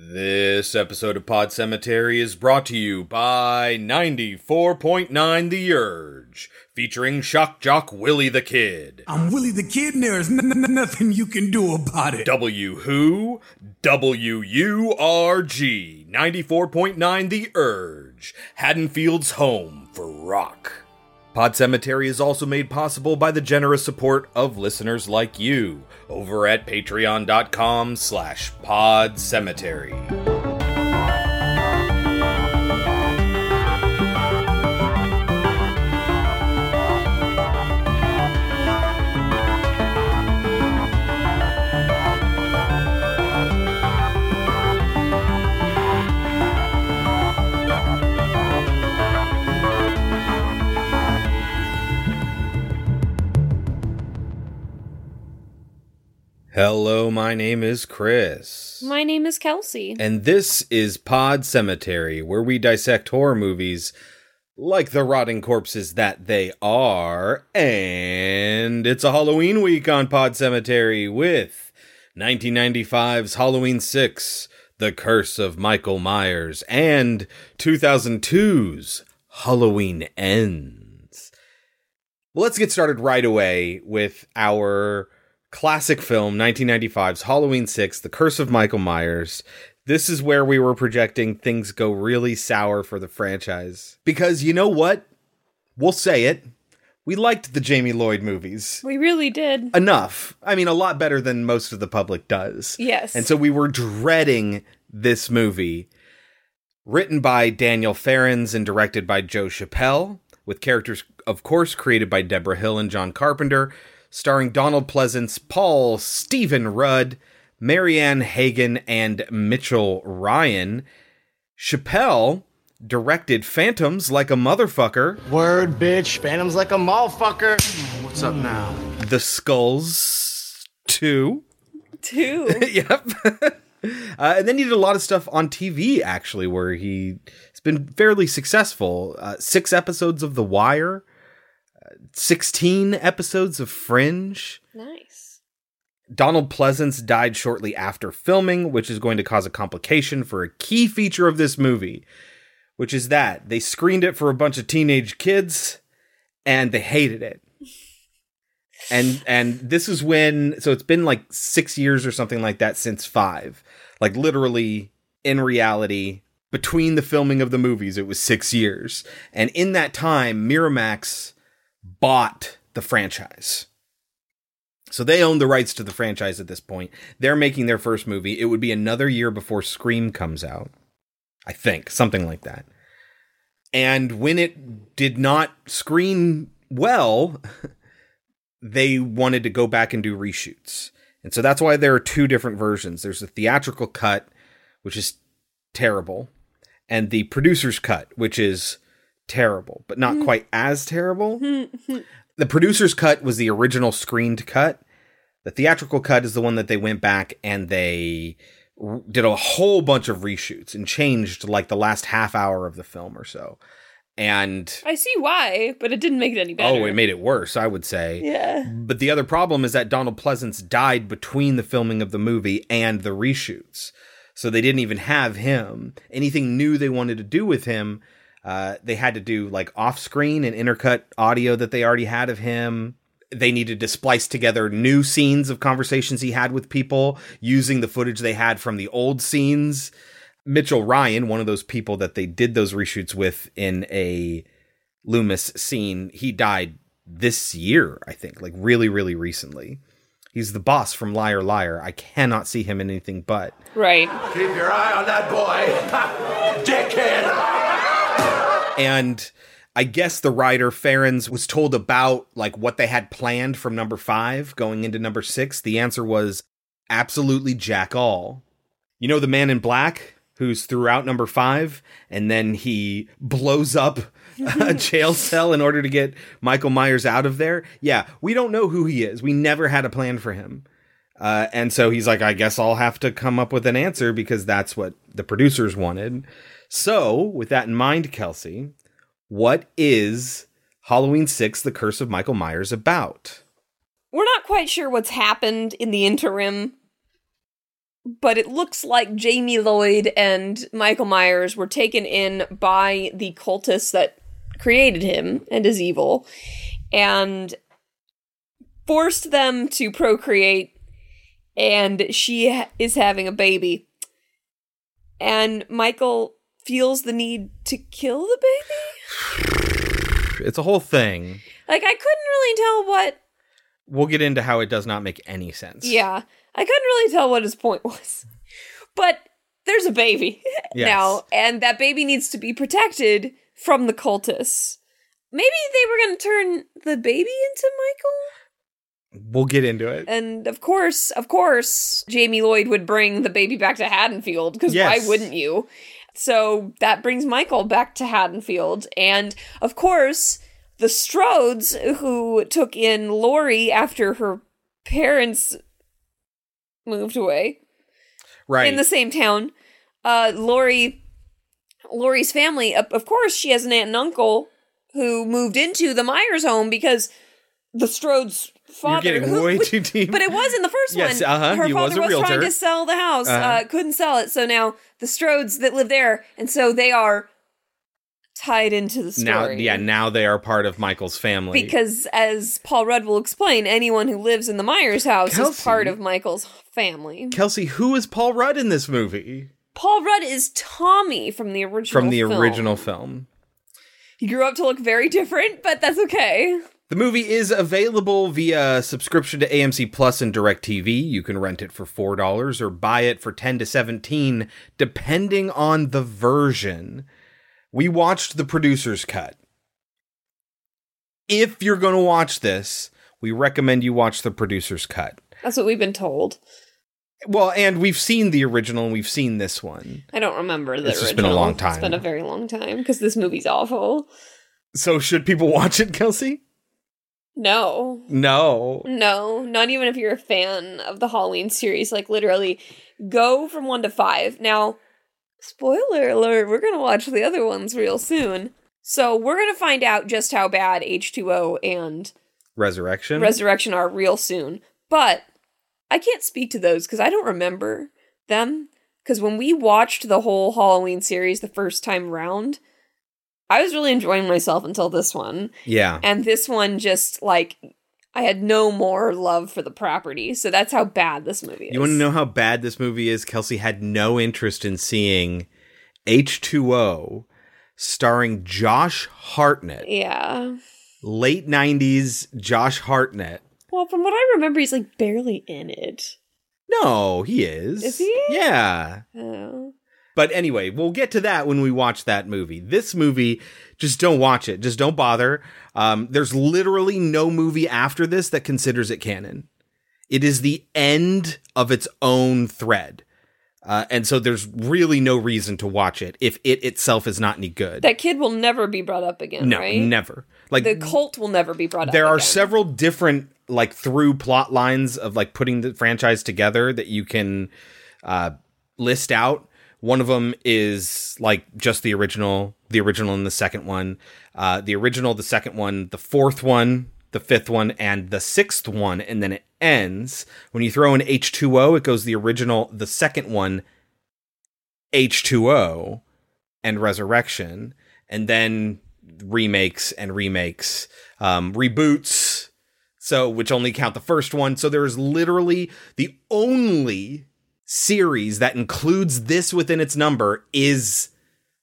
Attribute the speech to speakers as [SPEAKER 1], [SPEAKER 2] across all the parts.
[SPEAKER 1] This episode of Pod Cemetery is brought to you by 94.9 The Urge, featuring Shock Jock Willie the Kid.
[SPEAKER 2] I'm Willie the Kid, and there is n- n- nothing you can do about it.
[SPEAKER 1] W Who, W U R G, 94.9 The Urge, Haddonfield's home for rock. Pod Cemetery is also made possible by the generous support of listeners like you over at patreon.com slash pod Hello, my name is Chris.
[SPEAKER 3] My name is Kelsey.
[SPEAKER 1] And this is Pod Cemetery, where we dissect horror movies like the rotting corpses that they are. And it's a Halloween week on Pod Cemetery with 1995's Halloween 6, The Curse of Michael Myers, and 2002's Halloween Ends. Well, let's get started right away with our classic film 1995's Halloween 6 The Curse of Michael Myers. This is where we were projecting things go really sour for the franchise. Because you know what? We'll say it. We liked the Jamie Lloyd movies.
[SPEAKER 3] We really did.
[SPEAKER 1] Enough. I mean, a lot better than most of the public does.
[SPEAKER 3] Yes.
[SPEAKER 1] And so we were dreading this movie. Written by Daniel Farrands and directed by Joe Chappelle, with characters, of course, created by Deborah Hill and John Carpenter starring Donald Pleasence, Paul Stephen Rudd, Marianne Hagan, and Mitchell Ryan. Chappelle directed Phantoms like a motherfucker.
[SPEAKER 4] Word, bitch. Phantom's like a motherfucker. What's up now?
[SPEAKER 1] The Skulls 2.
[SPEAKER 3] Two.
[SPEAKER 1] yep. uh, and then he did a lot of stuff on TV, actually, where he has been fairly successful. Uh, six episodes of The Wire, uh, 16 episodes of Fringe.
[SPEAKER 3] nice.
[SPEAKER 1] Donald Pleasence died shortly after filming, which is going to cause a complication for a key feature of this movie, which is that they screened it for a bunch of teenage kids and they hated it. And and this is when so it's been like 6 years or something like that since 5. Like literally in reality between the filming of the movies it was 6 years. And in that time Miramax bought the franchise. So they own the rights to the franchise at this point. They're making their first movie. It would be another year before Scream comes out. I think, something like that. And when it did not screen well, they wanted to go back and do reshoots. And so that's why there are two different versions. There's a theatrical cut, which is terrible, and the producer's cut, which is terrible, but not mm. quite as terrible. the producer's cut was the original screened cut. The theatrical cut is the one that they went back and they r- did a whole bunch of reshoots and changed like the last half hour of the film or so. And
[SPEAKER 3] I see why, but it didn't make it any better.
[SPEAKER 1] oh, it made it worse, I would say.
[SPEAKER 3] Yeah.
[SPEAKER 1] But the other problem is that Donald Pleasence died between the filming of the movie and the reshoots. So they didn't even have him. Anything new they wanted to do with him, uh, they had to do like off screen and intercut audio that they already had of him. They needed to splice together new scenes of conversations he had with people using the footage they had from the old scenes. Mitchell Ryan, one of those people that they did those reshoots with in a Loomis scene, he died this year, I think, like really, really recently. He's the boss from Liar Liar. I cannot see him in anything but.
[SPEAKER 3] Right.
[SPEAKER 5] Keep your eye on that boy. Dickhead.
[SPEAKER 1] And I guess the writer Farrands was told about like what they had planned from number five going into number six. The answer was absolutely jack all. You know the man in black who's throughout number five, and then he blows up a jail cell in order to get Michael Myers out of there. Yeah, we don't know who he is. We never had a plan for him. Uh, and so he's like, I guess I'll have to come up with an answer because that's what the producers wanted. So, with that in mind, Kelsey, what is Halloween 6 The Curse of Michael Myers about?
[SPEAKER 3] We're not quite sure what's happened in the interim, but it looks like Jamie Lloyd and Michael Myers were taken in by the cultists that created him and is evil and forced them to procreate and she is having a baby and Michael feels the need to kill the baby
[SPEAKER 1] It's a whole thing.
[SPEAKER 3] like I couldn't really tell what
[SPEAKER 1] We'll get into how it does not make any sense.
[SPEAKER 3] Yeah, I couldn't really tell what his point was. But there's a baby
[SPEAKER 1] Yes.
[SPEAKER 3] now, and that baby needs to be protected from the cultists. Maybe they were going to turn the baby into Michael?
[SPEAKER 1] We'll get into it.
[SPEAKER 3] And of course, of course, Jamie Lloyd would bring the baby back to Haddonfield, because
[SPEAKER 1] Yes.
[SPEAKER 3] why wouldn't you? So that brings Michael back to Haddonfield. And of course, the Strodes, who took in Lori after her parents moved away
[SPEAKER 1] Right.
[SPEAKER 3] in the same town, uh, Lori, Lori's family, of of course, she has an aunt and uncle who moved into the Myers home because the Strodes'
[SPEAKER 1] You're
[SPEAKER 3] father.
[SPEAKER 1] getting
[SPEAKER 3] who-
[SPEAKER 1] way too deep.
[SPEAKER 3] but it was in the first
[SPEAKER 1] Yes,
[SPEAKER 3] one.
[SPEAKER 1] uh-huh,
[SPEAKER 3] Her
[SPEAKER 1] he was
[SPEAKER 3] father
[SPEAKER 1] a
[SPEAKER 3] was, trying to sell the house, uh
[SPEAKER 1] Uh-huh.
[SPEAKER 3] couldn't sell it. So now the Strodes that live there, and so they are tied into the story.
[SPEAKER 1] now, yeah, now they are part of Michael's family.
[SPEAKER 3] Because as Paul Rudd will explain, anyone who lives in the Myers house
[SPEAKER 1] Kelsey.
[SPEAKER 3] is part of Michael's family.
[SPEAKER 1] Kelsey, who is Paul Rudd in this movie?
[SPEAKER 3] Paul Rudd is Tommy from the original
[SPEAKER 1] From the
[SPEAKER 3] film.
[SPEAKER 1] original film.
[SPEAKER 3] He grew up to look very different, but that's okay.
[SPEAKER 1] The movie is available via subscription to AMC Plus and DirecTV. You can rent it for $4 or buy it for 10 to 17 depending on the version. We watched the producer's cut. If you're going to watch this, we recommend you watch the producer's cut.
[SPEAKER 3] That's what we've been told.
[SPEAKER 1] Well, and we've seen the original and we've seen this one.
[SPEAKER 3] I don't remember the
[SPEAKER 1] It's
[SPEAKER 3] original.
[SPEAKER 1] been a long
[SPEAKER 3] It's
[SPEAKER 1] time.
[SPEAKER 3] been a very long time because this movie's awful.
[SPEAKER 1] So should people watch it, Kelsey?
[SPEAKER 3] No,
[SPEAKER 1] No.
[SPEAKER 3] no, not even if you're a fan of the Halloween series. Like literally, go from one to five. Now, spoiler alert: we're gonna watch the other ones real soon. So we're gonna find out just how bad H two O and
[SPEAKER 1] Resurrection?
[SPEAKER 3] Resurrection are real soon. But I can't speak to those because I don't remember them. Because when we watched the whole Halloween series the first time round, I was really enjoying myself until this one.
[SPEAKER 1] yeah.
[SPEAKER 3] And this one just like I had no more love for the property. So that's how bad this movie is.
[SPEAKER 1] You want to know how bad this movie is? Kelsey had no interest in seeing H2O starring Josh Hartnett.
[SPEAKER 3] Yeah.
[SPEAKER 1] Late 90s Josh Hartnett.
[SPEAKER 3] Well, from what I remember, he's like barely in it.
[SPEAKER 1] No, he is.
[SPEAKER 3] Is he?
[SPEAKER 1] Yeah.
[SPEAKER 3] Oh.
[SPEAKER 1] But anyway, we'll get to that when we watch that movie. This movie, just don't watch it. Just don't bother. Um, there's literally no movie after this that considers it canon. It is the end of its own thread. Uh, and so there's really no reason to watch it if it itself is not any good.
[SPEAKER 3] That kid will never be brought up again,
[SPEAKER 1] no,
[SPEAKER 3] right?
[SPEAKER 1] never. Like
[SPEAKER 3] The cult will never be brought up.
[SPEAKER 1] there are
[SPEAKER 3] again.
[SPEAKER 1] several different like through plot lines of like putting the franchise together that you can uh list out one of them is like just the original the original and the second one. Uh the original the second one the fourth one the fifth one and the sixth one and then it ends. When you throw in h2o it goes the original the second one h2o and resurrection and then remakes and remakes um reboots so which only count the first one. So there is literally the only series that includes this within its number is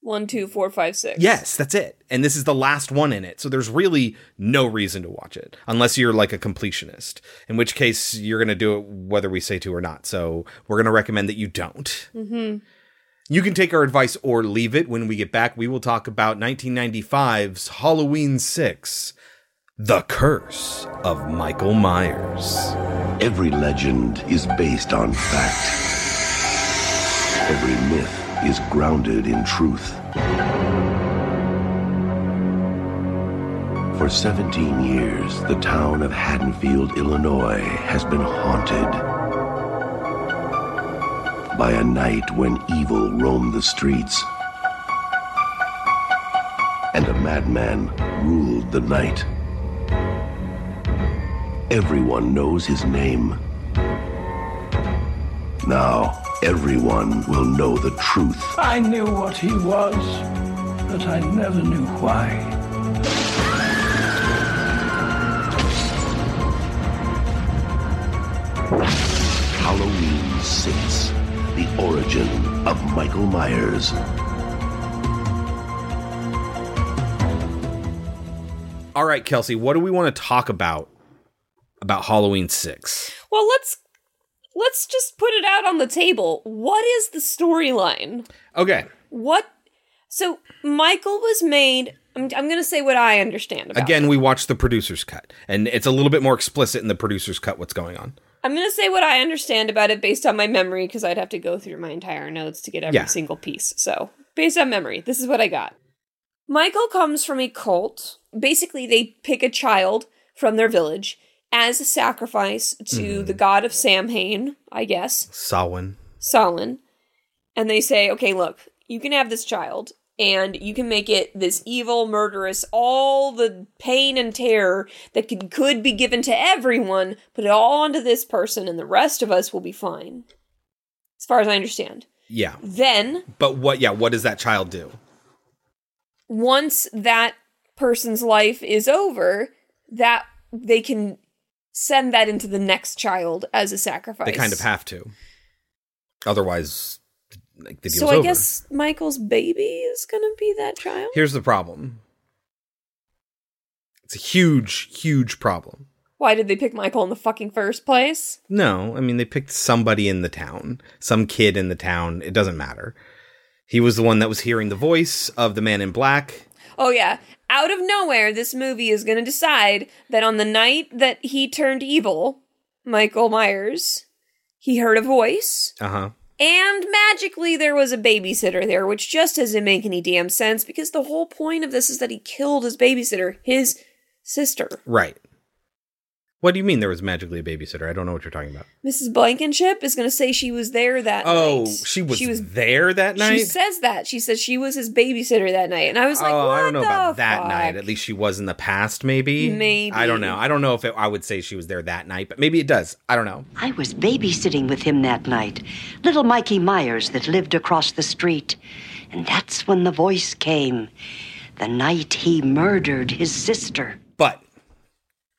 [SPEAKER 3] One, two, four, five, six.
[SPEAKER 1] yes that's it and this is the last one in it so there's really no reason to watch it unless you're like a completionist in which case you're going to do it whether we say to or not so we're going to recommend that you don't
[SPEAKER 3] Mm-hmm.
[SPEAKER 1] you can take our advice or leave it. When we get back, we will talk about 1995's Halloween 6 The Curse of Michael Myers.
[SPEAKER 6] Every legend is based on fact. Every myth is grounded in truth. For 17 years, the town of Haddonfield, Illinois has been haunted by a night when evil roamed the streets and a madman ruled the night. Everyone knows his name. Now, everyone will know the truth.
[SPEAKER 2] I knew what he was, but I never knew why.
[SPEAKER 6] Halloween 6 The Origin of Michael Myers.
[SPEAKER 1] All right, Kelsey, what do we want to talk about about Halloween 6?
[SPEAKER 3] Well, let's let's just put it out on the table. What is the storyline?
[SPEAKER 1] Okay.
[SPEAKER 3] What? So Michael was made. I'm, I'm going to say what I understand about.
[SPEAKER 1] Again,
[SPEAKER 3] it.
[SPEAKER 1] we watched the producer's cut, and it's a little bit more explicit in the producer's cut what's going on.
[SPEAKER 3] I'm going to say what I understand about it based on my memory because I'd have to go through my entire notes to get every
[SPEAKER 1] Yeah.
[SPEAKER 3] single piece. So, based on memory, this is what I got. Michael comes from a cult. Basically, they pick a child from their village as a sacrifice to
[SPEAKER 1] Mm-hmm.
[SPEAKER 3] the god of Samhain, I guess,
[SPEAKER 1] Samhain.
[SPEAKER 3] Solon. And they say, okay, look, you can have this child and you can make it this evil, murderous, all the pain and terror that could, could be given to everyone, put it all onto this person, and the rest of us will be fine. As far as I understand.
[SPEAKER 1] Yeah.
[SPEAKER 3] Then,
[SPEAKER 1] But what yeah, what does that child do?
[SPEAKER 3] once that person's life is over, that they can send that into the next child as a sacrifice.
[SPEAKER 1] They kind of have to. Otherwise like the deal's
[SPEAKER 3] So I
[SPEAKER 1] over.
[SPEAKER 3] guess Michael's baby is going to be that child?
[SPEAKER 1] Here's the problem. It's a huge, huge problem.
[SPEAKER 3] Why did they pick Michael in the fucking first place?
[SPEAKER 1] No, I mean they picked somebody in the town, some kid in the town. It doesn't matter. He was the one that was hearing the voice of the man in black.
[SPEAKER 3] Oh yeah, out of nowhere this movie is going to decide that on the night that he turned evil, Michael Myers, he heard a voice
[SPEAKER 1] Uh huh.
[SPEAKER 3] and magically there was a babysitter there, which just doesn't make any damn sense because the whole point of this is that he killed his babysitter, his sister.
[SPEAKER 1] Right. What do you mean there was magically a babysitter? I don't know what you're talking about.
[SPEAKER 3] Mrs. Blankenship is going to say she was there that
[SPEAKER 1] Oh,
[SPEAKER 3] night.
[SPEAKER 1] she was,
[SPEAKER 3] She was
[SPEAKER 1] there that night.
[SPEAKER 3] She says that. She says she was his babysitter that night. And I was like,
[SPEAKER 1] oh, I don't know
[SPEAKER 3] the
[SPEAKER 1] about that night. At least she was in the past, maybe.
[SPEAKER 3] Maybe.
[SPEAKER 1] I don't know. I don't know if it, I would say she was there that night, but maybe it does. I don't know.
[SPEAKER 7] I was babysitting with him that night. Little Mikey Myers that lived across the street. And that's when the voice came. The night he murdered his sister.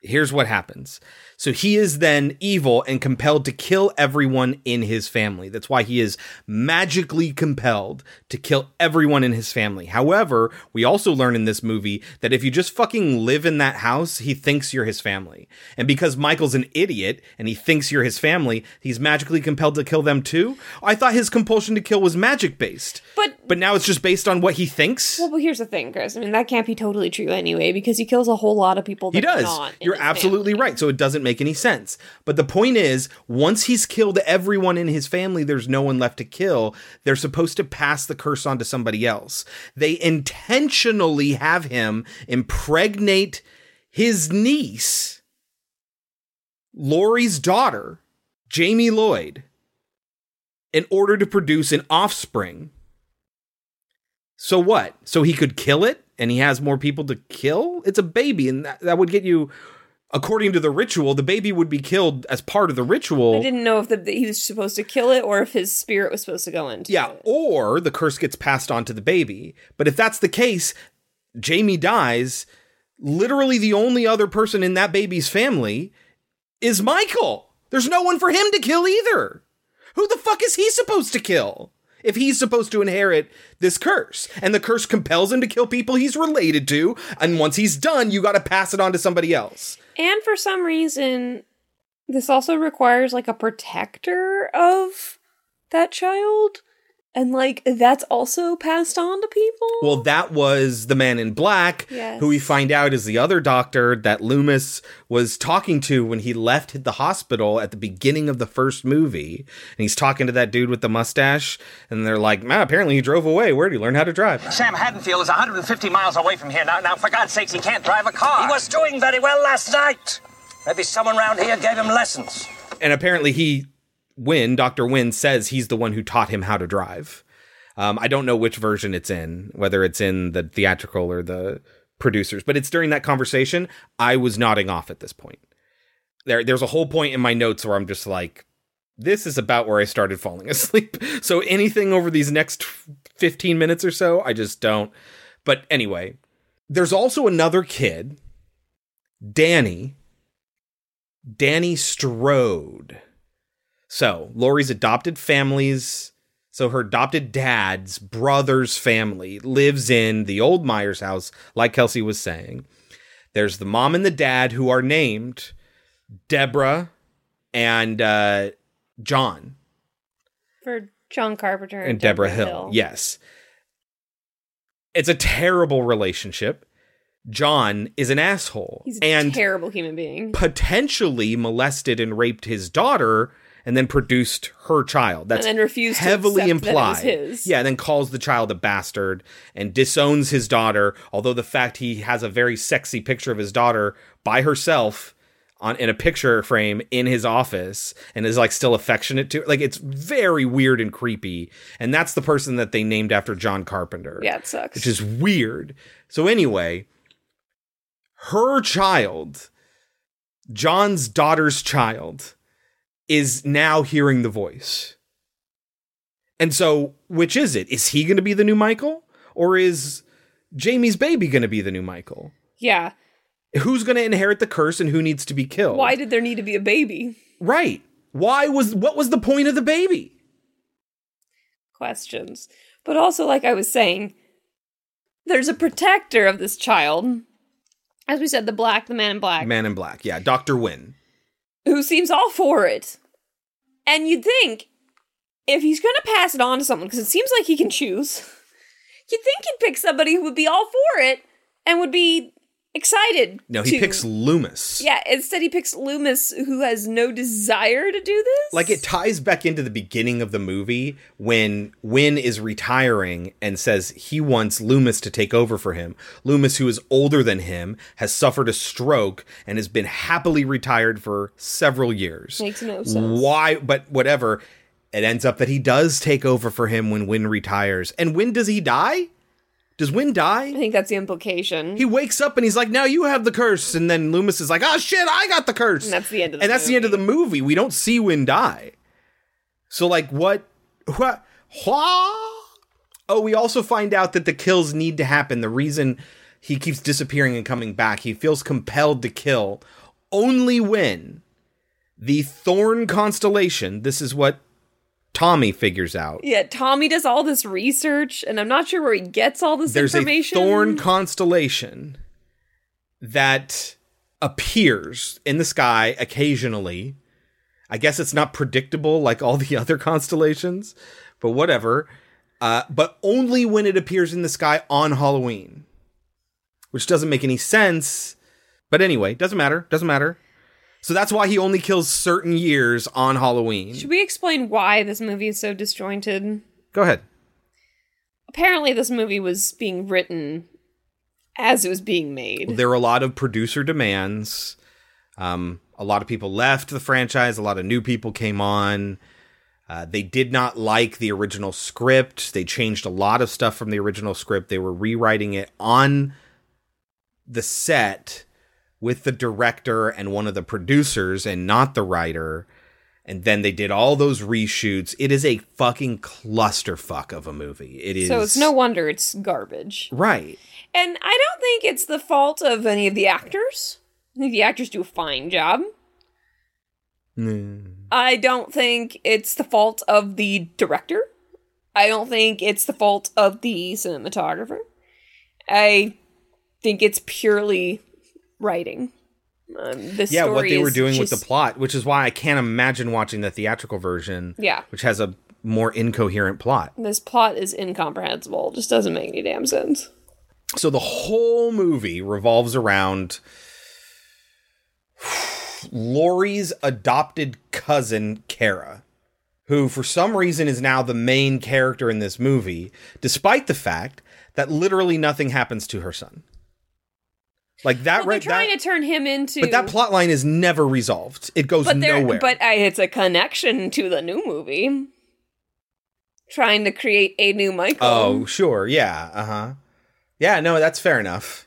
[SPEAKER 1] Here's what happens. So he is then evil and compelled to kill everyone in his family. That's why he is magically compelled to kill everyone in his family. However, we also learn in this movie that if you just fucking live in that house, he thinks you're his family. And because Michael's an idiot and he thinks you're his family, he's magically compelled to kill them too. I thought his compulsion to kill was magic based.
[SPEAKER 3] But
[SPEAKER 1] But now it's just based on what he thinks.
[SPEAKER 3] well, but here's the thing, Chris. I mean, that can't be totally true anyway because he kills a whole lot of people.
[SPEAKER 1] He does.
[SPEAKER 3] Not
[SPEAKER 1] You're absolutely
[SPEAKER 3] family.
[SPEAKER 1] right. So it doesn't make any sense. But the point is, once he's killed everyone in his family, there's no one left to kill. They're supposed to pass the curse on to somebody else. They intentionally have him impregnate his niece, Laurie's daughter, Jamie Lloyd, in order to produce an offspring. So what? So he could kill it and he has more people to kill? It's a baby, and that, that would get you, according to the ritual, the baby would be killed as part of the ritual.
[SPEAKER 3] I didn't know if the, he was supposed to kill it or if his spirit was supposed to go into
[SPEAKER 1] Yeah,
[SPEAKER 3] it.
[SPEAKER 1] or the curse gets passed on to the baby. But if that's the case, Jamie dies. Literally, the only other person in that baby's family is Michael. There's no one for him to kill either. Who the fuck is he supposed to kill? If he's supposed to inherit this curse, and the curse compels him to kill people he's related to, and once he's done, you got to pass it on to somebody else.
[SPEAKER 3] And for some reason, this also requires like a protector of that child. And like that's also passed on to people.
[SPEAKER 1] Well, that was the man in black,
[SPEAKER 3] Yes.
[SPEAKER 1] who we find out is the other doctor that Loomis was talking to when he left the hospital at the beginning of the first movie. And he's talking to that dude with the mustache, and they're like, man, apparently he drove away. Where did he learn how to drive?
[SPEAKER 8] Sam Haddonfield is 150 miles away from here now. Now, for God's sakes, he can't drive a car. He was doing very well last night. Maybe someone round here gave him lessons.
[SPEAKER 1] And apparently he, Wynn, Dr. Wynn, says he's the one who taught him how to drive. Um, I don't know which version it's in, whether it's in the theatrical or the producers, but it's during that conversation. I was nodding off at this point. There, there's a whole point in my notes where I'm just like, this is about where I started falling asleep. So anything over these next 15 minutes or so, I just don't. But anyway, there's also another kid, Danny, Danny Strode. So Laurie's adopted family's, so her adopted dad's brother's family lives in the old Myers house, like Kelsey was saying. There's the mom and the dad who are named Deborah and uh, John
[SPEAKER 3] For John Carpenter and,
[SPEAKER 1] and Deborah Hill. Yes. It's a terrible relationship. John is an asshole
[SPEAKER 3] He's a
[SPEAKER 1] and
[SPEAKER 3] terrible human being.
[SPEAKER 1] potentially molested and raped his daughter and then produced her child. That's
[SPEAKER 3] And then refused to
[SPEAKER 1] heavily
[SPEAKER 3] accept that it
[SPEAKER 1] implied.
[SPEAKER 3] his.
[SPEAKER 1] Yeah, and then calls the child a bastard and disowns his daughter, although the fact he has a very sexy picture of his daughter by herself on in a picture frame in his office and is like still affectionate to like it's very weird and creepy and that's the person that they named after John Carpenter
[SPEAKER 3] Yeah, it sucks.
[SPEAKER 1] which is weird. So anyway, her child, John's daughter's child, is now hearing the voice. And so, which is it? Is he going to be the new Michael, or is Jamie's baby going to be the new Michael?
[SPEAKER 3] yeah.
[SPEAKER 1] Who's going to inherit the curse, and who needs to be killed?
[SPEAKER 3] Why did there need to be a baby?
[SPEAKER 1] Right. Why was what was the point of the baby?
[SPEAKER 3] Questions. But also, like I was saying, there's a protector of this child. As we said, the black, the man in black,
[SPEAKER 1] Man in Black. Yeah, Doctor Wynn.
[SPEAKER 3] Who seems all for it. And you'd think if he's going to pass it on to someone, because it seems like he can choose, you'd think he'd pick somebody who would be all for it and would be excited.
[SPEAKER 1] No, he
[SPEAKER 3] to-
[SPEAKER 1] picks Loomis.
[SPEAKER 3] Yeah, instead he picks Loomis, who has no desire to do this.
[SPEAKER 1] like it ties back into the beginning of the movie when Wynn is retiring and says he wants Loomis to take over for him. Loomis, who is older than him, has suffered a stroke and has been happily retired for several years.
[SPEAKER 3] Makes no sense.
[SPEAKER 1] Why? But whatever. It ends up that he does take over for him when Wynn retires. And when does he die? Does Wynn die?
[SPEAKER 3] I think that's the implication.
[SPEAKER 1] He wakes up and he's like, "Now you have the curse." And then Loomis is like, "Oh shit, I got the curse."
[SPEAKER 3] And that's the end of the
[SPEAKER 1] And that's the end of the movie. We don't see Wynn die. So like, what? What? Wha- Oh, we also find out that the kills need to happen. The reason he keeps disappearing and coming back, he feels compelled to kill only when the Thorn constellation. This is what Tommy figures out.
[SPEAKER 3] yeah, Tommy does all this research, and I'm not sure where he gets all this
[SPEAKER 1] there's a
[SPEAKER 3] information.
[SPEAKER 1] thorn constellation that appears in the sky occasionally. I guess it's not predictable like all the other constellations, but whatever. Uh, but only when it appears in the sky on Halloween, which doesn't make any sense. But anyway, doesn't matter. Doesn't matter. So that's why he only kills certain years on Halloween.
[SPEAKER 3] Should we explain why this movie is so disjointed?
[SPEAKER 1] Go ahead.
[SPEAKER 3] Apparently, this movie was being written as it was being made.
[SPEAKER 1] there were a lot of producer demands. Um, a lot of people left the franchise. A lot of new people came on. Uh, they did not like the original script. They changed a lot of stuff from the original script. They were rewriting it on the set with the director and one of the producers and not the writer. And then they did all those reshoots. It is a fucking clusterfuck of a movie. It is
[SPEAKER 3] so it's no wonder it's garbage.
[SPEAKER 1] right.
[SPEAKER 3] And I don't think it's the fault of any of the actors. I think the actors do a fine job. Mm. I don't think it's the fault of the director. I don't think it's the fault of the cinematographer. I think it's purely writing. Um, the
[SPEAKER 1] yeah, what they were doing with the plot, which is why I can't imagine watching the theatrical version.
[SPEAKER 3] Yeah.
[SPEAKER 1] which has a more incoherent plot.
[SPEAKER 3] This plot is incomprehensible. It just doesn't make any damn sense.
[SPEAKER 1] So the whole movie revolves around Laurie's adopted cousin Kara, who for some reason is now the main character in this movie, despite the fact that literally nothing happens to her son. Like that,
[SPEAKER 3] Well,
[SPEAKER 1] right?
[SPEAKER 3] they're trying
[SPEAKER 1] that,
[SPEAKER 3] to turn him into.
[SPEAKER 1] but that plot line is never resolved. It goes
[SPEAKER 3] but
[SPEAKER 1] nowhere.
[SPEAKER 3] But uh, it's a connection to the new movie. Trying to create a new Michael.
[SPEAKER 1] Oh, sure. Yeah. Uh huh. Yeah, no, that's fair enough.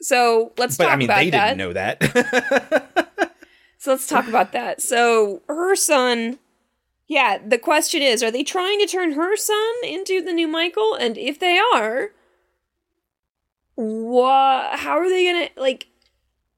[SPEAKER 3] So let's
[SPEAKER 1] But
[SPEAKER 3] talk
[SPEAKER 1] I mean,
[SPEAKER 3] about
[SPEAKER 1] they
[SPEAKER 3] that.
[SPEAKER 1] didn't know that.
[SPEAKER 3] So let's talk about that. So her son Yeah, the question is, are they trying to turn her son into the new Michael? And if they are, what how are they going to like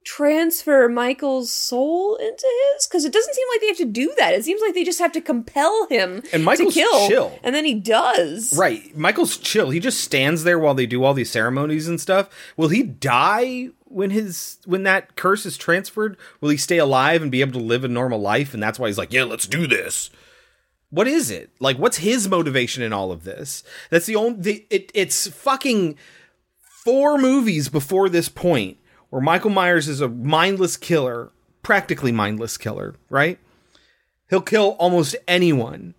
[SPEAKER 3] transfer Michael's soul into his? Cuz it doesn't seem like they have to do that. It seems like they just have to compel him
[SPEAKER 1] And Michael's
[SPEAKER 3] to kill.
[SPEAKER 1] chill.
[SPEAKER 3] And then he does.
[SPEAKER 1] Right. Michael's chill. He just stands there while they do all these ceremonies and stuff. Will he die when his when that curse is transferred? Will he stay alive and be able to live a normal life? And that's why he's like, yeah, let's do this. What is it? Like, what's his motivation in all of this? That's the only. The, it, it's fucking four movies before this point where Michael Myers is a mindless killer, practically mindless killer, right? He'll kill almost anyone.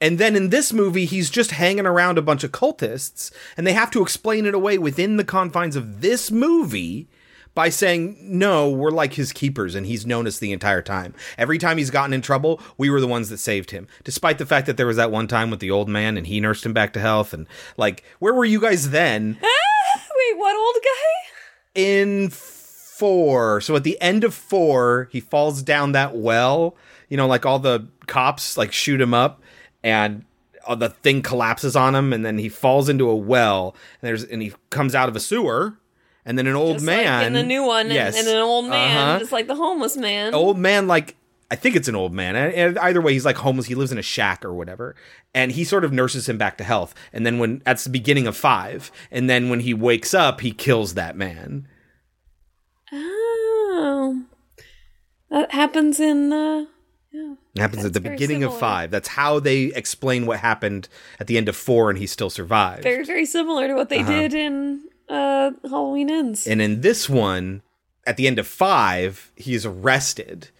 [SPEAKER 1] And then in this movie, he's just hanging around a bunch of cultists, and they have to explain it away within the confines of this movie by saying, no, we're like his keepers, and he's known us the entire time. Every time he's gotten in trouble, we were the ones that saved him. Despite the fact that there was that one time with the old man and he nursed him back to health, and like, where were you guys then?
[SPEAKER 3] Wait, what old guy?
[SPEAKER 1] in four. So at the end of four, he falls down that well. You know, like all the cops like shoot him up, and uh, the thing collapses on him, and then he falls into a well. And there's and he comes out of a sewer, and then an old
[SPEAKER 3] Just
[SPEAKER 1] man
[SPEAKER 3] like in the new one, and-
[SPEAKER 1] yes,
[SPEAKER 3] and, an old man,
[SPEAKER 1] uh-huh.
[SPEAKER 3] just like the homeless man.
[SPEAKER 1] old man like I think it's an old man. And either way, he's like homeless. He lives in a shack or whatever. And he sort of nurses him back to health. And then when that's the beginning of five. And then when he wakes up, he kills that man.
[SPEAKER 3] Oh, that happens in. Uh, yeah.
[SPEAKER 1] It happens at the beginning of five. That's how they explain what happened at the end of four, and he still survived.
[SPEAKER 3] Very, very similar to what they
[SPEAKER 1] Uh-huh.
[SPEAKER 3] did in uh, Halloween Ends.
[SPEAKER 1] And in this one, at the end of five, he's arrested.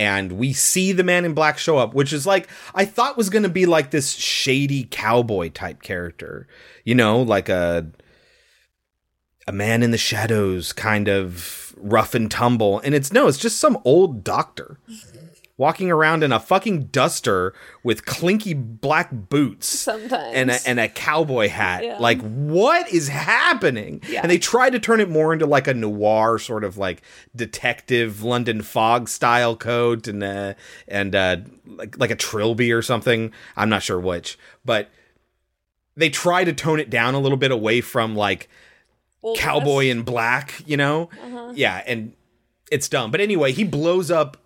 [SPEAKER 1] And we see the man in black show up, which is like, I thought was going to be like this shady cowboy type character. You know, like a. A man in the shadows, kind of rough and tumble. And it's no, it's just some old doctor walking around in a fucking duster with clinky black boots
[SPEAKER 3] Sometimes.
[SPEAKER 1] and a, and a cowboy hat.
[SPEAKER 3] Yeah.
[SPEAKER 1] Like, what is happening?
[SPEAKER 3] Yeah.
[SPEAKER 1] And they try to turn it more into like a noir sort of like detective London fog style coat and uh, and uh, like like a trilby or something. I'm not sure which, but they try to tone it down a little bit away from like
[SPEAKER 3] Old
[SPEAKER 1] cowboy
[SPEAKER 3] West.
[SPEAKER 1] in black, you know?
[SPEAKER 3] Uh-huh.
[SPEAKER 1] Yeah, and it's dumb. But anyway, he blows up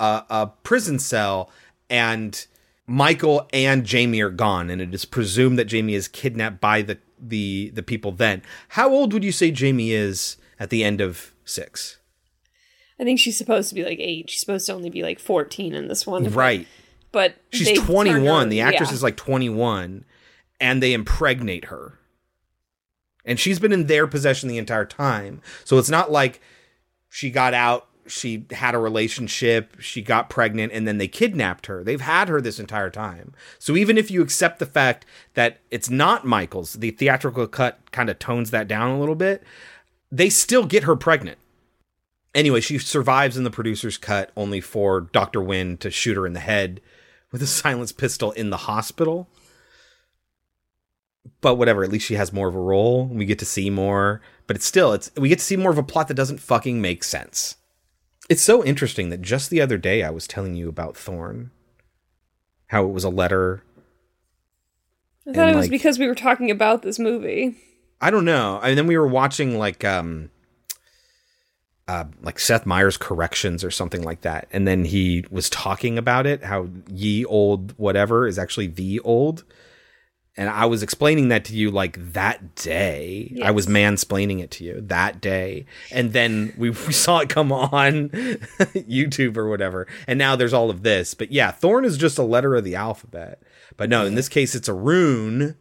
[SPEAKER 1] a, a prison cell, and Michael and Jamie are gone, and it is presumed that Jamie is kidnapped by the the the people. Then, how old would you say Jamie is at the end of six?
[SPEAKER 3] I think she's supposed to be like eight. She's supposed to only be like fourteen in this one.
[SPEAKER 1] Right.
[SPEAKER 3] But
[SPEAKER 1] She's 21. the actress
[SPEAKER 3] yeah.
[SPEAKER 1] is like 21, and they impregnate her. And she's been in their possession the entire time. So it's not like she got out, she had a relationship, she got pregnant, and then they kidnapped her. They've had her this entire time. So even if you accept the fact that it's not Michael's, the theatrical cut kind of tones that down a little bit, they still get her pregnant. Anyway, she survives in the producer's cut only for Dr. Wynn to shoot her in the head with a silenced pistol in the hospital. But whatever, at least she has more of a role. We get to see more, but it's still it's we get to see more of a plot that doesn't fucking make sense. It's so interesting that just the other day I was telling you about Thorn. How it was a letter.
[SPEAKER 3] I thought it was
[SPEAKER 1] like-
[SPEAKER 3] because we were talking about this movie.
[SPEAKER 1] I don't know. And then we were watching like um uh, like Seth Meyers corrections or something like that. And then he was talking about it, how ye old whatever is actually the old. And I was explaining that to you like that day. I was mansplaining it to you that day. And then we, we saw it come on YouTube or whatever. And now there's all of this. But yeah, Thorn is just a letter of the alphabet. But no, in this case, it's a rune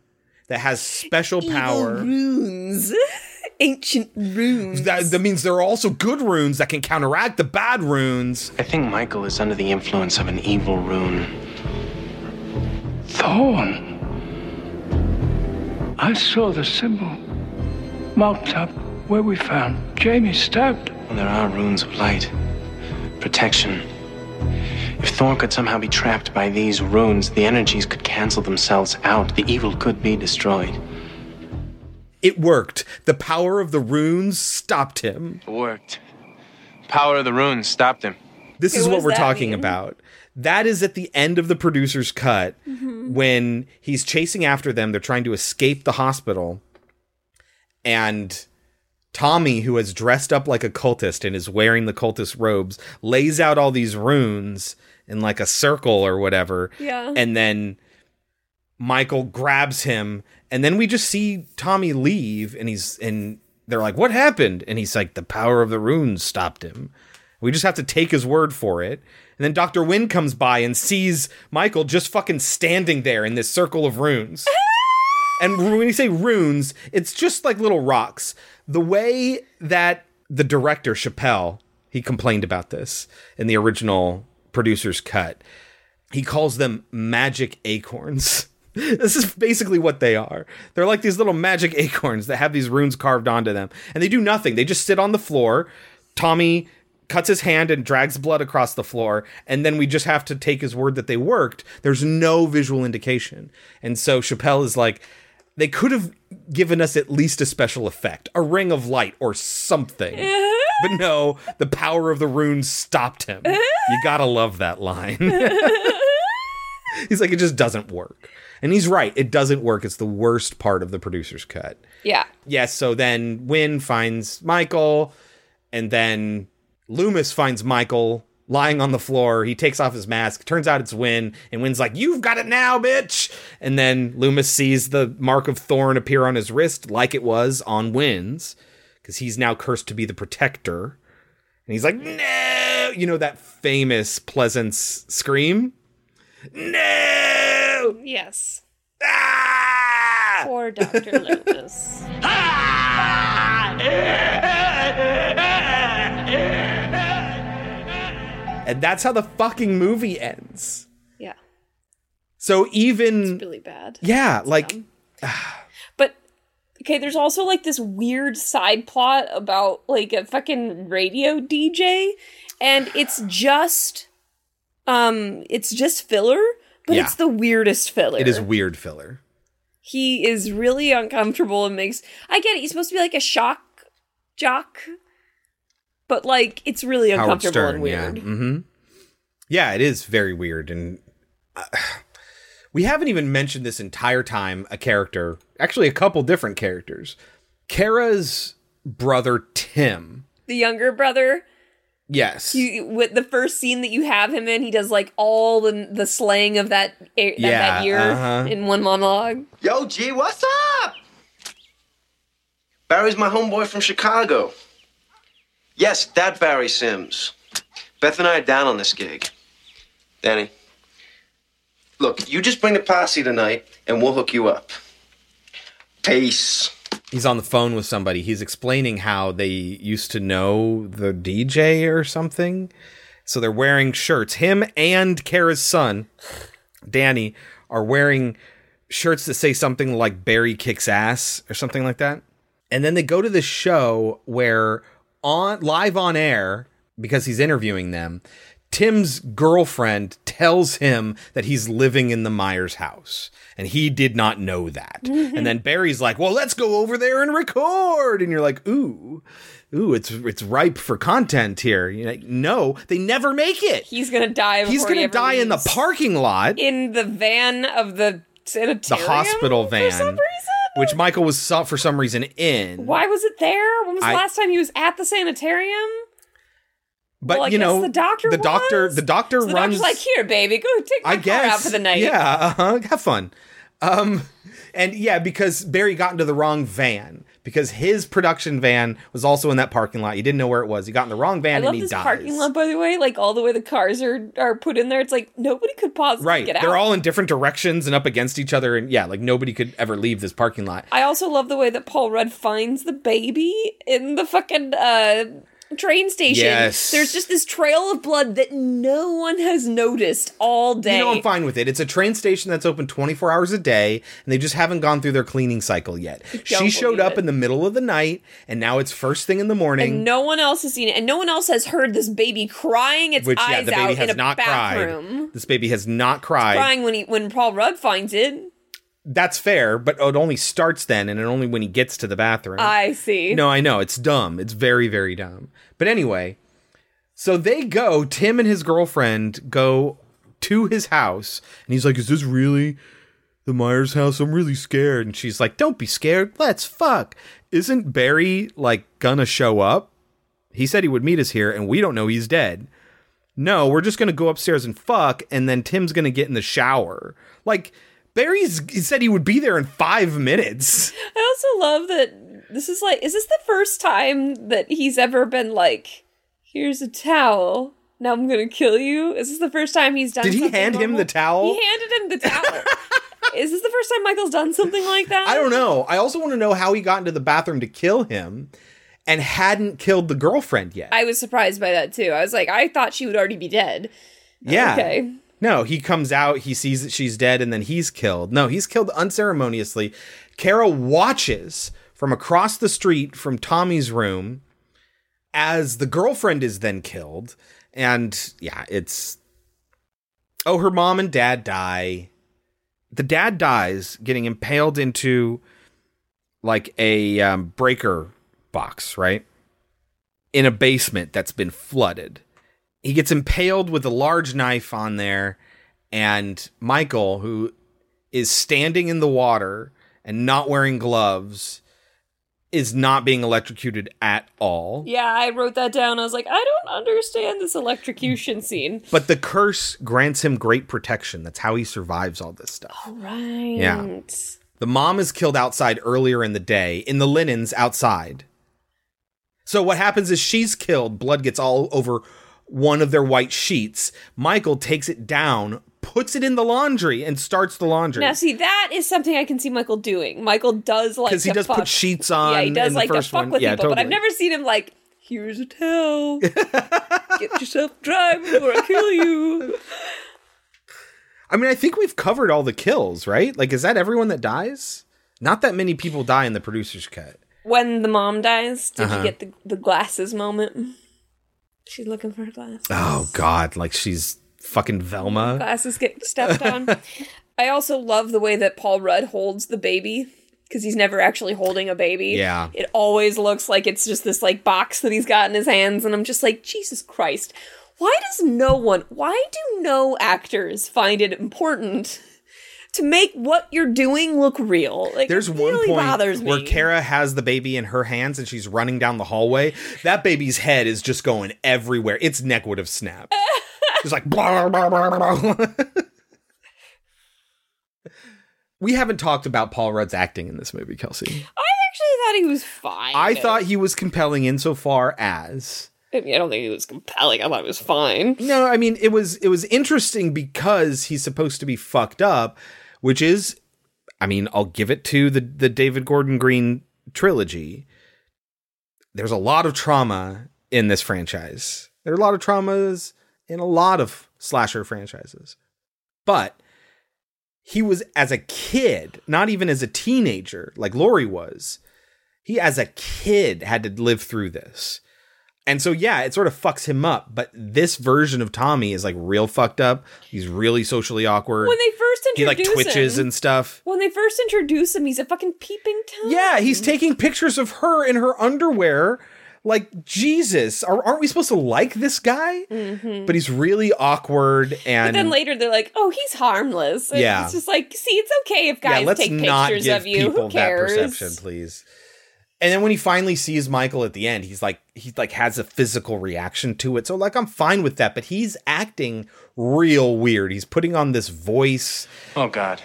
[SPEAKER 1] that has special power.
[SPEAKER 3] runes, ancient runes.
[SPEAKER 1] That, that means there are also good runes that can counteract the bad runes.
[SPEAKER 9] I think Michael is under the influence of an evil rune.
[SPEAKER 2] Thorn. I saw the symbol marked up where we found Jamie stabbed.
[SPEAKER 9] Well, there are runes of light, protection. If Thorn could somehow be trapped by these runes, the energies could cancel themselves out. The evil could be destroyed.
[SPEAKER 1] It worked. The power of the runes stopped him.
[SPEAKER 9] It worked. Power of the runes stopped him.
[SPEAKER 1] This
[SPEAKER 3] Okay,
[SPEAKER 1] is
[SPEAKER 3] what
[SPEAKER 1] what we're talking
[SPEAKER 3] mean?
[SPEAKER 1] about. That is at the end of the producer's cut mm-hmm. when he's chasing after them. They're trying to escape the hospital. And Tommy, who has dressed up like a cultist and is wearing the cultist robes, lays out all these runes in like a circle or whatever.
[SPEAKER 3] Yeah.
[SPEAKER 1] And then Michael grabs him, and then we just see Tommy leave, and he's and they're like, "What happened?" And he's like, "The power of the runes stopped him." We just have to take his word for it. And then Dr. Wynn comes by and sees Michael just fucking standing there in this circle of runes. and when you say runes, it's just like little rocks. The way that the director, Chappelle, he complained about this in the original producer's cut. He calls them magic acorns. This is basically what they are. They're like these little magic acorns that have these runes carved onto them. And they do nothing. They just sit on the floor. Tommy cuts his hand and drags blood across the floor. And then we just have to take his word that they worked. There's no visual indication. And so Chappelle is like, they could have given us at least a special effect, a ring of light or something. but no, the power of the runes stopped him. You gotta love that line. He's like, it just doesn't work. And he's right, it doesn't work. It's the worst part of the producer's cut.
[SPEAKER 3] Yeah.
[SPEAKER 1] Yes, so then Wynn finds Michael, and then Loomis finds Michael lying on the floor. He takes off his mask. Turns out it's Wynn, and Wynn's like, You've got it now, bitch! And then Loomis sees the mark of thorn appear on his wrist, like it was on Wynn's, because he's now cursed to be the protector. And he's like, No! You know that famous Pleasence scream? No!
[SPEAKER 3] Yes.
[SPEAKER 1] Ah!
[SPEAKER 3] Poor Dr. Loomis.
[SPEAKER 1] And that's how the fucking movie ends.
[SPEAKER 3] Yeah.
[SPEAKER 1] So even
[SPEAKER 3] Really bad.
[SPEAKER 1] yeah, like
[SPEAKER 3] But okay, there's also like this weird side plot about like a fucking radio DJ and it's just um it's just filler, but
[SPEAKER 1] Yeah.
[SPEAKER 3] it's the weirdest filler.
[SPEAKER 1] it is weird filler.
[SPEAKER 3] He is really uncomfortable and makes I get it, he's supposed to be like a shock jock. But like it's really
[SPEAKER 1] Howard
[SPEAKER 3] uncomfortable
[SPEAKER 1] Stern,
[SPEAKER 3] and
[SPEAKER 1] yeah.
[SPEAKER 3] weird.
[SPEAKER 1] hmm Yeah, it is very weird and uh, we haven't even mentioned this entire time a character, actually a couple different characters. Kara's brother Tim.
[SPEAKER 3] The younger brother,
[SPEAKER 1] Yes.
[SPEAKER 3] you with the first scene that you have him in, he does like all the the slang of that that,
[SPEAKER 1] Yeah,
[SPEAKER 3] that year
[SPEAKER 1] uh-huh.
[SPEAKER 3] in one monologue.
[SPEAKER 4] Yo, G, what's up? Barry's my homeboy from Chicago. Yes, that Barry Sims. Beth and I are down on this gig. Danny, look, you just bring the posse tonight and we'll hook you up. Peace.
[SPEAKER 1] he's on the phone with somebody. He's explaining how they used to know the DJ or something. So they're wearing shirts. Him and Kara's son, Danny, are wearing shirts that say something like Barry kicks ass or something like that. And then they go to this show where on live on air because he's interviewing them, Tim's girlfriend tells him that he's living in the Myers house, and he did not know that. Mm-hmm. and then Barry's like, "Well, let's go over there and record." And you're like, "Ooh, ooh, it's it's ripe for content here." You're like, "No, they never make it.
[SPEAKER 3] He's gonna die.
[SPEAKER 1] He's gonna
[SPEAKER 3] ever
[SPEAKER 1] die in the parking lot,
[SPEAKER 3] in the van of the
[SPEAKER 1] the
[SPEAKER 3] sanitarium.
[SPEAKER 1] hospital
[SPEAKER 3] for
[SPEAKER 1] van,
[SPEAKER 3] some reason?
[SPEAKER 1] Which Michael was for some reason in."
[SPEAKER 3] Why was it there? When was the
[SPEAKER 1] I-
[SPEAKER 3] last time he was at the sanitarium?
[SPEAKER 1] But
[SPEAKER 3] well,
[SPEAKER 1] you know,
[SPEAKER 3] the doctor.
[SPEAKER 1] the doctor, the doctor
[SPEAKER 3] So the
[SPEAKER 1] runs.
[SPEAKER 3] like, "Here, baby, go take my
[SPEAKER 1] I
[SPEAKER 3] car
[SPEAKER 1] guess
[SPEAKER 3] out for the night."
[SPEAKER 1] Yeah, uh-huh, have fun. Um, and yeah, because Barry got into the wrong van because his production van was also in that parking lot. He didn't know where it was. He got in the wrong
[SPEAKER 3] I
[SPEAKER 1] van
[SPEAKER 3] love
[SPEAKER 1] and he
[SPEAKER 3] this
[SPEAKER 1] dies.
[SPEAKER 3] parking lot, by the way. Like all the way the cars are are put in there. It's like nobody could possibly
[SPEAKER 1] Right,
[SPEAKER 3] get out.
[SPEAKER 1] they're all in different directions and up against each other, and yeah, like nobody could ever leave this parking lot.
[SPEAKER 3] I also love the way that Paul Rudd finds the baby in the fucking uh, train station.
[SPEAKER 1] Yes.
[SPEAKER 3] There's just this trail of blood that no one has noticed all day.
[SPEAKER 1] You know, I'm fine with it. It's a train station that's open 24 hours a day, and they just haven't gone through their cleaning cycle yet. She showed up
[SPEAKER 3] it.
[SPEAKER 1] in the middle of the night, and now it's first thing in the morning.
[SPEAKER 3] and no one else has seen it, and no one else has heard this baby crying its
[SPEAKER 1] which
[SPEAKER 3] eyes
[SPEAKER 1] yeah, the
[SPEAKER 3] out
[SPEAKER 1] baby
[SPEAKER 3] in a
[SPEAKER 1] not
[SPEAKER 3] bathroom.
[SPEAKER 1] cried. This baby has not cried.
[SPEAKER 3] Crying when he when Paul Rudd finds it.
[SPEAKER 1] That's fair, but it only starts then, and it only when he gets to the bathroom.
[SPEAKER 3] I see.
[SPEAKER 1] no, I know it's dumb. It's very, very dumb. But anyway, so they go. Tim and his girlfriend go to his house and he's like, Is this really the Myers house? I'm really scared. And she's like, Don't be scared. Let's fuck. Isn't Barry like gonna show up? He said he would meet us here and we don't know he's dead. No, we're just gonna go upstairs and fuck, and then Tim's gonna get in the shower. Like, Barry's he said he would be there in five minutes.
[SPEAKER 3] I also love that this is like, is this the first time that he's ever been like, here's a towel. Now I'm gonna kill you. Is this the first time he's done?
[SPEAKER 1] Did he hand him the towel?
[SPEAKER 3] He handed him the towel. is this the first time Michael's done something like that?
[SPEAKER 1] I don't know. I also want to know how he got into the bathroom to kill him and hadn't killed the girlfriend yet.
[SPEAKER 3] I was surprised by that too. I was like, I thought she would already be dead.
[SPEAKER 1] yeah.
[SPEAKER 3] Okay.
[SPEAKER 1] No, he comes out, he sees that she's dead, and then he's killed. No, he's killed unceremoniously. Kara watches from across the street from Tommy's room as the girlfriend is then killed. And yeah, it's. Oh, her mom and dad die. The dad dies getting impaled into like a um, breaker box, right? In a basement that's been flooded he gets impaled with a large knife on there and michael who is standing in the water and not wearing gloves is not being electrocuted at all
[SPEAKER 3] Yeah, I wrote that down. I was like, I don't understand this electrocution scene.
[SPEAKER 1] but the curse grants him great protection that's how he survives all this stuff All
[SPEAKER 3] right.
[SPEAKER 1] Yeah. the mom is killed outside earlier in the day in the linens outside so what happens is she's killed blood gets all over one of their white sheets michael takes it down puts it in the laundry and starts the laundry
[SPEAKER 3] Now, see, that is something I can see Michael doing. Michael does like
[SPEAKER 1] because he
[SPEAKER 3] to
[SPEAKER 1] does
[SPEAKER 3] fuck.
[SPEAKER 1] put sheets on
[SPEAKER 3] Yeah, he does like to fuck
[SPEAKER 1] one.
[SPEAKER 3] with
[SPEAKER 1] yeah,
[SPEAKER 3] people, but I've never seen him like, here's a towel. Get yourself dry before I kill you.
[SPEAKER 1] I mean, I think we've covered all the kills, right? Like, is that everyone that dies? Not that many people die in the producer's cut.
[SPEAKER 3] When the mom dies, did
[SPEAKER 1] Uh-huh.
[SPEAKER 3] you get the, the glasses moment? She's looking for her glasses.
[SPEAKER 1] Oh God, like she's fucking Velma.
[SPEAKER 3] Glasses get stepped on. I also love the way that Paul Rudd holds the baby because he's never actually holding a baby.
[SPEAKER 1] Yeah.
[SPEAKER 3] It always looks like it's just this like box that he's got in his hands, and I'm just like, Jesus Christ. Why does no one, why do no actors find it important to make what you're doing look real? Like,
[SPEAKER 1] There's
[SPEAKER 3] it
[SPEAKER 1] one
[SPEAKER 3] really
[SPEAKER 1] point
[SPEAKER 3] bothers me.
[SPEAKER 1] where Kara has the baby in her hands and she's running down the hallway. That baby's head is just going everywhere. Its neck would have snapped. It's like blah, blah, blah, blah. We haven't talked about Paul Rudd's acting in this movie, Kelsey.
[SPEAKER 3] I actually thought he was fine.
[SPEAKER 1] I thought he was compelling insofar as
[SPEAKER 3] I mean, I don't think he was compelling. I thought he was fine.
[SPEAKER 1] No, I mean it was it was interesting because he's supposed to be fucked up, which is I mean, I'll give it to the the David Gordon Green trilogy. There's a lot of trauma in this franchise. There are a lot of traumas in a lot of slasher franchises. But he was as a kid, not even as a teenager like Laurie was. He as a kid had to live through this. And so yeah, it sort of fucks him up, but this version of Tommy is like real fucked up. He's really socially awkward.
[SPEAKER 3] When they first introduce
[SPEAKER 1] he like twitches
[SPEAKER 3] him,
[SPEAKER 1] and stuff.
[SPEAKER 3] when they first introduce him, he's a fucking peeping tom.
[SPEAKER 1] Yeah, he's taking pictures of her in her underwear. Like Jesus, Are, aren't we supposed to like this guy? Mm-hmm. But he's really awkward
[SPEAKER 3] But
[SPEAKER 1] and
[SPEAKER 3] then later they're like, "Oh, he's harmless." And
[SPEAKER 1] Yeah.
[SPEAKER 3] it's just like, see, it's okay if guys
[SPEAKER 1] yeah, let's
[SPEAKER 3] take
[SPEAKER 1] not
[SPEAKER 3] pictures
[SPEAKER 1] give
[SPEAKER 3] of you.
[SPEAKER 1] people
[SPEAKER 3] Who cares?
[SPEAKER 1] that perception, please. And then when he finally sees Michael at the end, he's like he like has a physical reaction to it. So like I'm fine with that, but he's acting real weird. He's putting on this voice.
[SPEAKER 9] Oh, God.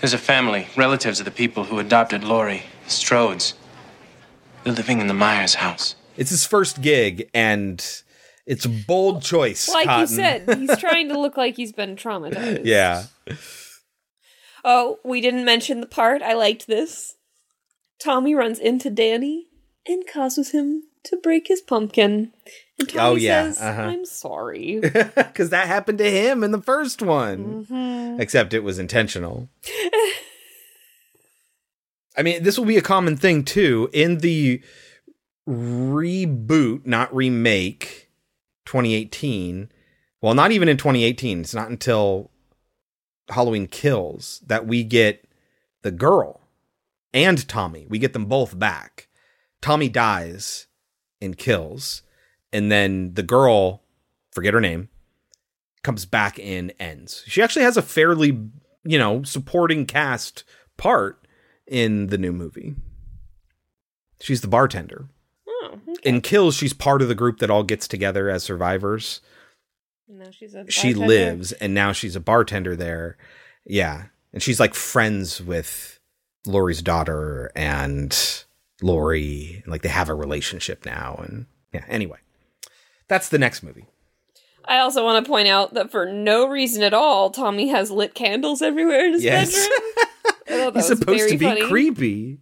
[SPEAKER 9] There's a family, relatives of the people who adopted Lori, Strodes. They're living in the Myers house.
[SPEAKER 1] It's his first gig, and it's a bold choice.
[SPEAKER 3] Like
[SPEAKER 1] Cotton.
[SPEAKER 3] you said, he's trying to look like he's been traumatized.
[SPEAKER 1] yeah.
[SPEAKER 3] Oh, we didn't mention the part. I liked this. Tommy runs into Danny and causes him to break his pumpkin. And Tommy
[SPEAKER 1] Oh, yeah,
[SPEAKER 3] says,
[SPEAKER 1] uh-huh.
[SPEAKER 3] I'm sorry.
[SPEAKER 1] Because that happened to him in the first one.
[SPEAKER 3] Mhm.
[SPEAKER 1] Except it was intentional. I mean, this will be a common thing too. In the reboot, not remake, 2018. Well, not even in 2018. It's not until Halloween Kills that we get the girl and Tommy. We get them both back. Tommy dies and Kills, and then the girl, forget her name, comes back in, ends. She actually has a fairly, you know, supporting cast part in the new movie. She's the bartender.
[SPEAKER 3] Oh, okay.
[SPEAKER 1] In Kills, she's part of the group that all gets together as survivors.
[SPEAKER 3] now she's a
[SPEAKER 1] She lives, and now she's a bartender there. Yeah. And she's like friends with Lori's daughter and Lori. Like they have a relationship now. And yeah, anyway. That's the next movie.
[SPEAKER 3] I also want to point out that for no reason at all, Tommy has lit candles everywhere in his
[SPEAKER 1] Yes.
[SPEAKER 3] bedroom.
[SPEAKER 1] He's supposed to be
[SPEAKER 3] funny.
[SPEAKER 1] creepy.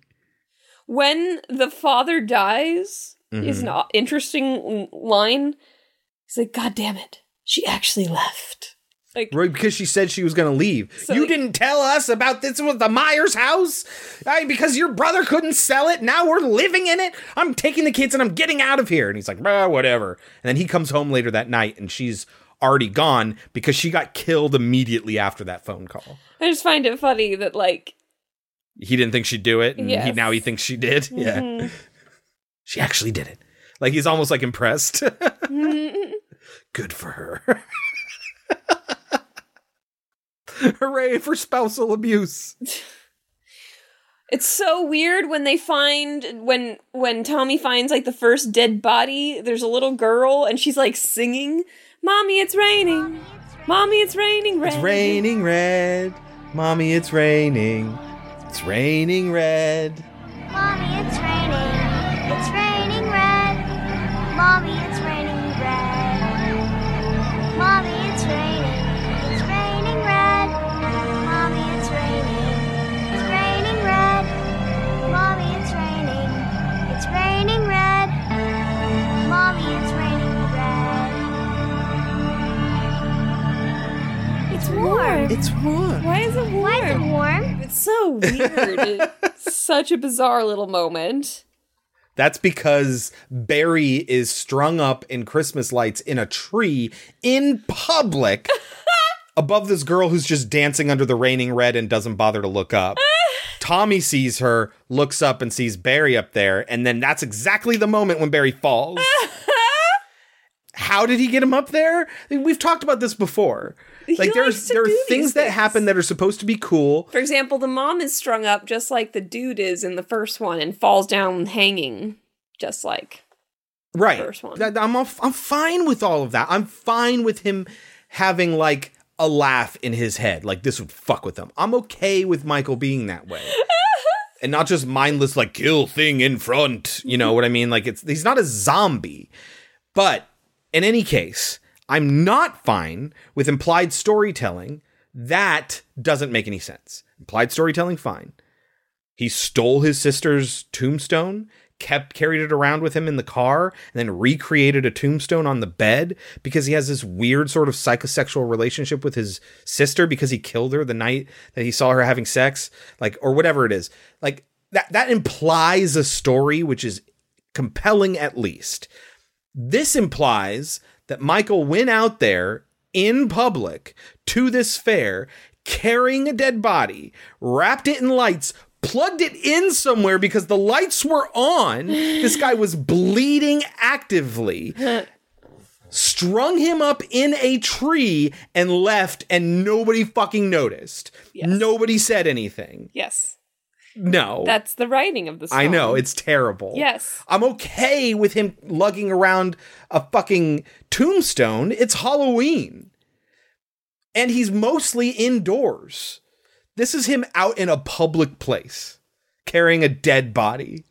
[SPEAKER 3] When the father dies, is
[SPEAKER 1] Mhm.
[SPEAKER 3] an interesting line. He's like, "God damn it, she actually left." Like,
[SPEAKER 1] Right, because she said she was going to leave.
[SPEAKER 3] So,
[SPEAKER 1] you
[SPEAKER 3] like-
[SPEAKER 1] didn't tell us about this with the Myers house Aye, because your brother couldn't sell it. Now we're living in it. I'm taking the kids and I'm getting out of here. And he's like, "Bruh, whatever. And then he comes home later that night and she's already gone because she got killed immediately after that phone call.
[SPEAKER 3] I just find it funny that like
[SPEAKER 1] He didn't think she'd do it, and he, now he thinks she did. Yeah,
[SPEAKER 3] mhm.
[SPEAKER 1] she actually did it. Like he's almost like impressed. Good for her. Hooray for spousal abuse.
[SPEAKER 3] It's so weird when they find when when Tommy finds like the first dead body, there's a little girl and she's like singing, "Mommy, it's raining. Mommy, it's raining red."
[SPEAKER 1] It's raining red. Mommy, it's raining. It's raining red.
[SPEAKER 10] Mommy, it's raining. It's raining red. Mommy, warm.
[SPEAKER 1] It's warm.
[SPEAKER 3] Why is it warm?
[SPEAKER 10] Why is it warm?
[SPEAKER 3] It's so weird. Such a bizarre little moment.
[SPEAKER 1] That's because Barry is strung up in Christmas lights in a tree in public above this girl who's just dancing under the raining red and doesn't bother to look up. Tommy sees her, looks up and sees Barry up there, and then that's exactly the moment when Barry falls. How did he get him up there? We've talked about this before. Like there's there are things that happen that are supposed to be cool.
[SPEAKER 3] For example, the mom is strung up just like the dude is in the first one and falls down hanging just like
[SPEAKER 1] right
[SPEAKER 3] first one.
[SPEAKER 1] I'm I'm fine with all of that. I'm fine with him having like a laugh in his head. Like this would fuck with him. I'm okay with Michael being that way. and not just mindless like kill thing in front. You know what I mean? Like it's he's not a zombie. But in any case, I'm not fine with implied storytelling. That doesn't make any sense. Implied storytelling fine. He stole his sister's tombstone, kept carried it around with him in the car, and then recreated a tombstone on the bed because he has this weird sort of psychosexual relationship with his sister because he killed her the night that he saw her having sex, like or whatever it is. Like that that implies a story which is compelling at least. This implies that Michael went out there in public to this fair carrying a dead body, wrapped it in lights, plugged it in somewhere because the lights were on. This guy was bleeding actively. Strung him up in a tree and left, and nobody fucking noticed. Nobody said anything.
[SPEAKER 3] Yes.
[SPEAKER 1] No.
[SPEAKER 3] That's the writing of the song.
[SPEAKER 1] I know, it's terrible.
[SPEAKER 3] Yes.
[SPEAKER 1] I'm okay with him lugging around a fucking tombstone. It's Halloween. And he's mostly indoors. This is him out in a public place carrying a dead body.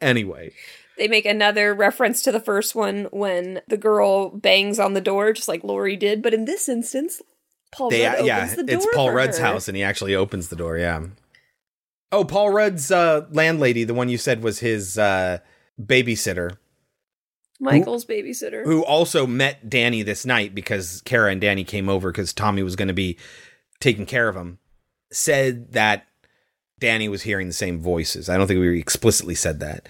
[SPEAKER 1] Anyway,
[SPEAKER 3] They make another reference to the first one when the girl bangs on the door, just like Lori did. But in this instance, Paul
[SPEAKER 1] they,
[SPEAKER 3] Rudd opens
[SPEAKER 1] yeah,
[SPEAKER 3] the door.
[SPEAKER 1] it's Paul Rudd's
[SPEAKER 3] her.
[SPEAKER 1] house and he actually opens the door, yeah. Oh, Paul Rudd's uh, landlady, the one you said was his uh, babysitter.
[SPEAKER 3] Michael's babysitter.
[SPEAKER 1] who also met Danny this night because Kara and Danny came over because Tommy was going to be taking care of him, said that Danny was hearing the same voices. I don't think we explicitly said that.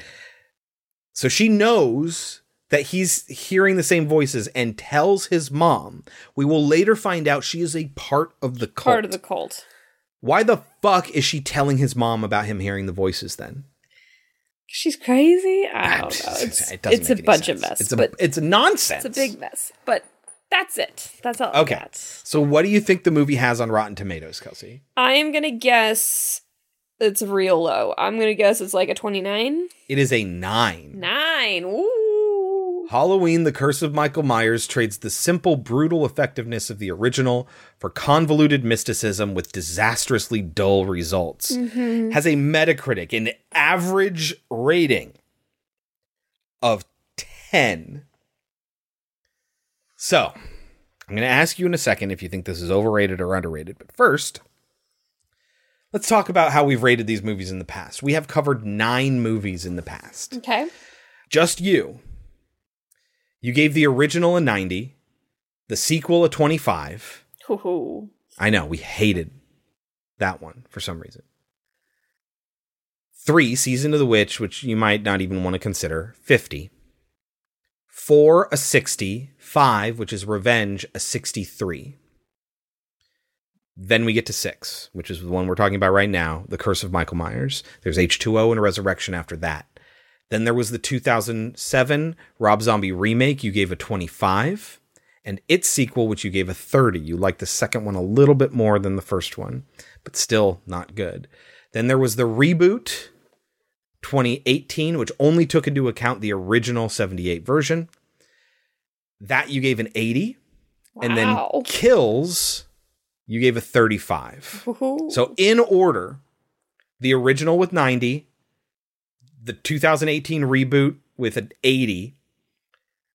[SPEAKER 1] So she knows that he's hearing the same voices and tells his mom. We will later find out she is a part of the cult.
[SPEAKER 3] Part of the cult.
[SPEAKER 1] Why the fuck is she telling his mom about him hearing the voices then?
[SPEAKER 3] She's crazy. I don't know. It's,
[SPEAKER 1] It doesn't
[SPEAKER 3] it's a bunch
[SPEAKER 1] sense.
[SPEAKER 3] of mess.
[SPEAKER 1] It's a it's nonsense.
[SPEAKER 3] it's a big mess. But That's it. That's all.
[SPEAKER 1] Okay. So, what do you think the movie has on Rotten Tomatoes, Kelsey?
[SPEAKER 3] I am gonna guess it's real low. I'm gonna guess it's like a 29.
[SPEAKER 1] It is a nine.
[SPEAKER 3] Nine. Ooh.
[SPEAKER 1] Halloween, The Curse of Michael Myers trades the simple, brutal effectiveness of the original for convoluted mysticism with disastrously dull results.
[SPEAKER 3] Mhm.
[SPEAKER 1] Has a Metacritic, an average rating of 10. So, I'm going to ask you in a second if you think this is overrated or underrated. But first, let's talk about how we've rated these movies in the past. We have covered nine movies in the past
[SPEAKER 3] Okay.
[SPEAKER 1] just you. You gave the original a 90, the sequel a 25.
[SPEAKER 3] Hoo-hoo.
[SPEAKER 1] I know, we hated that one for some reason. Three, Season of the Witch, which you might not even want to consider, 50. Four, a 60. Five, which is Revenge, a 63. Then we get to six, which is the one we're talking about right now, The Curse of Michael Myers. There's H2O and Resurrection after that. Then there was the 2007 Rob Zombie remake, you gave a 25. And its sequel, which you gave a 30. You liked the second one a little bit more than the first one, but still not good. Then there was the reboot 2018, which only took into account the original 78 version. That you gave an 80. And then Kills, you gave a 35.
[SPEAKER 3] Hoo-hoo.
[SPEAKER 1] So in order, the original with 90, the 2018 reboot with an 80,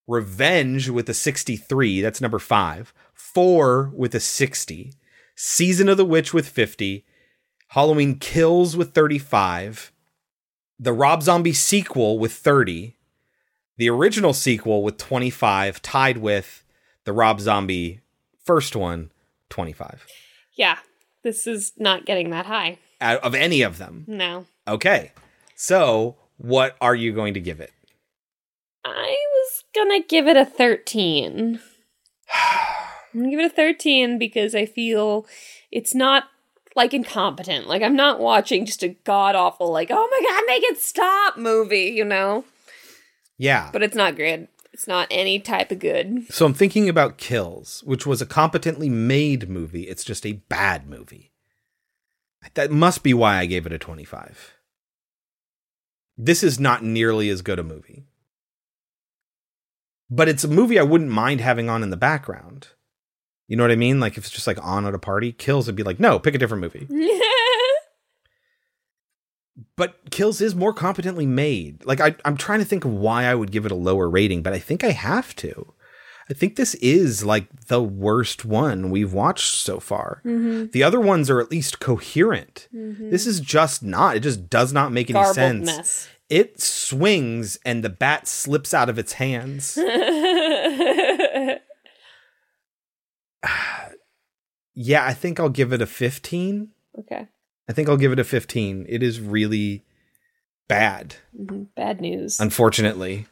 [SPEAKER 1] Revenge with a 63, that's number 5, 4 with a 60, Season of the Witch with 50, Halloween Kills with 35, the Rob Zombie sequel with 30, the original sequel with 25, tied with the Rob Zombie first one, 25.
[SPEAKER 3] yeah. This is not getting that high.
[SPEAKER 1] Out of any of them.
[SPEAKER 3] No.
[SPEAKER 1] Okay. So, what are you going to give it?
[SPEAKER 3] I was gonna give it a 13. I'm gonna give it a 13 because I feel it's not like incompetent. Like I'm not watching just a god awful, like, oh my god, make it stop movie, you know?
[SPEAKER 1] Yeah.
[SPEAKER 3] But it's not good. It's not any type of good.
[SPEAKER 1] So I'm thinking about Kills, which was a competently made movie. It's just a bad movie. That must be why I gave it a 25. This is not nearly as good a movie. But it's a movie I wouldn't mind having on in the background. You know what I mean? Like if it's just like on at a party, Kills would be like, no, pick a different movie. But Kills is more competently made. Like I, I'm trying to think of why I would give it a lower rating, but I think I have to. I think this is like the worst one we've watched so far.
[SPEAKER 3] Mhm.
[SPEAKER 1] The other ones are at least coherent.
[SPEAKER 3] Mhm.
[SPEAKER 1] This is just not. It just does not make any
[SPEAKER 3] Garbled
[SPEAKER 1] sense.
[SPEAKER 3] mess.
[SPEAKER 1] It swings and the bat slips out of its hands. yeah, I think I'll give it a 15.
[SPEAKER 3] okay.
[SPEAKER 1] I think I'll give it a 15. It is really bad,
[SPEAKER 3] Mhm. Bad news.
[SPEAKER 1] unfortunately.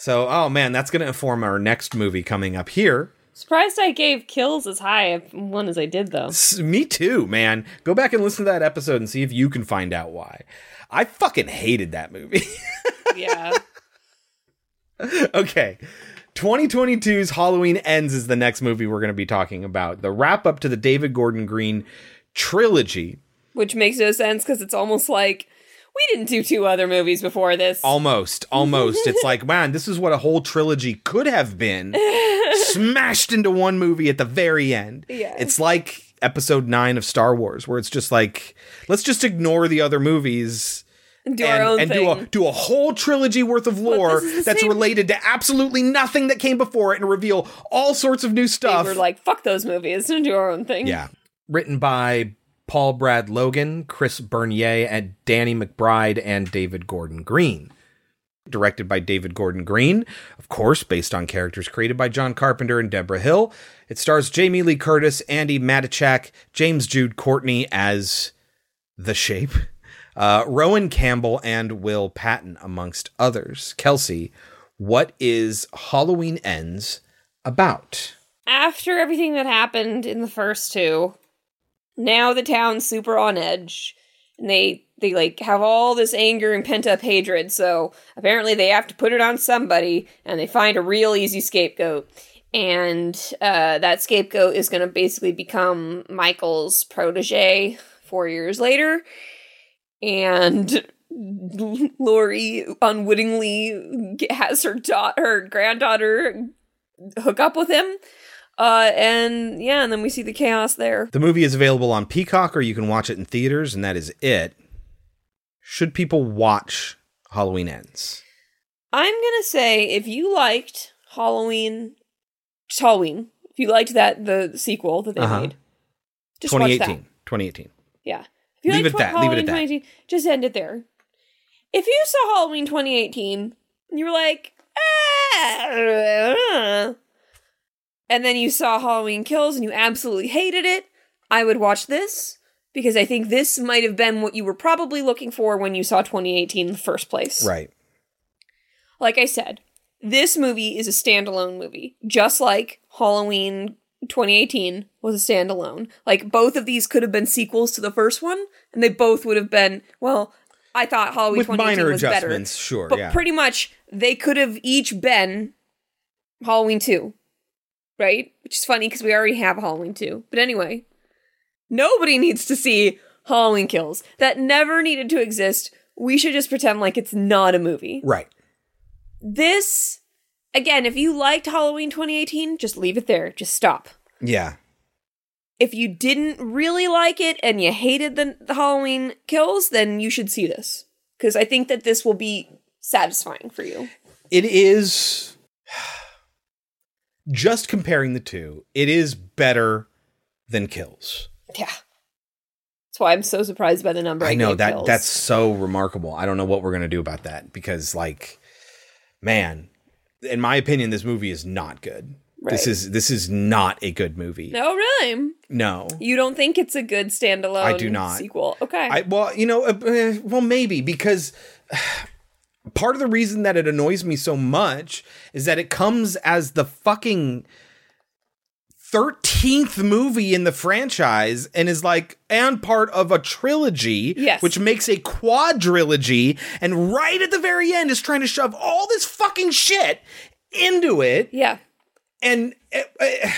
[SPEAKER 1] So, oh man, that's going to inform our next movie coming up here.
[SPEAKER 3] Surprised I gave kills as high one as I did though.
[SPEAKER 1] S- Me too, man. Go back and listen to that episode and see if you can find out why. I fucking hated that movie.
[SPEAKER 3] yeah.
[SPEAKER 1] okay. 2022's Halloween Ends is the next movie we're going to be talking about. The wrap up to the David Gordon Green trilogy.
[SPEAKER 3] Which makes no sense because it's almost like we didn't do two other movies before this.
[SPEAKER 1] Almost, almost. it's like, man, this is what a whole trilogy could have been smashed into one movie at the very end.
[SPEAKER 3] Yeah.
[SPEAKER 1] It's like episode nine of Star Wars, where it's just like, let's just ignore the other movies.
[SPEAKER 3] And do our own
[SPEAKER 1] and
[SPEAKER 3] thing.
[SPEAKER 1] do a do a whole trilogy worth of lore
[SPEAKER 3] this is the
[SPEAKER 1] that's
[SPEAKER 3] same-
[SPEAKER 1] related to absolutely nothing that came before it and reveal all sorts of new stuff.
[SPEAKER 3] We're like, fuck those movies and do our own thing.
[SPEAKER 1] Yeah. Written by Paul Brad Logan, Chris Bernier, and Danny McBride and David Gordon Green. Directed by David Gordon Green, of course, based on characters created by John Carpenter and Debra Hill. It stars Jamie Lee Curtis, Andi Matichak, James Jude Courtney as The Shape, uh, Rohan Campbell, and Will Patton, amongst others. Kelsey, what is Halloween Ends about?
[SPEAKER 3] After everything that happened in the first two, now the town's super on edge. And they they like have all this anger and pent up hatred, so apparently they have to put it on somebody, and they find a real easy scapegoat. and uh, that scapegoat is going to basically become Michael's protege four years later, and Lori unwittingly has her da- her granddaughter hook up with him. Uh, and yeah, and then we see the chaos there.
[SPEAKER 1] The movie is available on Peacock or you can watch it in theaters, and that is it. Should people watch Halloween Ends?
[SPEAKER 3] I'm gonna say if you liked Halloween, Halloween, if you liked that the sequel that they
[SPEAKER 1] Uh-huh.
[SPEAKER 3] made, just watch that.
[SPEAKER 1] 2018. 2018.
[SPEAKER 3] Yeah. If you
[SPEAKER 1] Leave
[SPEAKER 3] liked
[SPEAKER 1] it that, leave it
[SPEAKER 3] Halloween
[SPEAKER 1] at that.
[SPEAKER 3] 2018, just end it there. If you saw Halloween 2018 and you were like, ah, and then you saw Halloween Kills and you absolutely hated it, I would watch this because I think this might have been what you were probably looking for when you saw 2018 in the first place.
[SPEAKER 1] Right.
[SPEAKER 3] Like I said, this movie is a standalone movie, just like Halloween 2018 was a standalone. Like both of these could have been sequels to the first one, and they both would have been well. I thought Halloween
[SPEAKER 1] With
[SPEAKER 3] 2018
[SPEAKER 1] minor
[SPEAKER 3] was better,
[SPEAKER 1] sure,
[SPEAKER 3] but
[SPEAKER 1] yeah.
[SPEAKER 3] pretty much they could have each been Halloween 2, right? Which is funny because we already have Halloween 2. But anyway, nobody needs to see Halloween Kills. That never needed to exist. We should just pretend like it's not a movie
[SPEAKER 1] Right.
[SPEAKER 3] this again if you liked halloween 2018 just leave it there just stop
[SPEAKER 1] Yeah.
[SPEAKER 3] if you didn't really like it and you hated the, the halloween kills then you should see this because i think that this will be satisfying for you
[SPEAKER 1] It is just comparing the two, it is better than Kills.
[SPEAKER 3] yeah that's why i'm so surprised by the number i,
[SPEAKER 1] I know that
[SPEAKER 3] Kills.
[SPEAKER 1] that's so remarkable. I don't know what we're going to do about that because like man, in my opinion this movie is not good. This is this is not a good movie.
[SPEAKER 3] no really
[SPEAKER 1] No.
[SPEAKER 3] you don't think it's a good standalone
[SPEAKER 1] I do not.
[SPEAKER 3] sequel okay
[SPEAKER 1] I well, you know, uh, well maybe because part of the reason that it annoys me so much is that it comes as the fucking 13th movie in the franchise and is like and part of a trilogy
[SPEAKER 3] Yes.
[SPEAKER 1] which makes a quadrilogy and right at the very end is trying to shove all this fucking shit into it
[SPEAKER 3] yeah
[SPEAKER 1] and uh, uh,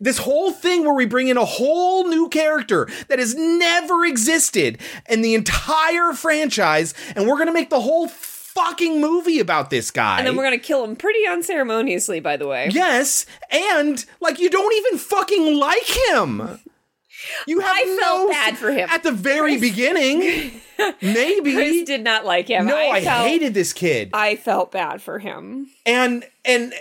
[SPEAKER 1] this whole thing where we bring in a whole new character that has never existed in the entire franchise and we're gonna make the whole fucking movie about this guy.
[SPEAKER 3] And then we're gonna kill him pretty unceremoniously by the way.
[SPEAKER 1] Yes and like you don't even fucking like him. You have
[SPEAKER 3] I felt
[SPEAKER 1] no-
[SPEAKER 3] bad for him.
[SPEAKER 1] at the very beginning. Maybe.
[SPEAKER 3] Chris did not like him.
[SPEAKER 1] No i,
[SPEAKER 3] felt-
[SPEAKER 1] hated this kid.
[SPEAKER 3] I felt bad for him.
[SPEAKER 1] And and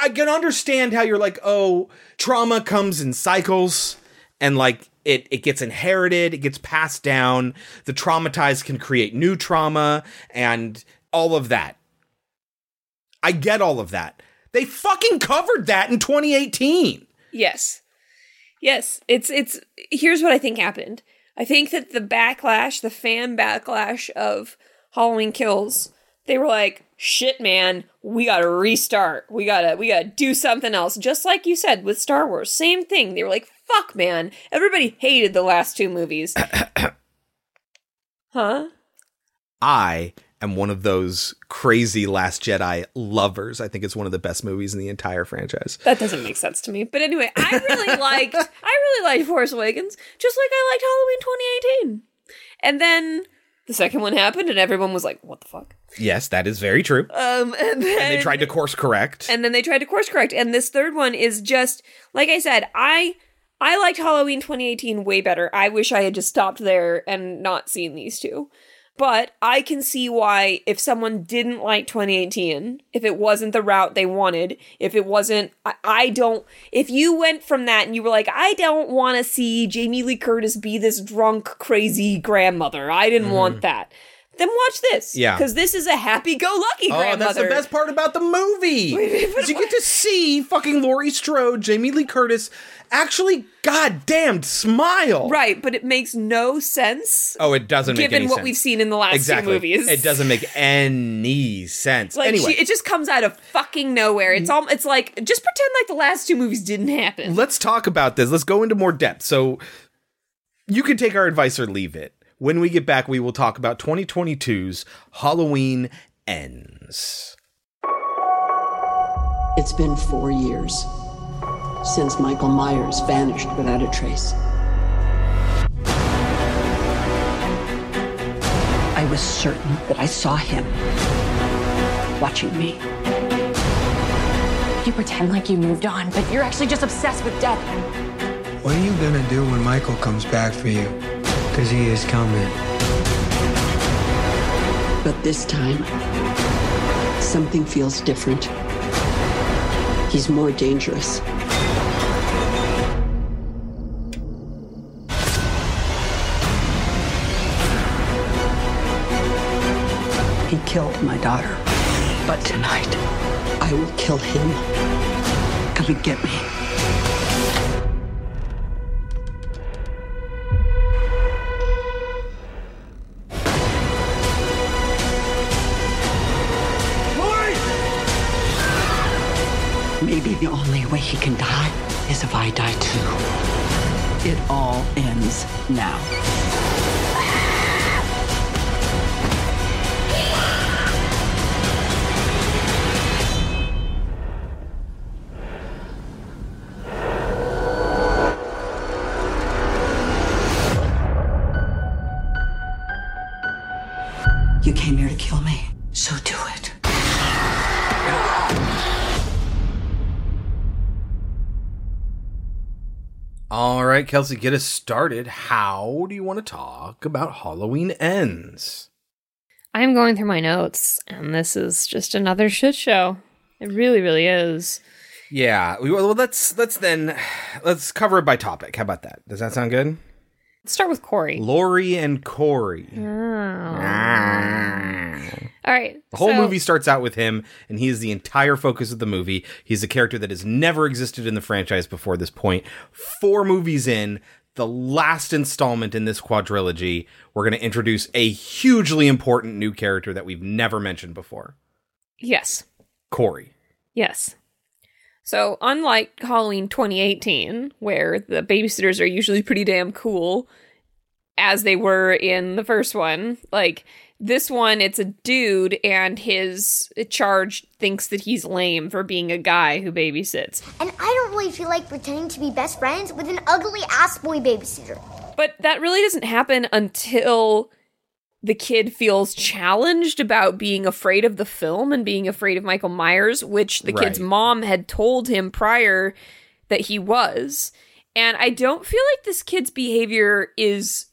[SPEAKER 1] I can understand how you're like, oh, trauma comes in cycles, and like it it gets inherited, it gets passed down. The traumatized can create new trauma, and all of that. I get all of that. They fucking covered that in 2018.
[SPEAKER 3] Yes. Yes, it's it's here's what I think happened. I think that the backlash, the fan backlash of Halloween Kills, they were like, "Shit, man, we got to restart. We got to we got to do something else." Just like you said with Star Wars, same thing. They were like, "Fuck, man, everybody hated the last two movies." huh?
[SPEAKER 1] I am one of those crazy Last Jedi lovers. I think it's one of the best movies in the entire franchise.
[SPEAKER 3] That doesn't make sense to me. But anyway, I really liked I really liked Force Awakens, just like I liked Halloween 2018. And then the second one happened and everyone was like, "What the fuck?"
[SPEAKER 1] Yes, that is very true.
[SPEAKER 3] Um and then
[SPEAKER 1] and they tried to course correct.
[SPEAKER 3] and then they tried to course correct. And this third one is just like I said, I I liked Halloween 2018 way better. I wish I had just stopped there and not seen these two. But I can see why if someone didn't like 2018, if it wasn't the route they wanted, if it wasn't I, I don't if you went from that and you were like, I don't want to see Jamie Lee Curtis be this drunk, crazy grandmother. I didn't want mm-hmm. that. Then watch this.
[SPEAKER 1] Yeah.
[SPEAKER 3] Because this is a happy go lucky
[SPEAKER 1] Oh,
[SPEAKER 3] grandmother.
[SPEAKER 1] that's the best part about the movie. is you get to see fucking Laurie Strode, Jamie Lee Curtis, actually goddamn smile.
[SPEAKER 3] Right, but it makes no sense
[SPEAKER 1] Oh, it doesn't make
[SPEAKER 3] given what
[SPEAKER 1] sense.
[SPEAKER 3] we've seen in the last
[SPEAKER 1] exactly.
[SPEAKER 3] two movies.
[SPEAKER 1] It doesn't make any sense.
[SPEAKER 3] Like
[SPEAKER 1] anyway,
[SPEAKER 3] she, it just comes out of fucking nowhere. It's all. It's like just pretend like the last two movies didn't happen.
[SPEAKER 1] let's talk about this. Let's go into more depth. So you can take our advice or leave it. When we get back, we will talk about 2022's Halloween Ends.
[SPEAKER 11] It's been four years since Michael Myers vanished without a trace. I was certain that I saw him watching me.
[SPEAKER 12] You pretend like you moved on, but you're actually just obsessed with death.
[SPEAKER 13] What are you gonna do when Michael comes back for you? Because he is coming.
[SPEAKER 11] But this time, something feels different. He's more dangerous. He killed my daughter. But tonight, I will kill him. Come and get me. Maybe the only way he can die is if I die too. It all ends now.
[SPEAKER 1] Right, Kelsey, get us started. How do you want to talk about Halloween Ends?
[SPEAKER 3] I'm going through my notes, and this is just another shit show. It really, really is.
[SPEAKER 1] Yeah, well, let's let's then let's cover it by topic. How about that? Does that sound good?
[SPEAKER 3] Let's start with Corey.
[SPEAKER 1] Lori and Corey. Oh. Ah.
[SPEAKER 3] All right.
[SPEAKER 1] The whole
[SPEAKER 3] so-
[SPEAKER 1] movie starts out with him, and he is the entire focus of the movie. He's a character that has never existed in the franchise before this point. Four movies in, the last installment in this quadrilogy, we're going to introduce a hugely important new character that we've never mentioned before
[SPEAKER 3] Yes.
[SPEAKER 1] Corey.
[SPEAKER 3] Yes. So, unlike Halloween 2018, where the babysitters are usually pretty damn cool, as they were in the first one, like this one, it's a dude, and his charge thinks that he's lame for being a guy who babysits.
[SPEAKER 10] And I don't really feel like pretending to be best friends with an ugly ass boy babysitter.
[SPEAKER 3] But that really doesn't happen until the kid feels challenged about being afraid of the film and being afraid of Michael Myers, which the kid's mom had told him prior that he was. And I don't feel like this kid's behavior is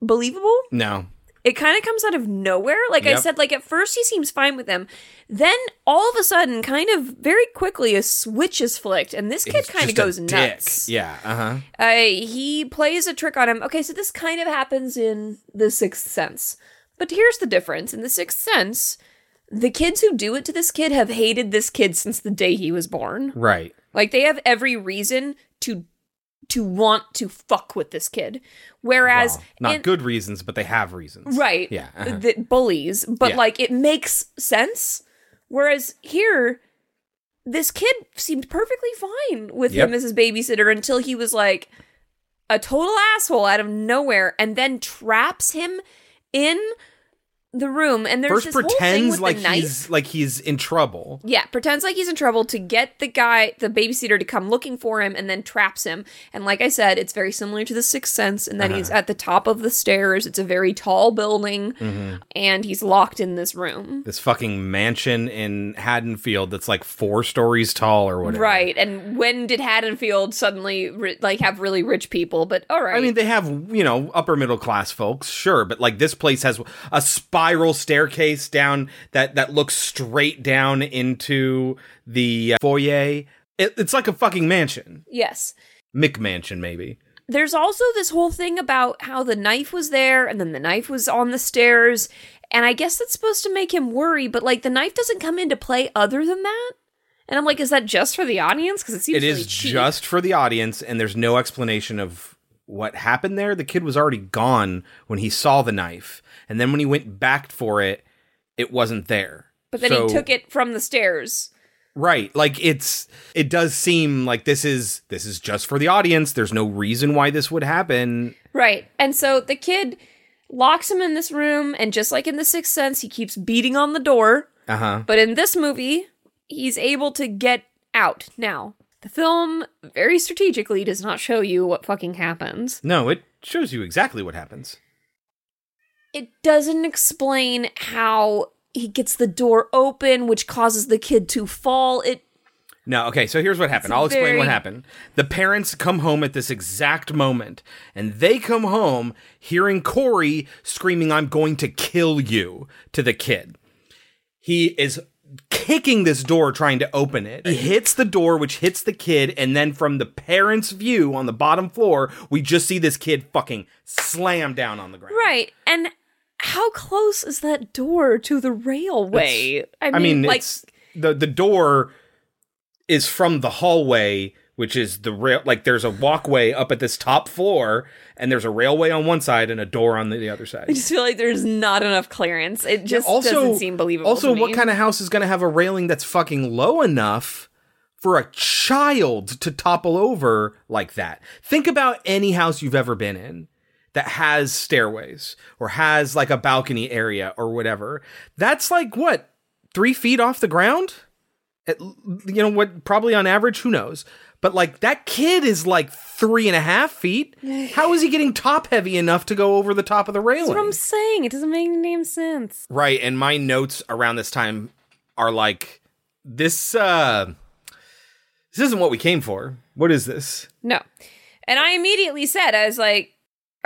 [SPEAKER 3] believable.
[SPEAKER 1] No.
[SPEAKER 3] It kind of comes out of nowhere. Like I said, like at first he seems fine with them. Then all of a sudden, kind of very quickly, a switch is flicked, and this kid kind of goes nuts.
[SPEAKER 1] Yeah, uh huh.
[SPEAKER 3] Uh, he plays a trick on him. Okay, so this kind of happens in The Sixth Sense. But here's the difference. In The Sixth Sense, the kids who do it to this kid have hated this kid since the day he was born.
[SPEAKER 1] Right.
[SPEAKER 3] Like they have every reason to to want to fuck with this kid. Whereas
[SPEAKER 1] Well, not
[SPEAKER 3] in-
[SPEAKER 1] good reasons, but they have reasons.
[SPEAKER 3] Right.
[SPEAKER 1] Yeah. uh-huh.
[SPEAKER 3] That bullies, but
[SPEAKER 1] Yeah.
[SPEAKER 3] like it makes sense. Whereas here, this kid seemed perfectly fine with
[SPEAKER 1] Yep.
[SPEAKER 3] him as his babysitter until he was like a total asshole out of nowhere and then traps him in the room. And there's
[SPEAKER 1] First
[SPEAKER 3] this whole thing
[SPEAKER 1] pretends
[SPEAKER 3] with
[SPEAKER 1] like he's like he's in trouble.
[SPEAKER 3] Yeah, pretends like he's in trouble to get the guy, the babysitter, to come looking for him and then traps him. And like I said, it's very similar to The Sixth Sense and that he's
[SPEAKER 1] Uh-huh.
[SPEAKER 3] at the top of the stairs. It's a very tall building
[SPEAKER 1] Mhm.
[SPEAKER 3] and he's locked in this room.
[SPEAKER 1] This fucking mansion in Haddonfield that's like four stories tall or whatever.
[SPEAKER 3] Right. And when did Haddonfield suddenly ri- like have really rich people? But all right.
[SPEAKER 1] I mean, they have, you know, upper middle class folks, sure, but like this place has a spiral staircase down that that looks straight down into the uh, foyer. It, it's like a fucking mansion.
[SPEAKER 3] yes.
[SPEAKER 1] McMansion, maybe.
[SPEAKER 3] There's also this whole thing about how the knife was there and then the knife was on the stairs. And I guess that's supposed to make him worry, but like the knife doesn't come into play other than that. And I'm like, is that just for the audience? Because it seems
[SPEAKER 1] It is
[SPEAKER 3] really cheap.
[SPEAKER 1] just for the audience, and there's no explanation of what happened there. The kid was already gone when he saw the knife, and then when he went back for it, it wasn't there.
[SPEAKER 3] But then
[SPEAKER 1] So-
[SPEAKER 3] he took it from the stairs.
[SPEAKER 1] Right. Like it's it does seem like this is this is just for the audience. There's no reason why this would happen.
[SPEAKER 3] Right. And so the kid locks him in this room, and just like in The Sixth Sense, he keeps beating on the door.
[SPEAKER 1] Uh-huh.
[SPEAKER 3] But in this movie, he's able to get out. Now, the film very strategically does not show you what fucking happens.
[SPEAKER 1] No, it shows you exactly what happens.
[SPEAKER 3] It doesn't explain how he gets the door open, which causes the kid to fall. It
[SPEAKER 1] No, okay, so here's what happened.
[SPEAKER 3] It's
[SPEAKER 1] I'll explain
[SPEAKER 3] very-
[SPEAKER 1] what happened. The parents come home at this exact moment, and they come home hearing Corey screaming, I'm going to kill you to the kid. He is kicking this door trying to open it. He hits the door, which hits the kid, and then from the parents' view on the bottom floor, we just see this kid fucking slam down on the ground.
[SPEAKER 3] right, and how close is that door to the railway?
[SPEAKER 1] I mean,
[SPEAKER 3] like
[SPEAKER 1] it's the the door is from the hallway, which is the rail. Like there's a walkway up at this top floor, and there's a railway on one side and a door on the, the other side.
[SPEAKER 3] I just feel like there's not enough clearance. It just
[SPEAKER 1] also,
[SPEAKER 3] doesn't seem believable.
[SPEAKER 1] Also, what kind of house is going to have a railing that's fucking low enough? For a child to topple over like that. Think about any house you've ever been in that has stairways or has like a balcony area or whatever. That's like what, three feet off the ground? At, you know what? Probably on average, who knows? But like that kid is like three and a half feet. How is he getting top heavy enough to go over the top of the railing?
[SPEAKER 3] That's what I'm saying. It doesn't make any damn sense.
[SPEAKER 1] Right, and my notes around this time are like this uh this isn't what we came for. What is this?
[SPEAKER 3] No. And I immediately said, I was like,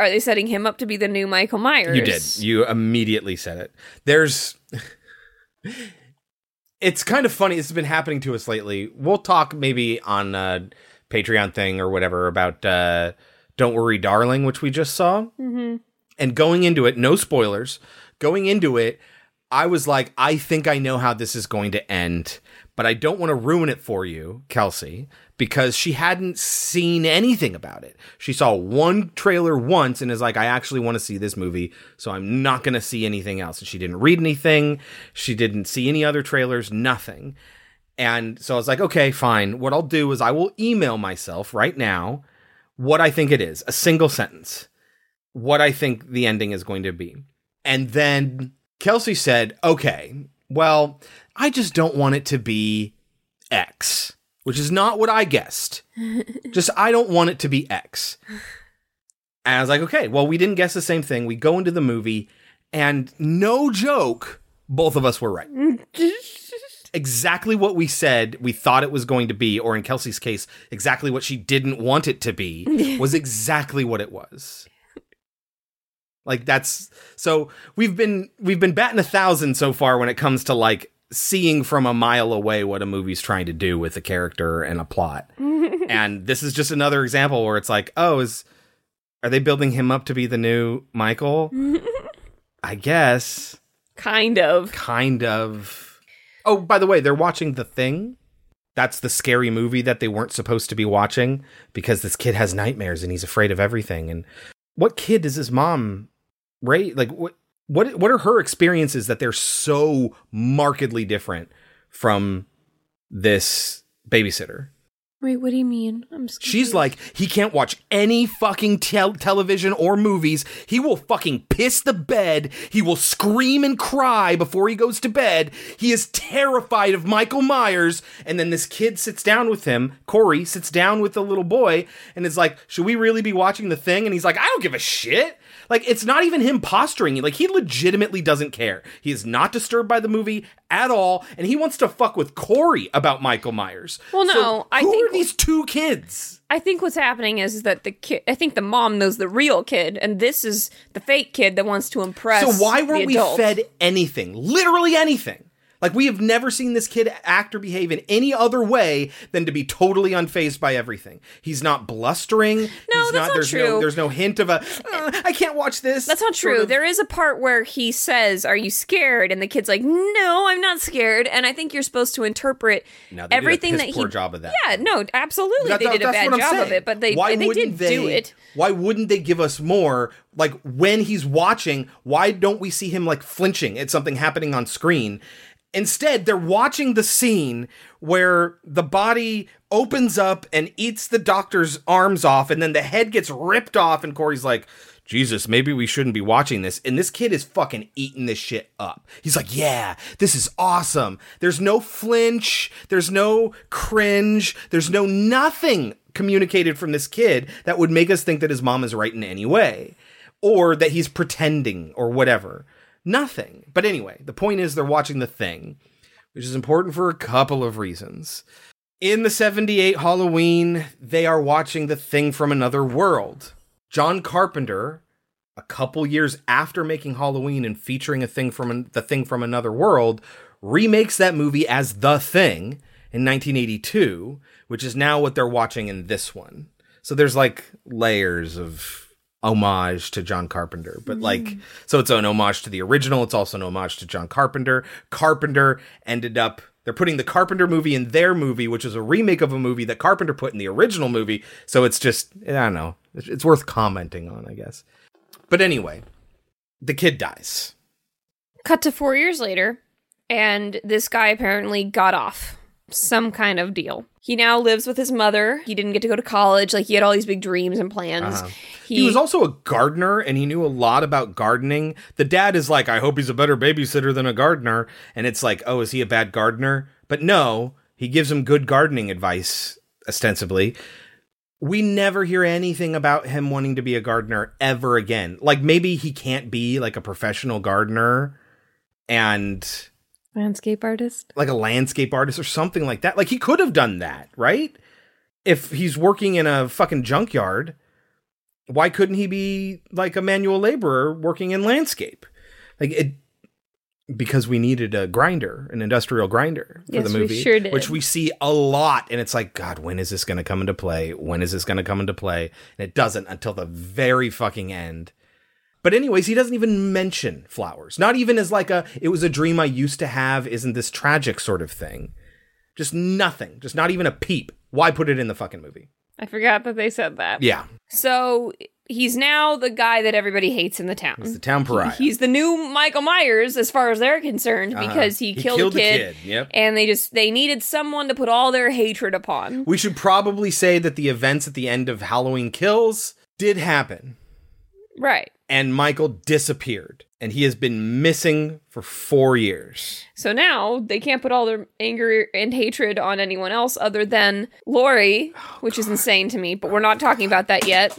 [SPEAKER 3] are they setting him up to be the new Michael Myers?
[SPEAKER 1] You did. You immediately said it. There's It's kind of funny. This has been happening to us lately. We'll talk maybe on a Patreon thing or whatever about uh Don't Worry Darling, which we just saw.
[SPEAKER 3] Mm-hmm.
[SPEAKER 1] And going into it, no spoilers. Going into it, I was like, I think I know how this is going to end, but I don't want to ruin it for you, Kelsey, because she hadn't seen anything about it. She saw one trailer once and is like, I actually want to see this movie, so I'm not going to see anything else. And she didn't read anything. She didn't see any other trailers, nothing. And so I was like, okay, fine. What I'll do is I will email myself right now what I think it is, a single sentence, what I think the ending is going to be. And then Kelsey said, okay, well, I just don't want it to be X, which is not what I guessed. just, I don't want it to be X. And I was like, okay, well, we didn't guess the same thing. We go into the movie, and no joke, both of us were right. exactly what we said we thought it was going to be, or in Kelsey's case, exactly what she didn't want it to be, was exactly what it was. Like that's so we've been we've been batting a thousand so far when it comes to like seeing from a mile away what a movie's trying to do with a character and a plot. and this is just another example where it's like, oh, is are they building him up to be the new Michael? I guess.
[SPEAKER 3] Kind of.
[SPEAKER 1] Kind of. Oh, by the way, they're watching The Thing. That's the scary movie that they weren't supposed to be watching because this kid has nightmares and he's afraid of everything. And what kid does his mom raise? Like what? What? What are her experiences that they're so markedly different from this babysitter?
[SPEAKER 3] Wait, what do you mean? I'm just
[SPEAKER 1] She's like, he can't watch any fucking tel- television or movies. He will fucking piss the bed. He will scream and cry before he goes to bed. He is terrified of Michael Myers. And then this kid sits down with him. Corey sits down with the little boy and is like, should we really be watching the thing? And he's like, I don't give a shit. Like, it's not even him posturing. Like, he legitimately doesn't care. He is not disturbed by the movie at all. And he wants to fuck with Corey about Michael Myers.
[SPEAKER 3] Well, no,
[SPEAKER 1] So
[SPEAKER 3] I
[SPEAKER 1] who
[SPEAKER 3] think-
[SPEAKER 1] are these two kids?
[SPEAKER 3] I think what's happening is that the kid. I think the mom knows the real kid, and this is the fake kid that wants to impress.
[SPEAKER 1] So why weren't we fed anything? Literally anything. Like we have never seen this kid act or behave in any other way than to be totally unfazed by everything. He's not blustering. No,
[SPEAKER 3] that's not
[SPEAKER 1] there's
[SPEAKER 3] true.
[SPEAKER 1] No, there's no hint of a. "Uh, I can't watch this.
[SPEAKER 3] That's not
[SPEAKER 1] sort
[SPEAKER 3] true.
[SPEAKER 1] of-
[SPEAKER 3] There is a part where he says, "Are you scared?" and the kid's like, "No, I'm not scared." And I think you're supposed to interpret
[SPEAKER 1] No, they did a
[SPEAKER 3] everything that
[SPEAKER 1] poor
[SPEAKER 3] he.
[SPEAKER 1] job of that.
[SPEAKER 3] Yeah, no, absolutely,
[SPEAKER 1] That-
[SPEAKER 3] they
[SPEAKER 1] that-
[SPEAKER 3] did a bad job of it, but they
[SPEAKER 1] why
[SPEAKER 3] they did
[SPEAKER 1] they,
[SPEAKER 3] do it.
[SPEAKER 1] Why wouldn't they give us more? Like when he's watching, why don't we see him like flinching at something happening on screen? Instead, they're watching the scene where the body opens up and eats the doctor's arms off, and then the head gets ripped off, and Corey's like, Jesus, maybe we shouldn't be watching this. And this kid is fucking eating this shit up. He's like, yeah, this is awesome. There's no flinch. There's no cringe. There's no nothing communicated from this kid that would make us think that his mom is right in any way or that he's pretending or whatever. Nothing. But anyway, the point is they're watching the thing, which is important for a couple of reasons. In the 78 Halloween, they are watching The Thing from Another World. John Carpenter, a couple years after making Halloween and featuring a thing from an, The Thing from Another World, remakes that movie as The Thing in 1982, which is now what they're watching in this one. So there's like layers of homage to John Carpenter, but mm. like, so it's an homage to the original. It's also an homage to John Carpenter. Carpenter ended up they're putting the Carpenter movie in their movie, which is a remake of a movie that Carpenter put in the original movie. So it's just, I don't know. It's it's worth commenting on, I guess. But anyway, the kid dies.
[SPEAKER 3] Cut to four years later, and this guy apparently got off some kind of deal. He now lives with his mother. He didn't get to go to college. Like, he had all these big dreams and plans.
[SPEAKER 1] Uh-huh. He, was also a gardener and he knew a lot about gardening. The dad is like, I hope he's a better babysitter than a gardener. And it's like, oh, is he a bad gardener? But no, he gives him good gardening advice, ostensibly. We never hear anything about him wanting to be a gardener ever again. Like maybe he can't be like a professional gardener and
[SPEAKER 3] landscape artist.
[SPEAKER 1] like a landscape artist or something like that. Like he could have done that, right? If he's working in a fucking junkyard, why couldn't he be like a manual laborer working in landscape? Like it because we needed a grinder, an industrial grinder for
[SPEAKER 3] Yes,
[SPEAKER 1] the
[SPEAKER 3] we
[SPEAKER 1] movie,
[SPEAKER 3] sure did.
[SPEAKER 1] which we see a lot and it's like god, when is this going to come into play? When is this going to come into play? And it doesn't until the very fucking end. But anyways, he doesn't even mention flowers. Not even as like a it was a dream I used to have, isn't this tragic sort of thing. Just nothing. Just not even a peep. Why put it in the fucking movie?
[SPEAKER 3] I forgot that they said that.
[SPEAKER 1] Yeah.
[SPEAKER 3] So he's now the guy that everybody hates in the town.
[SPEAKER 1] He's the town pariah.
[SPEAKER 3] He's the new Michael Myers as far as they're concerned
[SPEAKER 1] Uh-huh.
[SPEAKER 3] because he,
[SPEAKER 1] He
[SPEAKER 3] killed,
[SPEAKER 1] killed
[SPEAKER 3] a kid,
[SPEAKER 1] kid, yep.
[SPEAKER 3] and they just they needed someone to put all their hatred upon.
[SPEAKER 1] We should probably say that the events at the end of Halloween Kills did happen.
[SPEAKER 3] Right.
[SPEAKER 1] And Michael disappeared. And he has been missing for four years.
[SPEAKER 3] So now they can't put all their anger and hatred on anyone else other than Laurie,
[SPEAKER 1] Oh,
[SPEAKER 3] which is insane to me, but we're not talking about that yet.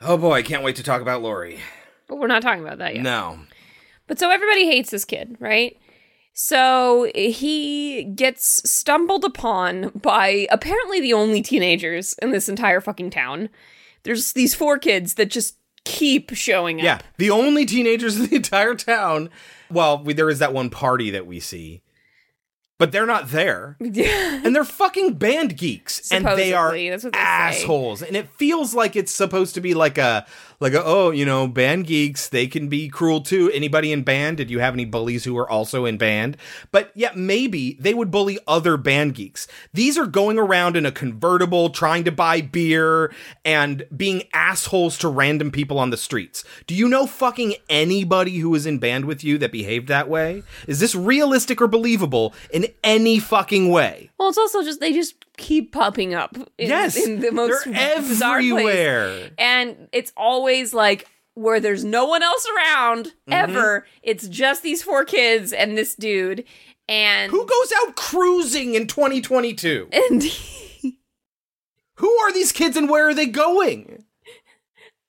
[SPEAKER 1] Oh boy, I can't wait to talk about Laurie.
[SPEAKER 3] But we're not talking about that yet.
[SPEAKER 1] No.
[SPEAKER 3] But so everybody hates this kid, right? So he gets stumbled upon by apparently the only teenagers in this entire fucking town. There's these four kids that just keep showing up.
[SPEAKER 1] Yeah, the only teenagers in the entire town. Well, we, there is that one party that we see, but they're not there. Yeah, and they're fucking band geeks, and they are
[SPEAKER 3] Supposedly, they say.
[SPEAKER 1] assholes. And it feels like it's supposed to be like a like uh, oh, you know, band geeks. They can be cruel too. Anybody in band? Did you have any bullies who were also in band? But yeah, maybe they would bully other band geeks. These are going around in a convertible, trying to buy beer and being assholes to random people on the streets. Do you know fucking anybody who was in band with you that behaved that way? Is this realistic or believable in any fucking way?
[SPEAKER 3] Well, it's also just they just keep popping up. In,
[SPEAKER 1] Yes,
[SPEAKER 3] in the most
[SPEAKER 1] they're
[SPEAKER 3] bizarre place.
[SPEAKER 1] everywhere.
[SPEAKER 3] and it's always like where there's no one else around
[SPEAKER 1] Mm-hmm.
[SPEAKER 3] ever. It's just these four kids and this dude. And
[SPEAKER 1] Who goes out cruising in 2022?
[SPEAKER 3] And
[SPEAKER 1] who are these kids and where are they going?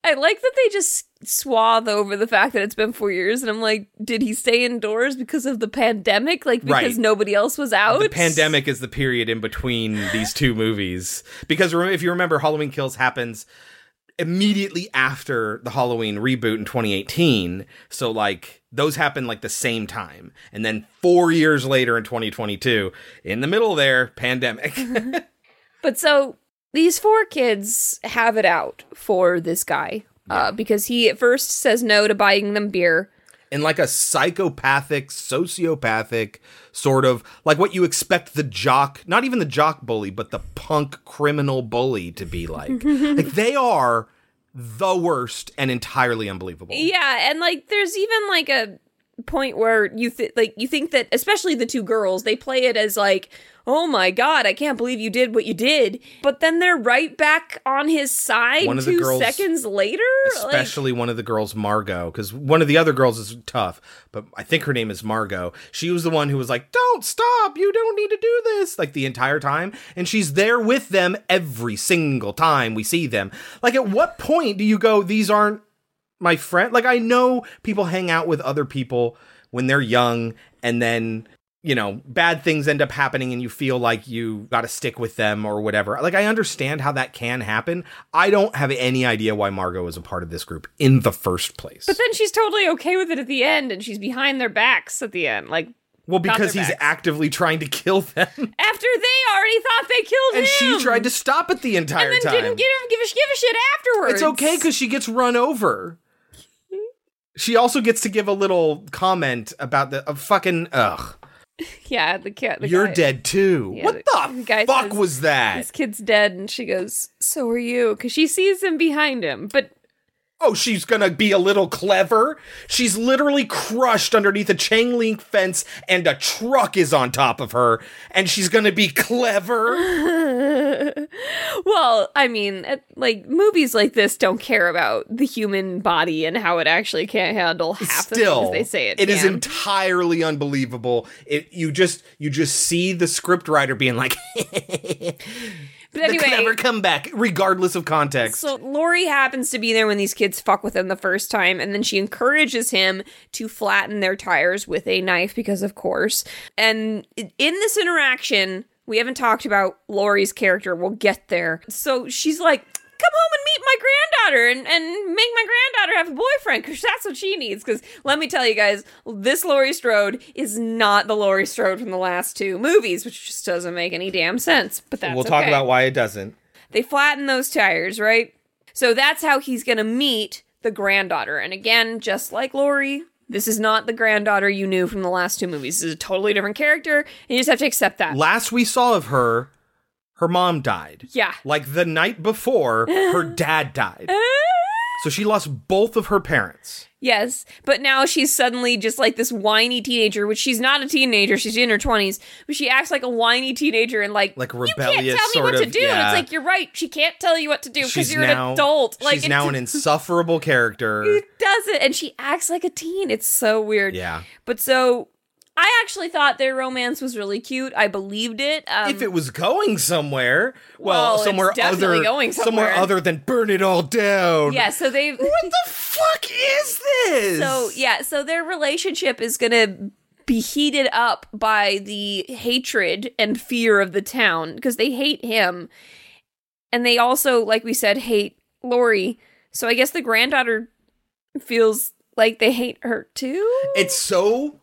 [SPEAKER 3] I like that they just swathe over the fact that it's been four years, and I'm like, did he stay indoors because of the pandemic? Like because
[SPEAKER 1] Right.
[SPEAKER 3] nobody else was out?
[SPEAKER 1] The pandemic is the period in between these two movies because if you remember, Halloween Kills happens immediately after the Halloween reboot in 2018. So like those happen like the same time, and then four years later in 2022, in the middle there, pandemic.
[SPEAKER 3] But so these four kids have it out for this guy uh, because he at first says no to buying them beer.
[SPEAKER 1] in like a psychopathic, sociopathic sort of like what you expect the jock, not even the jock bully, but the punk criminal bully to be like. like they are the worst and entirely unbelievable.
[SPEAKER 3] Yeah, and like there's even like a point where you th- like you think that especially the two girls they play it as like oh my god i can't believe you did what you did but then they're right back on his side
[SPEAKER 1] One of the
[SPEAKER 3] two
[SPEAKER 1] girls-
[SPEAKER 3] seconds later Like,
[SPEAKER 1] especially one of the girls, Margot, because one of the other girls is tough, but I think her name is Margot. She was the one who was like, "Don't stop! You don't need to do this!" Like the entire time, and she's there with them every single time we see them. Like, at what point do you go, "These aren't my friend"? Like, I know people hang out with other people when they're young, and then you know, bad things end up happening and you feel like you got to stick with them or whatever. Like, I understand how that can happen. I don't have any idea why Margot is a part of this group in the first place.
[SPEAKER 3] but then she's totally okay with it at the end and she's behind their backs at the end like
[SPEAKER 1] well, because he's
[SPEAKER 3] backs.
[SPEAKER 1] actively trying to kill them.
[SPEAKER 3] after they already thought they killed
[SPEAKER 1] and
[SPEAKER 3] him
[SPEAKER 1] she tried to stop it the entire time.
[SPEAKER 3] and then
[SPEAKER 1] time.
[SPEAKER 3] didn't give, give, a, give a shit afterwards
[SPEAKER 1] It's okay because she gets run over. She also gets to give a little comment about the uh, fucking ugh.
[SPEAKER 3] yeah the cat the
[SPEAKER 1] You're
[SPEAKER 3] guy-
[SPEAKER 1] dead too.
[SPEAKER 3] Yeah,
[SPEAKER 1] what
[SPEAKER 3] the
[SPEAKER 1] the,
[SPEAKER 3] guy
[SPEAKER 1] fuck
[SPEAKER 3] says,
[SPEAKER 1] was that?
[SPEAKER 3] this kid's dead and she goes so are you because she sees him behind him but
[SPEAKER 1] Oh, she's gonna be a little clever. She's literally crushed underneath a chain link fence, and a truck is on top of her, and she's gonna be clever.
[SPEAKER 3] well, I mean, like movies like this don't care about the human body and how it actually can't handle half the
[SPEAKER 1] Still,
[SPEAKER 3] things they say it
[SPEAKER 1] it is
[SPEAKER 3] can.
[SPEAKER 1] entirely unbelievable. It you just you just see the scriptwriter being like,
[SPEAKER 3] but
[SPEAKER 1] the
[SPEAKER 3] never
[SPEAKER 1] come back, regardless of context.
[SPEAKER 3] so Laurie happens to be there when these kids fuck with him the first time, and then she encourages him to flatten their tires with a knife because, of course. And in this interaction, we haven't talked about Laurie's character. We'll get there. So she's like. Come home and meet my granddaughter and, and make my granddaughter have a boyfriend because that's what she needs. Because let me tell you guys, this Laurie Strode is not the Laurie Strode from the last two movies, which just doesn't make any damn sense. But that's
[SPEAKER 1] we'll talk
[SPEAKER 3] okay.
[SPEAKER 1] about why it doesn't.
[SPEAKER 3] They flatten those tires, right? So that's how he's going to meet the granddaughter. And again, just like Laurie, this is not the granddaughter you knew from the last two movies. This is a totally different character, and you just have to accept that.
[SPEAKER 1] Last we saw of her, her mom died.
[SPEAKER 3] yeah.
[SPEAKER 1] Like the night before, her dad died. So she lost both of her parents.
[SPEAKER 3] Yes, but now she's suddenly just like this whiny teenager, which she's not a teenager. She's in her 20s, but she acts like a whiny teenager and like,
[SPEAKER 1] Like a
[SPEAKER 3] you can't tell me what to do. And
[SPEAKER 1] yeah.
[SPEAKER 3] it's like, you're right. She can't tell you what to do because you're
[SPEAKER 1] now,
[SPEAKER 3] an adult. Like,
[SPEAKER 1] she's now an insufferable character.
[SPEAKER 3] does it. And she acts like a teen. It's so weird.
[SPEAKER 1] Yeah.
[SPEAKER 3] But so I actually thought their romance was really cute. I believed it. Um,
[SPEAKER 1] if it was going somewhere, well,
[SPEAKER 3] Well,
[SPEAKER 1] somewhere other,
[SPEAKER 3] going somewhere.
[SPEAKER 1] other than burn it all down.
[SPEAKER 3] yeah, so they
[SPEAKER 1] What the fuck is this?
[SPEAKER 3] So yeah, so their relationship is gonna be heated up by the hatred and fear of the town because they hate him, and they also, like we said, hate Laurie. So I guess the granddaughter feels like they hate her too.
[SPEAKER 1] It's so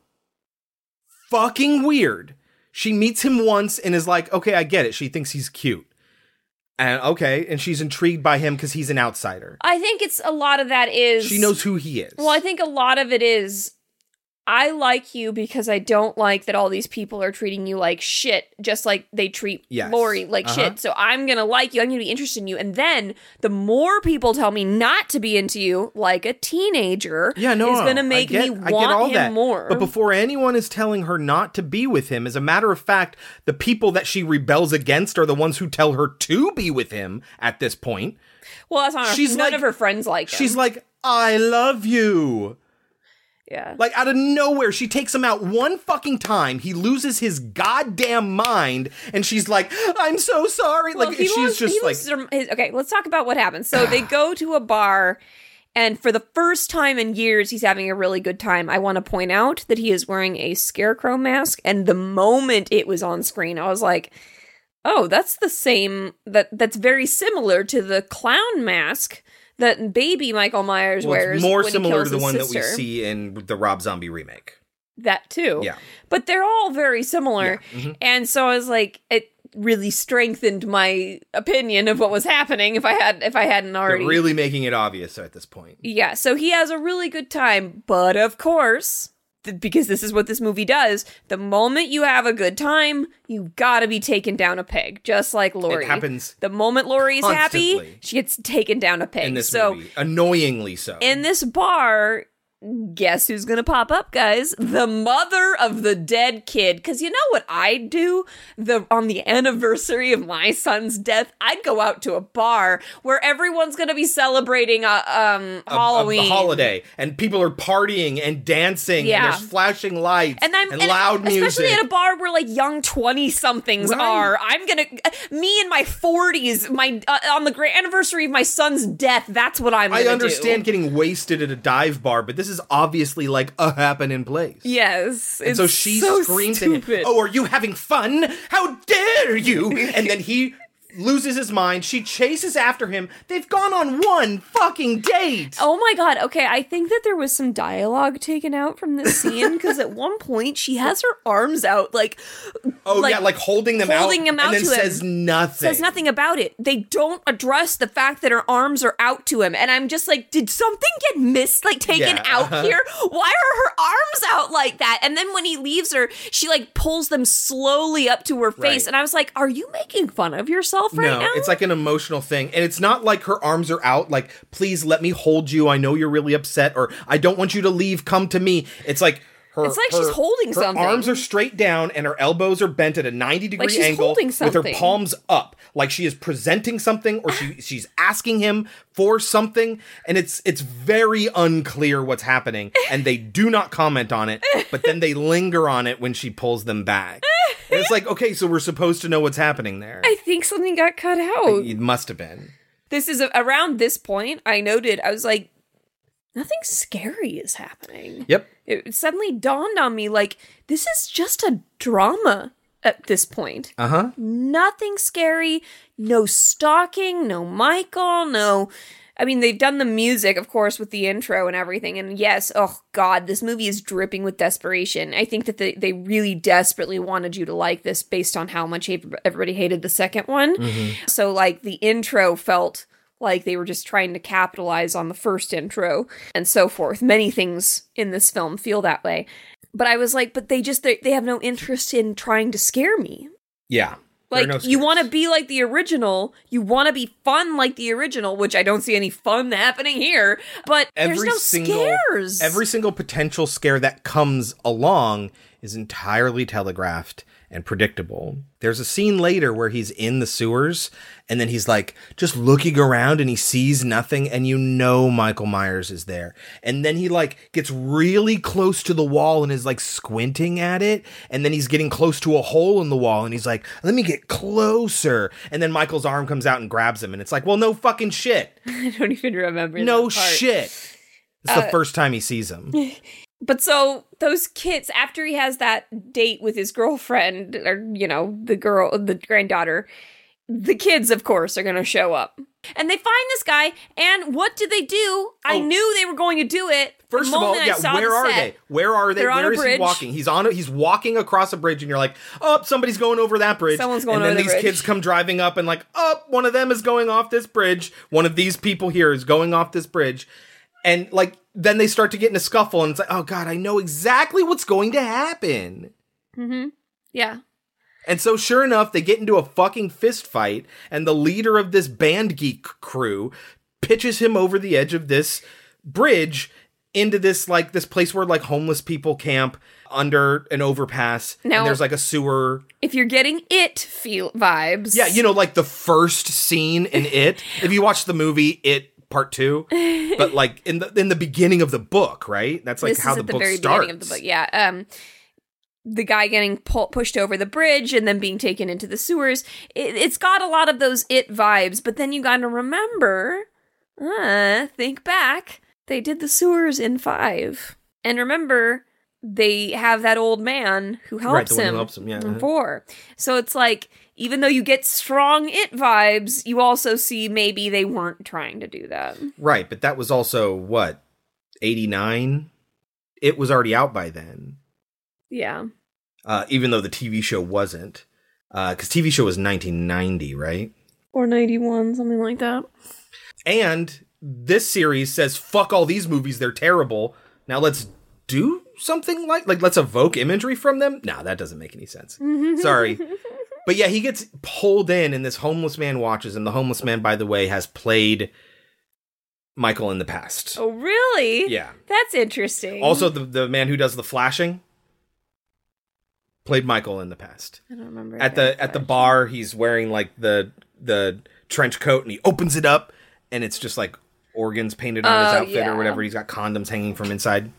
[SPEAKER 1] fucking weird. She meets him once and is like, okay, I get it. She thinks he's cute. And okay, and she's intrigued by him because he's an outsider.
[SPEAKER 3] I think it's a lot of that is
[SPEAKER 1] She knows who he is.
[SPEAKER 3] Well, I think a lot of it is I like you because I don't like that all these people are treating you like shit, just like they treat
[SPEAKER 1] Yes.
[SPEAKER 3] Laurie like
[SPEAKER 1] Uh-huh.
[SPEAKER 3] shit. So I'm gonna like you. I'm gonna be interested in you. And then the more people tell me not to be into you, like a teenager,
[SPEAKER 1] Yeah, no,
[SPEAKER 3] is gonna make
[SPEAKER 1] get-
[SPEAKER 3] me want
[SPEAKER 1] all
[SPEAKER 3] him
[SPEAKER 1] that.
[SPEAKER 3] more.
[SPEAKER 1] But before anyone is telling her not to be with him, as a matter of fact, the people that she rebels against are the ones who tell her to be with him at this point.
[SPEAKER 3] well, that's not her,
[SPEAKER 1] she's
[SPEAKER 3] none
[SPEAKER 1] like-
[SPEAKER 3] of her friends like him.
[SPEAKER 1] She's like, I love you.
[SPEAKER 3] Yeah.
[SPEAKER 1] Like out of nowhere, she takes him out one fucking time. He loses his goddamn mind, and she's like, "I'm so sorry."
[SPEAKER 3] Well,
[SPEAKER 1] like
[SPEAKER 3] he
[SPEAKER 1] she's
[SPEAKER 3] lost-
[SPEAKER 1] just like,
[SPEAKER 3] his- okay, let's talk about what happens. So they go to a bar, and for the first time in years, he's having a really good time. I want to point out that he is wearing a scarecrow mask, and the moment it was on screen, I was like, "Oh, that's the same. That that's very similar to the clown mask that baby Michael Myers
[SPEAKER 1] well,
[SPEAKER 3] wears.
[SPEAKER 1] more similar to the one that we see in the Rob Zombie remake.
[SPEAKER 3] That too.
[SPEAKER 1] Yeah.
[SPEAKER 3] But they're all very similar.
[SPEAKER 1] mhm.
[SPEAKER 3] And so I was like, it really strengthened my opinion of what was happening if I had if I hadn't
[SPEAKER 1] They're
[SPEAKER 3] already.
[SPEAKER 1] really making it obvious at this point.
[SPEAKER 3] yeah, so he has a really good time, but of course, because this is what this movie does, the moment you have a good time, you gotta be taken down a peg, just like Laurie.
[SPEAKER 1] It happens
[SPEAKER 3] The moment Laurie's happy, she gets taken down a peg.
[SPEAKER 1] in this
[SPEAKER 3] so
[SPEAKER 1] movie, annoyingly so.
[SPEAKER 3] in this bar guess who's gonna pop up, guys? The mother of the dead kid. Because you know what I'd do? The on the anniversary of my son's death, I'd go out to a bar where everyone's gonna be celebrating a um
[SPEAKER 1] A-
[SPEAKER 3] Halloween
[SPEAKER 1] a holiday, and people are partying and dancing,
[SPEAKER 3] Yeah.
[SPEAKER 1] and there's flashing lights
[SPEAKER 3] And I'm
[SPEAKER 1] and
[SPEAKER 3] and
[SPEAKER 1] loud music.
[SPEAKER 3] especially at a bar where like young twenty somethings
[SPEAKER 1] Right.
[SPEAKER 3] are. I'm gonna me in my forties, my uh, on the great anniversary of my son's death. That's what I'm.
[SPEAKER 1] I understand
[SPEAKER 3] Do.
[SPEAKER 1] getting wasted at a dive bar, but this is obviously like a happening place.
[SPEAKER 3] Yes,
[SPEAKER 1] And so she
[SPEAKER 3] so
[SPEAKER 1] screams. Oh, are you having fun? How dare you? And then he loses his mind. She chases after him. They've gone on one fucking date.
[SPEAKER 3] Oh my god. Okay, I think that there was some dialogue taken out from this scene because at one point she has her arms out, like
[SPEAKER 1] Oh yeah, like holding them
[SPEAKER 3] holding
[SPEAKER 1] out,
[SPEAKER 3] him out
[SPEAKER 1] and then
[SPEAKER 3] to
[SPEAKER 1] says
[SPEAKER 3] him.
[SPEAKER 1] nothing.
[SPEAKER 3] Says nothing about it. They don't address the fact that her arms are out to him, and I'm just like, did something get missed, like taken
[SPEAKER 1] Yeah,
[SPEAKER 3] out
[SPEAKER 1] uh-huh.
[SPEAKER 3] here? Why are her arms out like that? And then when he leaves her, she like pulls them slowly up to her face,
[SPEAKER 1] Right.
[SPEAKER 3] and I was like, are you making fun of yourself right
[SPEAKER 1] no,
[SPEAKER 3] now?
[SPEAKER 1] it's like an emotional thing. And it's not like her arms are out, like, please let me hold you. I know you're really upset, or I don't want you to leave. Come to me. It's like her.
[SPEAKER 3] It's like she's holding
[SPEAKER 1] her
[SPEAKER 3] something.
[SPEAKER 1] Her arms are straight down and her elbows are bent at a 90 degree
[SPEAKER 3] Like
[SPEAKER 1] angle with her palms up. Like she is presenting something or she she's asking him for something. And it's it's very unclear what's happening. And they do not comment on it, but then they linger on it when she pulls them back. And it's like, okay, so we're supposed to know what's happening there.
[SPEAKER 3] I think something got cut out.
[SPEAKER 1] It must have been.
[SPEAKER 3] this is a, around this point i noted i was like nothing scary is happening
[SPEAKER 1] Yep.
[SPEAKER 3] It suddenly dawned on me like this is just a drama at this point.
[SPEAKER 1] Uh huh.
[SPEAKER 3] nothing scary no stalking no michael no i mean they've done the music of course with the intro and everything and yes oh god this movie is dripping with desperation. I think that they, they really desperately wanted you to like this based on how much everybody hated the second one. So like the intro felt like they were just trying to capitalize on the first intro and so forth many things in this film feel that way but i was like but they just they, they have no interest in trying to scare me
[SPEAKER 1] Yeah.
[SPEAKER 3] Like
[SPEAKER 1] no
[SPEAKER 3] you want to be like the original, you want to be fun like the original, which I don't see any fun happening here. But there's no
[SPEAKER 1] single
[SPEAKER 3] scares.
[SPEAKER 1] every single potential scare that comes along is entirely telegraphed and predictable. There's a scene later where he's in the sewers and then he's like just looking around and he sees nothing and you know Michael Myers is there. And then he like gets really close to the wall and is like squinting at it and then he's getting close to a hole in the wall and he's like let me get closer and then Michael's arm comes out and grabs him and it's like well no fucking shit.
[SPEAKER 3] I don't even remember.
[SPEAKER 1] No shit. It's the
[SPEAKER 3] Uh,
[SPEAKER 1] first time he sees him.
[SPEAKER 3] But so those kids, after he has that date with his girlfriend, or you know, the girl, the granddaughter, the kids, of course, are going to show up, and they find this guy. And what do they do? I oh. knew they were going to do it. the
[SPEAKER 1] Oh. First of all, yeah, where
[SPEAKER 3] the
[SPEAKER 1] are
[SPEAKER 3] set.
[SPEAKER 1] they? Where are they?
[SPEAKER 3] They're on a
[SPEAKER 1] is he
[SPEAKER 3] bridge.
[SPEAKER 1] walking? He's on. A, he's walking across a bridge, and you're like, "Oh, somebody's going over that bridge."
[SPEAKER 3] Someone's going
[SPEAKER 1] and then
[SPEAKER 3] the
[SPEAKER 1] these
[SPEAKER 3] bridge.
[SPEAKER 1] kids come driving up, and like, "Oh, one of them is going off this bridge. One of these people here is going off this bridge," and like, then they start to get in a scuffle, and it's like, "Oh God, I know exactly what's going to happen."
[SPEAKER 3] Mm-hmm. Yeah.
[SPEAKER 1] And so, sure enough, they get into a fucking fist fight, and the leader of this band geek crew pitches him over the edge of this bridge into this like this place where like homeless people camp under an overpass.
[SPEAKER 3] Now-
[SPEAKER 1] and there's like a sewer.
[SPEAKER 3] If you're getting it feel vibes,
[SPEAKER 1] Yeah, you know, like the first scene in it. if you watch the movie, it part two, but like in the in the beginning of the book, right? That's like
[SPEAKER 3] this
[SPEAKER 1] how the book
[SPEAKER 3] very
[SPEAKER 1] starts.
[SPEAKER 3] beginning of the book. Yeah. Um, the guy getting pu- pushed over the bridge and then being taken into the sewers. It, it's got a lot of those it vibes, but then you got to remember, uh, think back. They did the sewers in five, and remember they have that old man who helps
[SPEAKER 1] Right, the one who
[SPEAKER 3] him.
[SPEAKER 1] helps him, yeah,
[SPEAKER 3] in
[SPEAKER 1] uh-huh.
[SPEAKER 3] four. So it's like even though you get strong it vibes, you also see maybe they weren't trying to do that.
[SPEAKER 1] Right, but that was also what eighty nine. It was already out by then.
[SPEAKER 3] Yeah.
[SPEAKER 1] uh, even though the TV show wasn't, because TV show was 1990, right?
[SPEAKER 3] Or 91, something like that.
[SPEAKER 1] And this series says, "Fuck all these movies; they're terrible." Now let's do something like like let's evoke imagery from them. Nah, that doesn't make any sense. Sorry. But yeah, he gets pulled in, and this homeless man watches, and the homeless man, by the way, has played Michael in the past.
[SPEAKER 3] Oh, really?
[SPEAKER 1] Yeah.
[SPEAKER 3] That's interesting.
[SPEAKER 1] Also, the the man who does the flashing played Michael in the past.
[SPEAKER 3] I don't remember.
[SPEAKER 1] At the at the bar, he's wearing like the the trench coat, and he opens it up, and it's just like organs painted on his
[SPEAKER 3] Oh,
[SPEAKER 1] outfit
[SPEAKER 3] yeah.
[SPEAKER 1] or whatever. He's got condoms hanging from inside.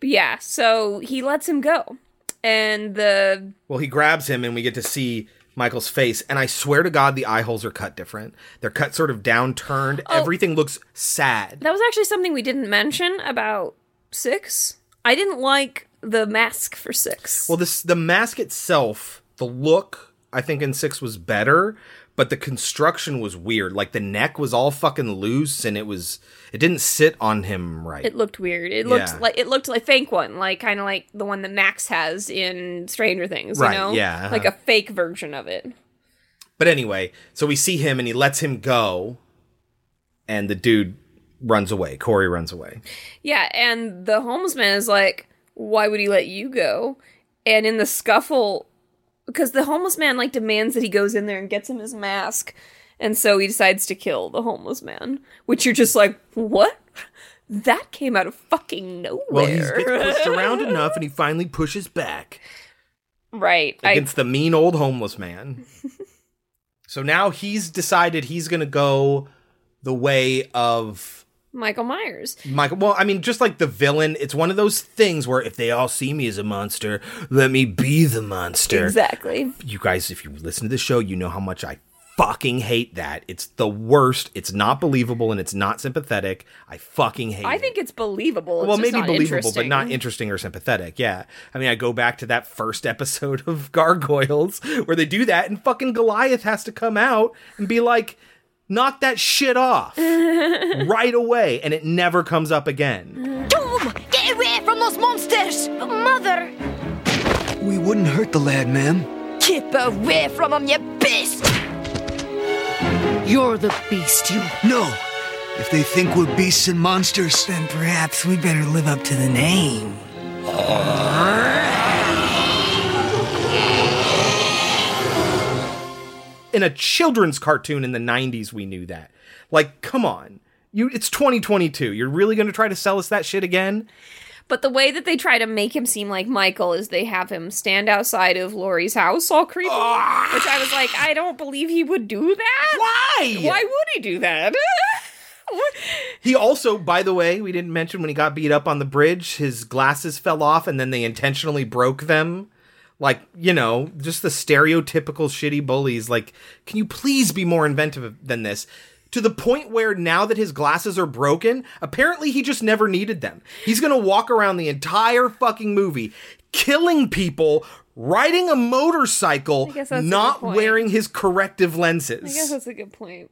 [SPEAKER 3] But yeah, so he lets him go. And the
[SPEAKER 1] Well, he grabs him, and we get to see Michael's face. And I swear to God, the eye holes are cut different. They're cut sort of downturned.
[SPEAKER 3] Oh.
[SPEAKER 1] Everything looks sad.
[SPEAKER 3] that was actually something we didn't mention about 6. I didn't like the mask for 6.
[SPEAKER 1] Well, this the mask itself, the look, I think in six was better, but the construction was weird. Like the neck was all fucking loose, and it was it didn't sit on him right.
[SPEAKER 3] It looked weird. It looked
[SPEAKER 1] Yeah.
[SPEAKER 3] like it looked like fake one, like kind of like the one that Max has in Stranger Things,
[SPEAKER 1] Right,
[SPEAKER 3] you know?
[SPEAKER 1] yeah, uh-huh.
[SPEAKER 3] Like a fake version of it.
[SPEAKER 1] But anyway, so we see him, and he lets him go, and the dude runs away. Corey runs away.
[SPEAKER 3] Yeah, and the homeless man is like, "Why would he let you go?" And in the scuffle, because the homeless man like demands that he goes in there and gets him his mask, and so he decides to kill the homeless man. Which you're just like, what? That came out of fucking nowhere.
[SPEAKER 1] Well, he gets pushed around enough, and he finally pushes back.
[SPEAKER 3] right. I,
[SPEAKER 1] against the mean old homeless man. so now he's decided he's going to go the way of
[SPEAKER 3] Michael Myers.
[SPEAKER 1] Michael. Well, I mean, just like the villain, it's one of those things where if they all see me as a monster, let me be the monster.
[SPEAKER 3] Exactly.
[SPEAKER 1] You guys, if you listen to the show, you know how much I fucking hate that. It's the worst. It's not believable and it's not sympathetic. I fucking hate
[SPEAKER 3] I
[SPEAKER 1] it.
[SPEAKER 3] think it's believable. It's
[SPEAKER 1] well, maybe believable, but not interesting or sympathetic. Yeah. I mean, I go back to that first episode of Gargoyles where they do that, and fucking Goliath has to come out and be like, knock that shit off right away. And it never comes up again.
[SPEAKER 10] Boom! Get away from those monsters! Mother!
[SPEAKER 13] We wouldn't hurt the lad, ma'am.
[SPEAKER 10] Keep away from him, you beast!
[SPEAKER 14] You're the beast, you.
[SPEAKER 13] No. If they think we're beasts and monsters, then perhaps we better live up to the name.
[SPEAKER 1] In a children's cartoon in the 90s, we knew that. Like, come on. You, it's 2022. You're really going to try to sell us that shit again?
[SPEAKER 3] But the way that they try to make him seem like Michael is they have him stand outside of Laurie's house all creepy. Ah! Which I was like, I don't believe he would do that.
[SPEAKER 1] Why?
[SPEAKER 3] Why would he do that?
[SPEAKER 1] He also, by the way, we didn't mention when he got beat up on the bridge, his glasses fell off and then they intentionally broke them. Like, you know, just the stereotypical shitty bullies. Like, can you please be more inventive than this? To the point where now that his glasses are broken, apparently he just never needed them. He's gonna walk around the entire fucking movie killing people, riding a motorcycle,
[SPEAKER 3] guess that's a
[SPEAKER 1] not wearing his corrective lenses.
[SPEAKER 3] I guess that's a good point.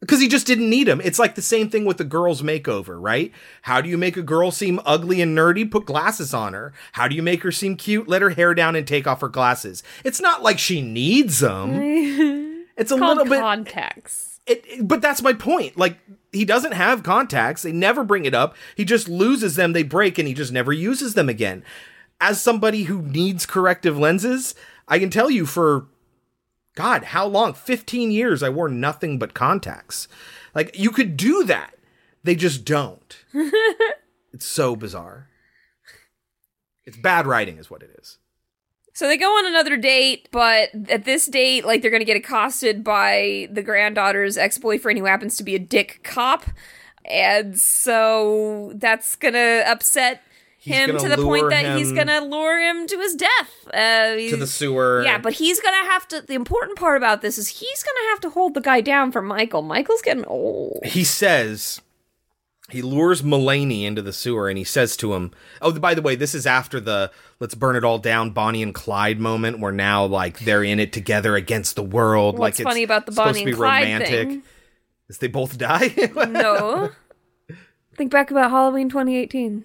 [SPEAKER 1] Because he just didn't need them. It's like the same thing with the girl's makeover, right? How do you make a girl seem ugly and nerdy? Put glasses on her. How do you make her seem cute? Let her hair down and take off her glasses. It's not like she needs them. It's a little bit
[SPEAKER 3] contacts.
[SPEAKER 1] it, it- but that's my point. Like he doesn't have contacts. They never bring it up. He just loses them. They break, and he just never uses them again. As somebody who needs corrective lenses, I can tell you for God, how long? Fifteen years. I wore nothing but contacts. Like you could do that. They just don't. it's so bizarre. It's bad writing, is what it is.
[SPEAKER 3] So they go on another date, but at this date, like they're gonna get accosted by the granddaughter's ex-boyfriend who happens to be a dick cop. And so that's gonna upset
[SPEAKER 1] He's
[SPEAKER 3] him
[SPEAKER 1] gonna
[SPEAKER 3] the point that he's gonna lure him to his death. Uh,
[SPEAKER 1] To the sewer.
[SPEAKER 3] Yeah, but he's gonna have to. The important part about this is he's gonna have to hold the guy down for Michael. Michael's getting old.
[SPEAKER 1] he says he lures Mulaney into the sewer and he says to him, "Oh, by the way, this is after the let's burn it all down Bonnie and Clyde moment where now like they're in it together against the world
[SPEAKER 3] What's
[SPEAKER 1] like it's
[SPEAKER 3] funny about the
[SPEAKER 1] supposed
[SPEAKER 3] Bonnie
[SPEAKER 1] to be
[SPEAKER 3] and Clyde
[SPEAKER 1] romantic.
[SPEAKER 3] thing?
[SPEAKER 1] Is they both die?
[SPEAKER 3] No. Think back about Halloween 2018.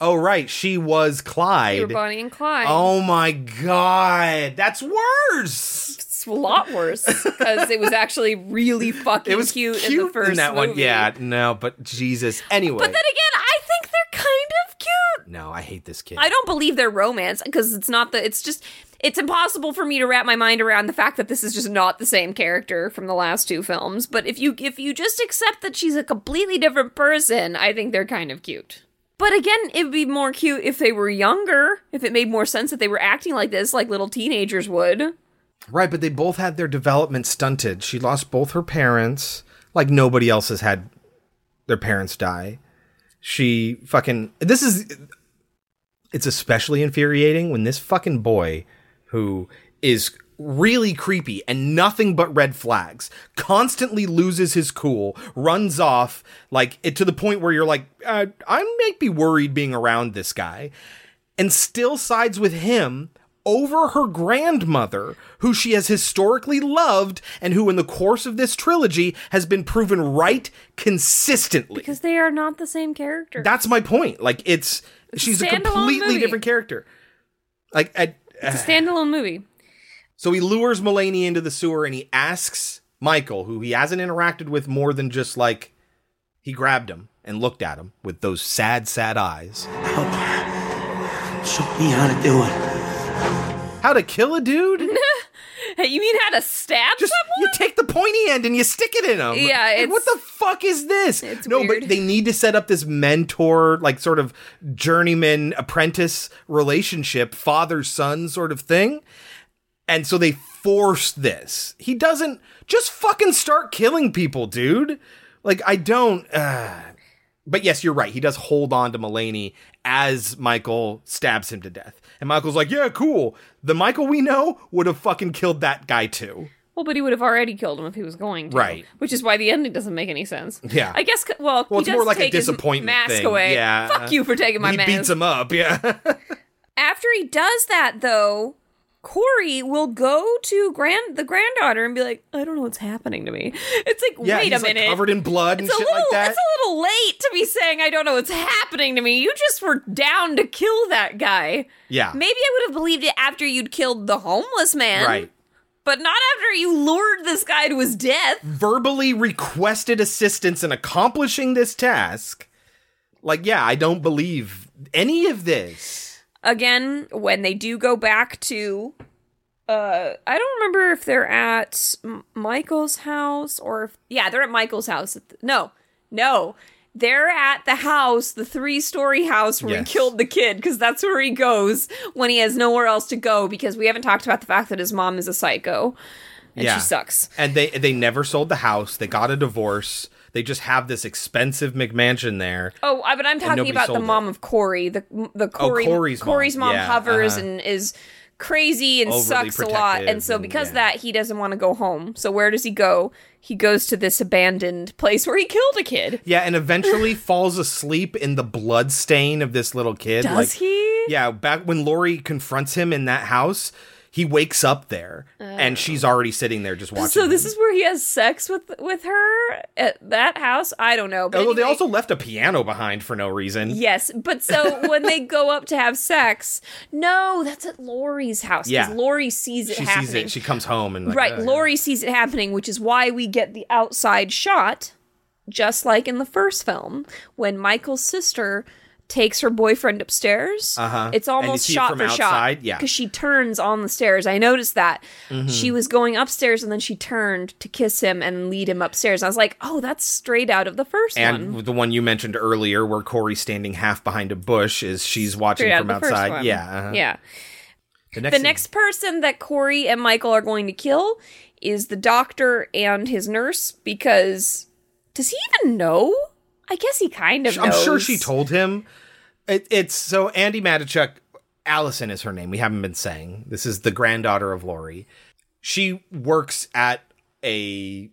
[SPEAKER 1] Oh right, she was
[SPEAKER 3] They were
[SPEAKER 1] Clyde.
[SPEAKER 3] Bonnie and Clyde.
[SPEAKER 1] Oh my god, that's worse.
[SPEAKER 3] It's a lot worse because it was actually really fucking
[SPEAKER 1] It was
[SPEAKER 3] cute,
[SPEAKER 1] cute,
[SPEAKER 3] in the first
[SPEAKER 1] that one.
[SPEAKER 3] movie.
[SPEAKER 1] Yeah, no, but Jesus. Anyway,
[SPEAKER 3] But then again, I think they're kind of cute.
[SPEAKER 1] No, I hate this kid.
[SPEAKER 3] I don't believe their romance because it's not the. It's just. It's impossible for me to wrap my mind around the fact that this is just not the same character from the last two films. But if you if you just accept that she's a completely different person, I think they're kind of cute. But again, it would be more cute if they were younger. If it made more sense that they were acting like this, like little teenagers would.
[SPEAKER 1] Right, but they both had their development stunted. She lost both her parents, like nobody else has had their parents die. She fucking. This is. It's especially infuriating when this fucking boy, who is really creepy and nothing but red flags, constantly loses his cool, runs off, like it to the point where you're like, uh, I might be worried being around this guy, and still sides with him over her grandmother, who she has historically loved and who, in the course of this trilogy, has been proven right consistently.
[SPEAKER 3] Because they are not the same character.
[SPEAKER 1] That's my point. Like, it's,
[SPEAKER 3] It's
[SPEAKER 1] she's a
[SPEAKER 3] standalone
[SPEAKER 1] completely
[SPEAKER 3] movie.
[SPEAKER 1] different character. Like, I,
[SPEAKER 3] It's a standalone movie.
[SPEAKER 1] So he lures Mulaney into the sewer and he asks Michael, who he hasn't interacted with more than just like he grabbed him and looked at him with those sad, sad eyes. Help.
[SPEAKER 5] Show me how to do it.
[SPEAKER 1] How to kill a dude?
[SPEAKER 3] You mean how to stab
[SPEAKER 1] Just you take the pointy end and you stick it in him.
[SPEAKER 3] Yeah,
[SPEAKER 1] Like, what the fuck is this? no,
[SPEAKER 3] weird.
[SPEAKER 1] but they need to set up this mentor, like sort of journeyman apprentice relationship, father son sort of thing. And so they force this. He doesn't just fucking start killing people, dude. Like I don't. Uh. But yes, you're right. He does hold on to Mulaney as Michael stabs him to death. And Michael's like, "Yeah, cool. The Michael we know would have fucking killed that guy too."
[SPEAKER 3] Well, but he would have already killed him if he was going to.
[SPEAKER 1] Right.
[SPEAKER 3] Which is why the ending doesn't make any sense.
[SPEAKER 1] Yeah.
[SPEAKER 3] I guess. Well,
[SPEAKER 1] Well,
[SPEAKER 3] he
[SPEAKER 1] it's more like a disappointment
[SPEAKER 3] mask
[SPEAKER 1] thing.
[SPEAKER 3] away.
[SPEAKER 1] Yeah.
[SPEAKER 3] Fuck you for taking my
[SPEAKER 1] he
[SPEAKER 3] mask.
[SPEAKER 1] beats him up. Yeah.
[SPEAKER 3] After he does that, though, Corey will go to grand the granddaughter and be like, "I don't know what's happening to me." It's like,
[SPEAKER 1] yeah.
[SPEAKER 3] wait a
[SPEAKER 1] like
[SPEAKER 3] minute.
[SPEAKER 1] covered in blood and
[SPEAKER 3] it's
[SPEAKER 1] shit
[SPEAKER 3] little,
[SPEAKER 1] like that.
[SPEAKER 3] it's a little late to be saying I don't know what's happening to me. You just were down to kill that guy.
[SPEAKER 1] Yeah.
[SPEAKER 3] Maybe I would have believed it after you'd killed the homeless man.
[SPEAKER 1] Right.
[SPEAKER 3] But not after you lured this guy to his death.
[SPEAKER 1] Verbally requested assistance in accomplishing this task. Like, yeah, I don't believe any of this.
[SPEAKER 3] Again, when they do go back to uh I don't remember if they're at M- Michael's house or if yeah, they're at Michael's house. the- no. No. They're at the house, the three-story house where
[SPEAKER 1] Yes.
[SPEAKER 3] he killed the kid because that's where he goes when he has nowhere else to go because we haven't talked about the fact that his mom is a psycho and
[SPEAKER 1] yeah.
[SPEAKER 3] she sucks.
[SPEAKER 1] And they they never sold the house. They got a divorce. They just have this expensive McMansion there.
[SPEAKER 3] Oh, I- but I'm talking about the
[SPEAKER 1] sold it.
[SPEAKER 3] mom of Corey. The the Corey oh,
[SPEAKER 1] Corey's mom.
[SPEAKER 3] mom,
[SPEAKER 1] Yeah,
[SPEAKER 3] hovers
[SPEAKER 1] uh-huh.
[SPEAKER 3] and is crazy and
[SPEAKER 1] Overly
[SPEAKER 3] sucks a lot. And so
[SPEAKER 1] and-
[SPEAKER 3] because
[SPEAKER 1] yeah.
[SPEAKER 3] of that, he doesn't want to go home. So where does he go? He goes to this abandoned place where he killed a kid.
[SPEAKER 1] Yeah, and eventually falls asleep in the blood stain of this little kid.
[SPEAKER 3] Does
[SPEAKER 1] like,
[SPEAKER 3] he?
[SPEAKER 1] Yeah, back when Laurie confronts him in that house, he wakes up there and she's already sitting there just watching.
[SPEAKER 3] Oh. So this
[SPEAKER 1] him.
[SPEAKER 3] is where he has sex with with her at that house. I don't know. But
[SPEAKER 1] Although they also left a piano behind for no reason.
[SPEAKER 3] Yes, but so when they go up to have sex, no, that's at Laurie's house.
[SPEAKER 1] Yeah.
[SPEAKER 3] because Laurie sees it
[SPEAKER 1] she
[SPEAKER 3] happening.
[SPEAKER 1] sees it. She comes home and like,
[SPEAKER 3] right,
[SPEAKER 1] uh,
[SPEAKER 3] Laurie sees it happening, which is why we get the outside shot, just like in the first film, when Michael's sister takes her boyfriend upstairs.
[SPEAKER 1] Uh-huh.
[SPEAKER 3] It's
[SPEAKER 1] And
[SPEAKER 3] almost
[SPEAKER 1] it
[SPEAKER 3] shot
[SPEAKER 1] from
[SPEAKER 3] for
[SPEAKER 1] outside?
[SPEAKER 3] shot.
[SPEAKER 1] Yeah.
[SPEAKER 3] Because she turns on the stairs. I noticed that.
[SPEAKER 1] Mhm.
[SPEAKER 3] She was going upstairs and then she turned to kiss him and lead him upstairs. I was like, oh, that's straight out of the first
[SPEAKER 1] And
[SPEAKER 3] one.
[SPEAKER 1] the one you mentioned earlier, where Corey's standing half behind a bush, is she's watching
[SPEAKER 3] Straight out
[SPEAKER 1] from
[SPEAKER 3] the first
[SPEAKER 1] outside. Yeah, uh-huh.
[SPEAKER 3] Yeah.
[SPEAKER 1] The
[SPEAKER 3] the
[SPEAKER 1] next,
[SPEAKER 3] next person that Corey and Michael are going to kill is the doctor and his nurse because does he even know? I guess he kind of
[SPEAKER 1] I'm
[SPEAKER 3] knows.
[SPEAKER 1] sure she told him. It, it's so Andi Matichak, Allyson is her name. We haven't been saying this is the granddaughter of Laurie. She works at a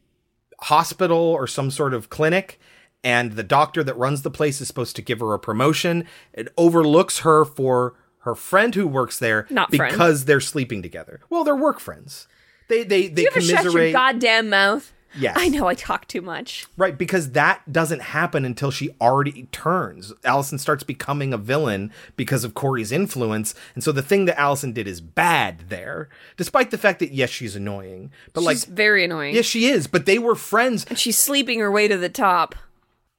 [SPEAKER 1] hospital or some sort of clinic, and the doctor that runs the place is supposed to give her a promotion. It overlooks her for her friend who works there
[SPEAKER 3] Not friend.
[SPEAKER 1] because they're sleeping together. Well, they're work friends. They they they
[SPEAKER 3] you ever shut your
[SPEAKER 1] commiserate.
[SPEAKER 3] goddamn mouth?
[SPEAKER 1] Yes.
[SPEAKER 3] I know I talk too much.
[SPEAKER 1] Right, because that doesn't happen until she already turns. Allyson starts becoming a villain because of Corey's influence. And so the thing that Allyson did is bad there, despite the fact that, yes, she's annoying. But
[SPEAKER 3] She's
[SPEAKER 1] like,
[SPEAKER 3] very annoying.
[SPEAKER 1] yes, she is, but they were friends.
[SPEAKER 3] And she's sleeping her way to the top.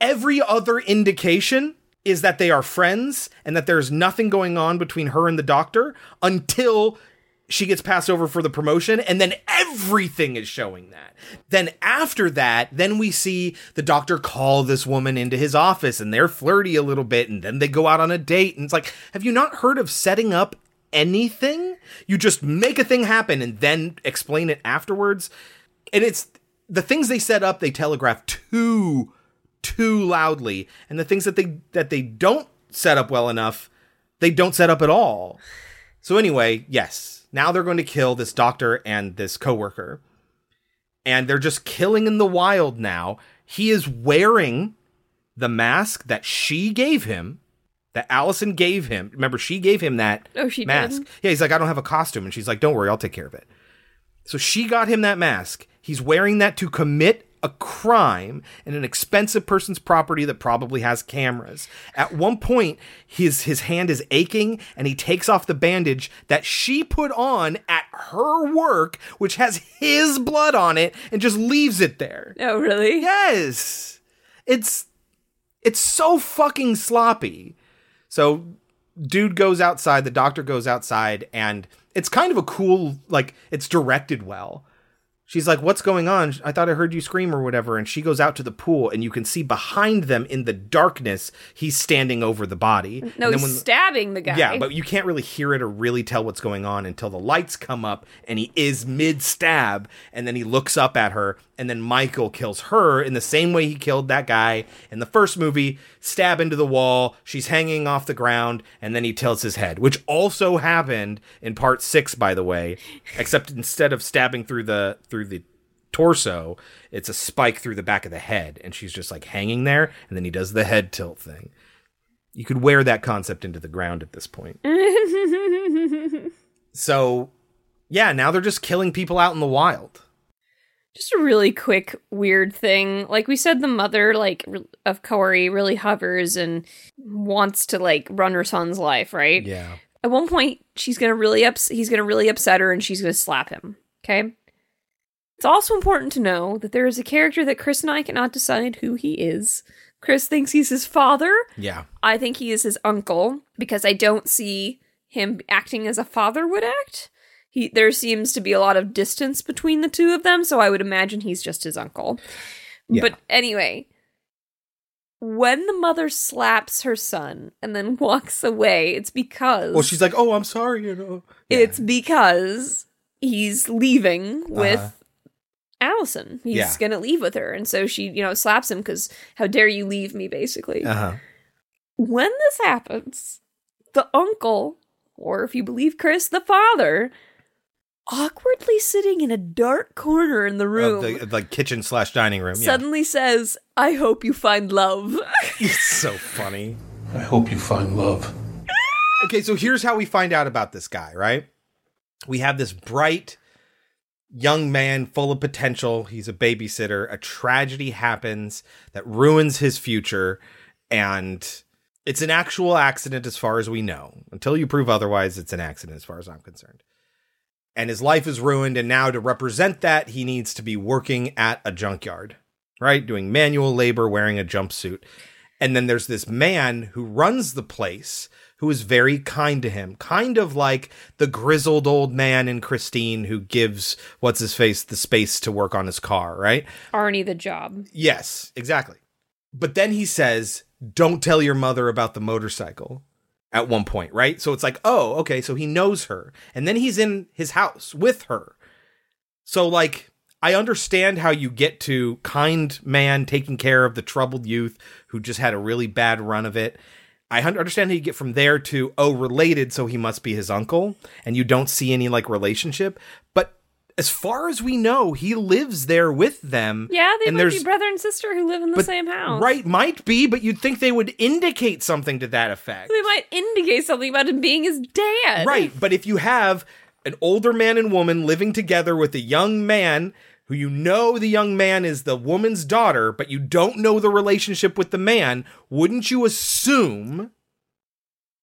[SPEAKER 1] Every other indication is that they are friends and that there's nothing going on between her and the doctor until she gets passed over for the promotion and then everything is showing that. Then after that, then we see the doctor call this woman into his office and they're flirty a little bit and then they go out on a date and it's like, have you not heard of setting up anything? You just make a thing happen and then explain it afterwards. And it's the things they set up, they telegraph too too loudly and the things that they that they don't set up well enough, they don't set up at all. So anyway, yes, now they're going to kill this doctor and this coworker. And they're just killing in the wild now. He is wearing the mask that she gave him, that Allyson gave him. Remember, she gave him that
[SPEAKER 3] Oh, she
[SPEAKER 1] mask.
[SPEAKER 3] did?
[SPEAKER 1] Yeah, he's like, I don't have a costume. And she's like, Don't worry, I'll take care of it. So she got him that mask. He's wearing that to commit a crime in an expensive person's property that probably has cameras. At one point, his his hand is aching and he takes off the bandage that she put on at her work, which has his blood on it, and just leaves it there.
[SPEAKER 3] Oh, really?
[SPEAKER 1] Yes. It's it's so fucking sloppy. So dude goes outside, the doctor goes outside, and it's kind of a cool, like, it's directed well. She's like, What's going on? I thought I heard you scream or whatever. And she goes out to the pool, and you can see behind them in the darkness, he's standing over the body.
[SPEAKER 3] No,
[SPEAKER 1] and
[SPEAKER 3] he's stabbing the guy.
[SPEAKER 1] yeah, but you can't really hear it or really tell what's going on until the lights come up and he is mid stab and then he looks up at her and then Michael kills her in the same way he killed that guy in the first movie, stab into the wall, she's hanging off the ground and then he tilts his head, which also happened in part 6 by the way, except instead of stabbing through the through the torso, it's a spike through the back of the head and she's just like hanging there and then he does the head tilt thing. You could wear that concept into the ground at this point. So, yeah, now they're just killing people out in the wild.
[SPEAKER 3] Just a really quick weird thing. Like we said, the mother like of Corey really hovers and wants to like run her son's life, right?
[SPEAKER 1] Yeah.
[SPEAKER 3] At one point, she's gonna really ups- he's gonna really upset her, and she's gonna slap him. Okay. It's also important to know that there is a character that Chris and I cannot decide who he is. Chris thinks he's his father.
[SPEAKER 1] Yeah.
[SPEAKER 3] I think he is his uncle because I don't see him acting as a father would act. He there seems to be a lot of distance between the two of them, so I would imagine he's just his uncle.
[SPEAKER 1] Yeah.
[SPEAKER 3] But anyway, when the mother slaps her son and then walks away, it's because
[SPEAKER 1] Well, she's like, "Oh, I'm sorry," you know.
[SPEAKER 3] it's because he's leaving with
[SPEAKER 1] Uh-huh.
[SPEAKER 3] Allyson. He's
[SPEAKER 1] Yeah.
[SPEAKER 3] gonna leave with her, and so she, you know, slaps him because how dare you leave me, basically
[SPEAKER 1] Uh huh.
[SPEAKER 3] when this happens, the uncle, or if you believe Chris, the father, awkwardly sitting in a dark corner in the room,
[SPEAKER 1] the like kitchen slash dining room. Yeah.
[SPEAKER 3] suddenly says, I hope you find love.
[SPEAKER 1] it's so funny.
[SPEAKER 5] I hope you find love.
[SPEAKER 1] Okay, so here's how we find out about this guy, right? We have this bright young man full of potential. He's a babysitter. A tragedy happens that ruins his future, and it's an actual accident as far as we know. Until you prove otherwise, it's an accident as far as I'm concerned. And his life is ruined, and now to represent that, he needs to be working at a junkyard, right? Doing manual labor, wearing a jumpsuit. And then there's this man who runs the place who is very kind to him, kind of like the grizzled old man in Christine who gives what's his face the space to work on his car, right?
[SPEAKER 3] Arnie the job.
[SPEAKER 1] Yes, exactly. But then he says, Don't tell your mother about the motorcycle at one point, right? So it's like, oh, okay, so he knows her. And then he's in his house with her. So, like, I understand how you get to kind man taking care of the troubled youth who just had a really bad run of it. I understand how you get from there to, oh, related, so he must be his uncle, and you don't see any like relationship. But as far as we know, he lives there with them.
[SPEAKER 3] Yeah, they
[SPEAKER 1] and
[SPEAKER 3] might
[SPEAKER 1] there's
[SPEAKER 3] be brother and sister who live in the
[SPEAKER 1] but-
[SPEAKER 3] same house.
[SPEAKER 1] Right, might be, but you'd think they would indicate something to that effect.
[SPEAKER 3] They might indicate something about him being his dad.
[SPEAKER 1] Right, but if you have an older man and woman living together with a young man who you know the young man is the woman's daughter, but you don't know the relationship with the man, wouldn't you assume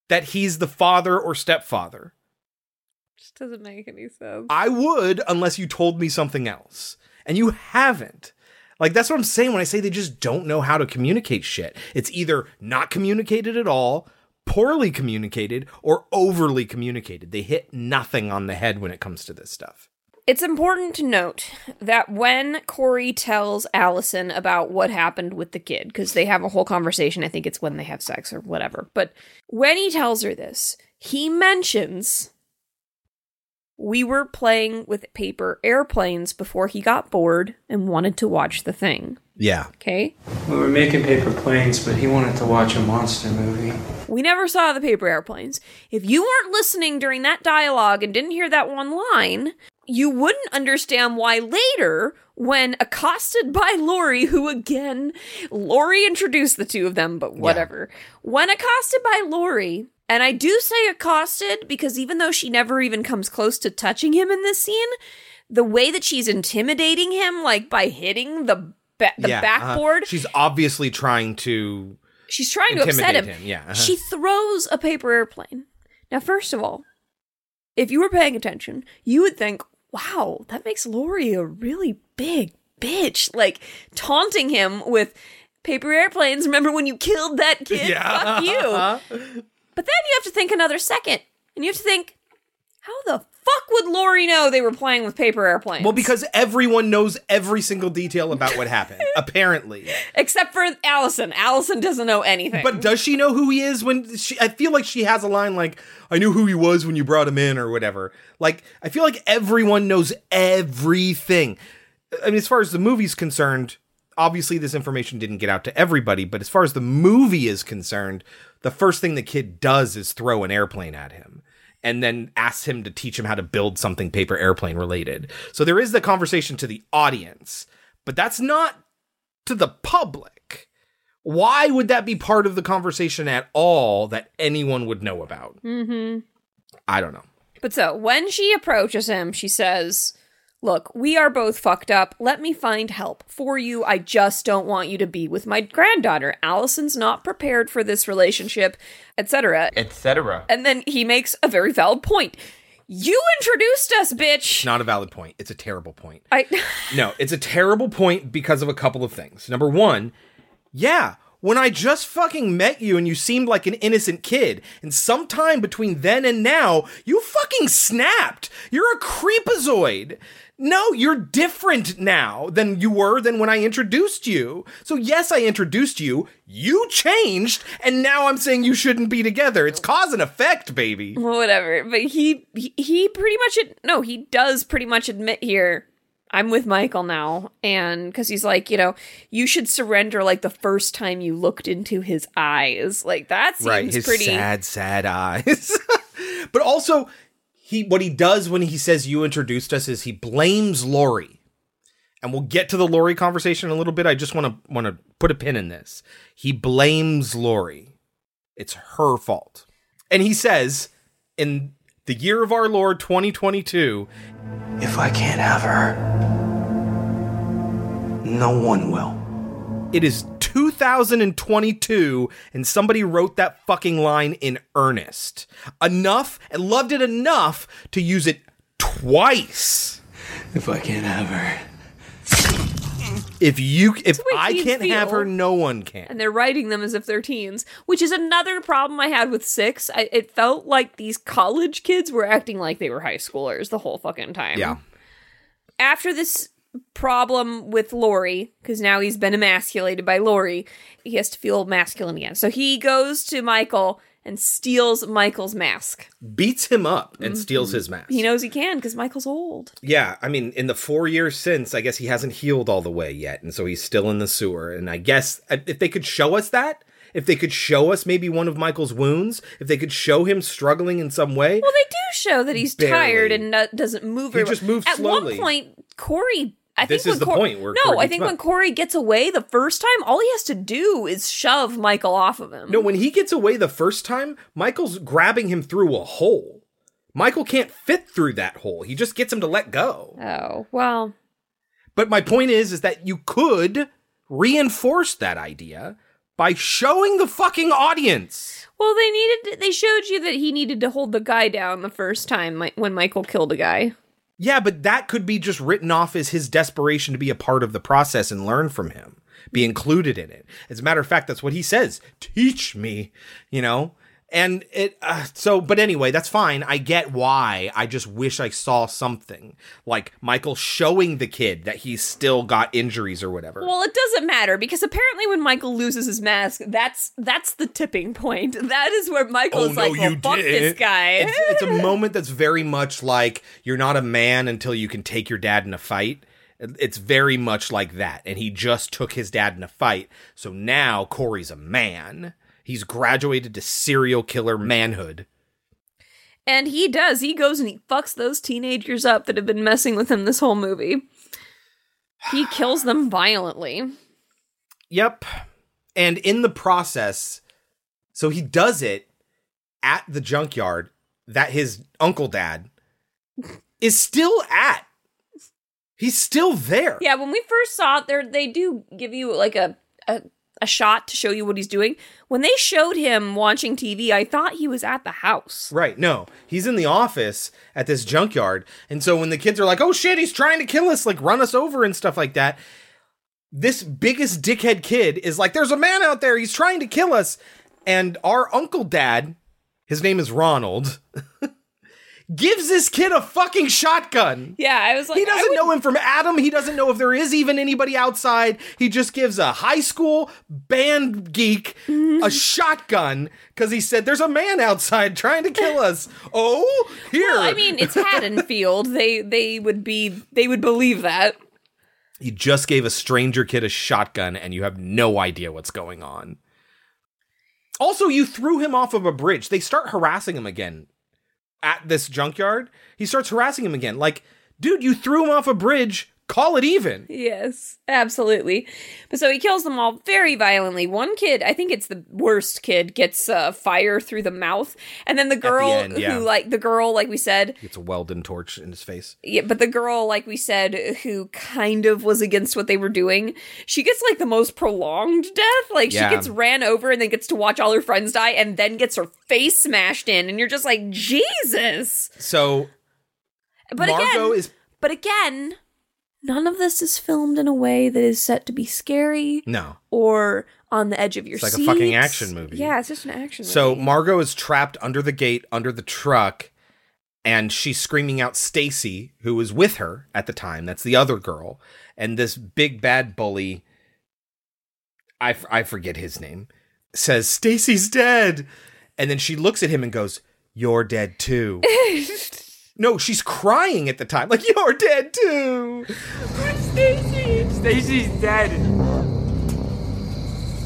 [SPEAKER 1] that he's the father or stepfather?
[SPEAKER 3] Doesn't make any sense.
[SPEAKER 1] I would, unless you told me something else. And you haven't. Like that's what I'm saying when I say they just don't know how to communicate shit. It's either not communicated at all, poorly communicated, or overly communicated. They hit nothing on the head when it comes to this stuff.
[SPEAKER 3] It's important to note that when Corey tells Allyson about what happened with the kid, because they have a whole conversation, I think it's when they have sex or whatever, but when he tells her this, he mentions we were playing with paper airplanes before he got bored and wanted to watch the thing.
[SPEAKER 1] Yeah.
[SPEAKER 3] Okay?
[SPEAKER 9] We were making paper planes, but he wanted to watch a monster movie.
[SPEAKER 3] We never saw the paper airplanes. If you weren't listening during that dialogue and didn't hear that one line, you wouldn't understand why later, when accosted by Laurie, who again, Laurie introduced the two of them, but whatever. When accosted by Laurie, and I do say accosted because even though she never even comes close to touching him in this scene, the way that she's intimidating him, like by hitting the ba- the
[SPEAKER 1] Yeah, uh-huh.
[SPEAKER 3] backboard,
[SPEAKER 1] She's obviously trying to.
[SPEAKER 3] She's trying to upset him.
[SPEAKER 1] Him, yeah, uh-huh.
[SPEAKER 3] She throws a paper airplane. Now, first of all, if you were paying attention, you would think, wow, that makes Laurie a really big bitch. Like taunting him with paper airplanes. Remember when you killed that kid? Fuck you. But then you have to think another second. And you have to think, how the fuck would Laurie know they were playing with paper airplanes?
[SPEAKER 1] Well, because everyone knows every single detail about what happened, apparently.
[SPEAKER 3] Except for Allyson. Allyson doesn't know anything.
[SPEAKER 1] But does she know who he is when she I feel like she has a line like I knew who he was when you brought him in or whatever. Like I feel like everyone knows everything. I mean as far as the movie's concerned, obviously this information didn't get out to everybody, but as far as the movie is concerned, the first thing the kid does is throw an airplane at him and then asks him to teach him how to build something paper airplane related. So there is the conversation to the audience, but that's not to the public. Why would that be part of the conversation at all that anyone would know about?
[SPEAKER 3] Mm-hmm.
[SPEAKER 1] I don't know.
[SPEAKER 3] But so when she approaches him, she says, Look, we are both fucked up. Let me find help for you. I just don't want you to be with my granddaughter. Allyson's not prepared for this relationship, etc.
[SPEAKER 14] Etc.
[SPEAKER 3] And then he makes a very valid point. You introduced us, bitch.
[SPEAKER 1] Not a valid point. It's a terrible point.
[SPEAKER 3] I
[SPEAKER 1] No, it's a terrible point because of a couple of things. Number one, yeah, when I just fucking met you and you seemed like an innocent kid, and sometime between then and now, you fucking snapped. You're a creepazoid. No, you're different now than you were than when I introduced you. So yes, I introduced you. You changed, and now I'm saying you shouldn't be together. It's cause and effect, baby.
[SPEAKER 3] Well, whatever. But he he, he pretty much ad- no, he does pretty much admit here. I'm with Michael now, and because he's like, you know, you should surrender like the first time you looked into his eyes. Like that seems
[SPEAKER 1] right, his
[SPEAKER 3] pretty.
[SPEAKER 1] sad, sad eyes. but also, he what he does when he says you introduced us is he blames Laurie. And we'll get to the Laurie conversation in a little bit. I just want to want to put a pin in this. He blames Laurie. It's her fault. And he says in the year of our Lord 2022,
[SPEAKER 5] If I can't have her, no one will.
[SPEAKER 1] It is 2022 and somebody wrote that fucking line in earnest. Enough and loved it enough to use it twice.
[SPEAKER 5] If I can't have her.
[SPEAKER 1] If you if I can't have her, no one can.
[SPEAKER 3] and they're writing them as if they're teens, which is another problem I had with six. I, it felt like these college kids were acting like they were high schoolers the whole fucking time.
[SPEAKER 1] Yeah.
[SPEAKER 3] After this problem with Laurie, because now he's been emasculated by Laurie, he has to feel masculine again. So he goes to Michael and steals Michael's mask.
[SPEAKER 1] Beats him up and steals his mask.
[SPEAKER 3] He knows he can because Michael's old.
[SPEAKER 1] Yeah, I mean, in the four years since, I guess he hasn't healed all the way yet, and so he's still in the sewer. And I guess uh, if they could show us that, if they could show us maybe one of Michael's wounds, if they could show him struggling in some way,
[SPEAKER 3] Well, they do show that he's
[SPEAKER 1] Barely.
[SPEAKER 3] tired and not, doesn't move.
[SPEAKER 1] He just moves
[SPEAKER 3] At
[SPEAKER 1] slowly.
[SPEAKER 3] one point, Corey. I
[SPEAKER 1] This
[SPEAKER 3] think
[SPEAKER 1] is
[SPEAKER 3] when
[SPEAKER 1] the
[SPEAKER 3] Cor-
[SPEAKER 1] point where
[SPEAKER 3] no,
[SPEAKER 1] Corey
[SPEAKER 3] I think when. Corey gets away the first time, all he has to do is shove Michael off of him.
[SPEAKER 1] No, when he gets away the first time, Michael's grabbing him through a hole. Michael can't fit through that hole. He just gets him to let go.
[SPEAKER 3] Oh well.
[SPEAKER 1] But my point is, is that you could reinforce that idea by showing the fucking audience.
[SPEAKER 3] Well, they needed. They showed you that he needed to hold the guy down the first time when Michael killed a guy.
[SPEAKER 1] Yeah, but that could be just written off as his desperation to be a part of the process and learn from him, be included in it. As a matter of fact, that's what he says. Teach me, you know? And it, uh, so, but anyway, that's fine. I get why. I just wish I saw something like Michael showing the kid that he's still got injuries or whatever.
[SPEAKER 3] Well, it doesn't matter because apparently when Michael loses his mask, that's that's the tipping point. That is where Michael is like, well, fuck this guy.
[SPEAKER 1] It's, it's a moment that's very much like you're not a man until you can take your dad in a fight. It's very much like that. And he just took his dad in a fight. So now Corey's a man. He's graduated to serial killer manhood.
[SPEAKER 3] And he does. He goes and he fucks those teenagers up that have been messing with him this whole movie. He kills them violently.
[SPEAKER 1] Yep. And in the process, so he does it at the junkyard that his uncle dad is still at. He's still there.
[SPEAKER 3] Yeah, when we first saw it, there they do give you like a, a a shot to show you what he's doing. When they showed him watching TV, I thought he was at the house.
[SPEAKER 1] Right. No, he's in the office at this junkyard. And so when the kids are like, oh shit, he's trying to kill us, like run us over and stuff like that, this biggest dickhead kid is like, there's a man out there, he's trying to kill us. And our uncle dad, his name is Ronald. gives this kid a fucking shotgun.
[SPEAKER 3] Yeah, I was like,
[SPEAKER 1] he doesn't know him from Adam. He doesn't know if there is even anybody outside. He just gives a high school band geek
[SPEAKER 3] Mm-hmm.
[SPEAKER 1] a shotgun because he said, "There's a man outside trying to kill us." oh, here.
[SPEAKER 3] Well, I mean, it's Haddonfield. they they would be they would believe that.
[SPEAKER 1] you just gave a stranger kid a shotgun, and you have no idea what's going on. Also, you threw him off of a bridge. They start harassing him again at this junkyard. He starts harassing him again. Like, dude, you threw him off a bridge. Call it even.
[SPEAKER 3] Yes, absolutely. But so he kills them all very violently. One kid, I think it's the worst kid, gets uh, fire through the mouth, and then the girl
[SPEAKER 1] end, yeah.
[SPEAKER 3] who, like the girl, like we said,
[SPEAKER 1] Gets a welding torch in his face.
[SPEAKER 3] yeah, but the girl, like we said, who kind of was against what they were doing, she gets like the most prolonged death. Like
[SPEAKER 1] Yeah.
[SPEAKER 3] she gets ran over and then gets to watch all her friends die, and then gets her face smashed in, and you're just like, Jesus.
[SPEAKER 1] So
[SPEAKER 3] But
[SPEAKER 1] Margot
[SPEAKER 3] again,
[SPEAKER 1] is
[SPEAKER 3] but again, none of this is filmed in a way that is set to be scary
[SPEAKER 1] no.
[SPEAKER 3] or on the edge of your
[SPEAKER 1] It's like a fucking action movie.
[SPEAKER 3] Yeah, it's just an action movie.
[SPEAKER 1] So
[SPEAKER 3] movie.
[SPEAKER 1] Margot is trapped under the gate, under the truck, and she's screaming out Stacy, who was with her at the time. That's the other girl. And this big bad bully, I, f- I forget his name, says, Stacy's dead. And then she looks at him and goes, You're dead too. no, she's crying at the time, like, You're dead too.
[SPEAKER 3] Stacy,
[SPEAKER 13] Stacy's dead.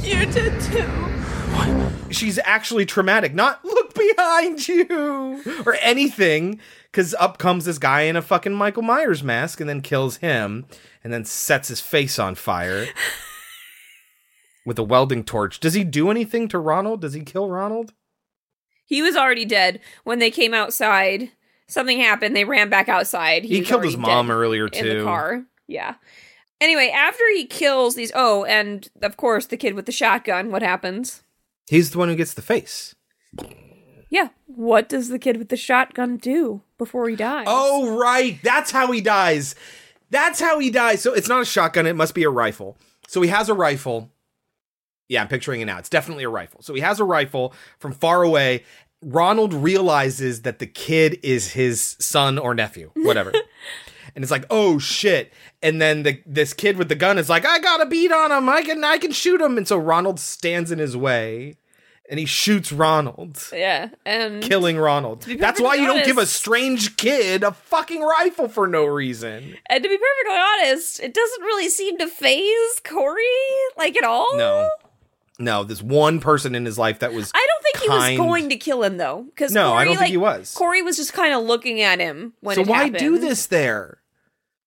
[SPEAKER 3] you're dead too.
[SPEAKER 1] she's actually traumatic. Not look behind you or anything. Because up comes this guy in a fucking Michael Myers mask and then kills him and then sets his face on fire with a welding torch. Does he do anything to Ronald? Does he kill Ronald?
[SPEAKER 3] He was already dead when they came outside. Something happened. They ran back outside.
[SPEAKER 1] He
[SPEAKER 3] was
[SPEAKER 1] killed his mom earlier,
[SPEAKER 3] in the
[SPEAKER 1] too.
[SPEAKER 3] car. Yeah. Anyway, after he kills these, oh, and of course the kid with the shotgun. What happens?
[SPEAKER 1] He's the one who gets the face.
[SPEAKER 3] Yeah. What does the kid with the shotgun do before he dies?
[SPEAKER 1] Oh, right. That's how he dies. That's how he dies. So it's not a shotgun. It must be a rifle. So he has a rifle. Yeah, I'm picturing it now. It's definitely a rifle. So he has a rifle from far away. Ronald realizes that the kid is his son or nephew, whatever. and it's like, oh shit. And then the this kid with the gun is like, I got a beat on him. I can I can shoot him. And so Ronald stands in his way and he shoots Ronald.
[SPEAKER 3] Yeah, and
[SPEAKER 1] Killing Ronald. That's why you don't give a strange kid a fucking rifle for no reason.
[SPEAKER 3] And to be perfectly honest, it doesn't really seem to phase Corey like at all.
[SPEAKER 1] No. No, this one person in his life that was
[SPEAKER 3] I don't think he was going to kill him though, because
[SPEAKER 1] No, I don't think he was.
[SPEAKER 3] Corey was just kind of looking at him when.
[SPEAKER 1] So why do this there?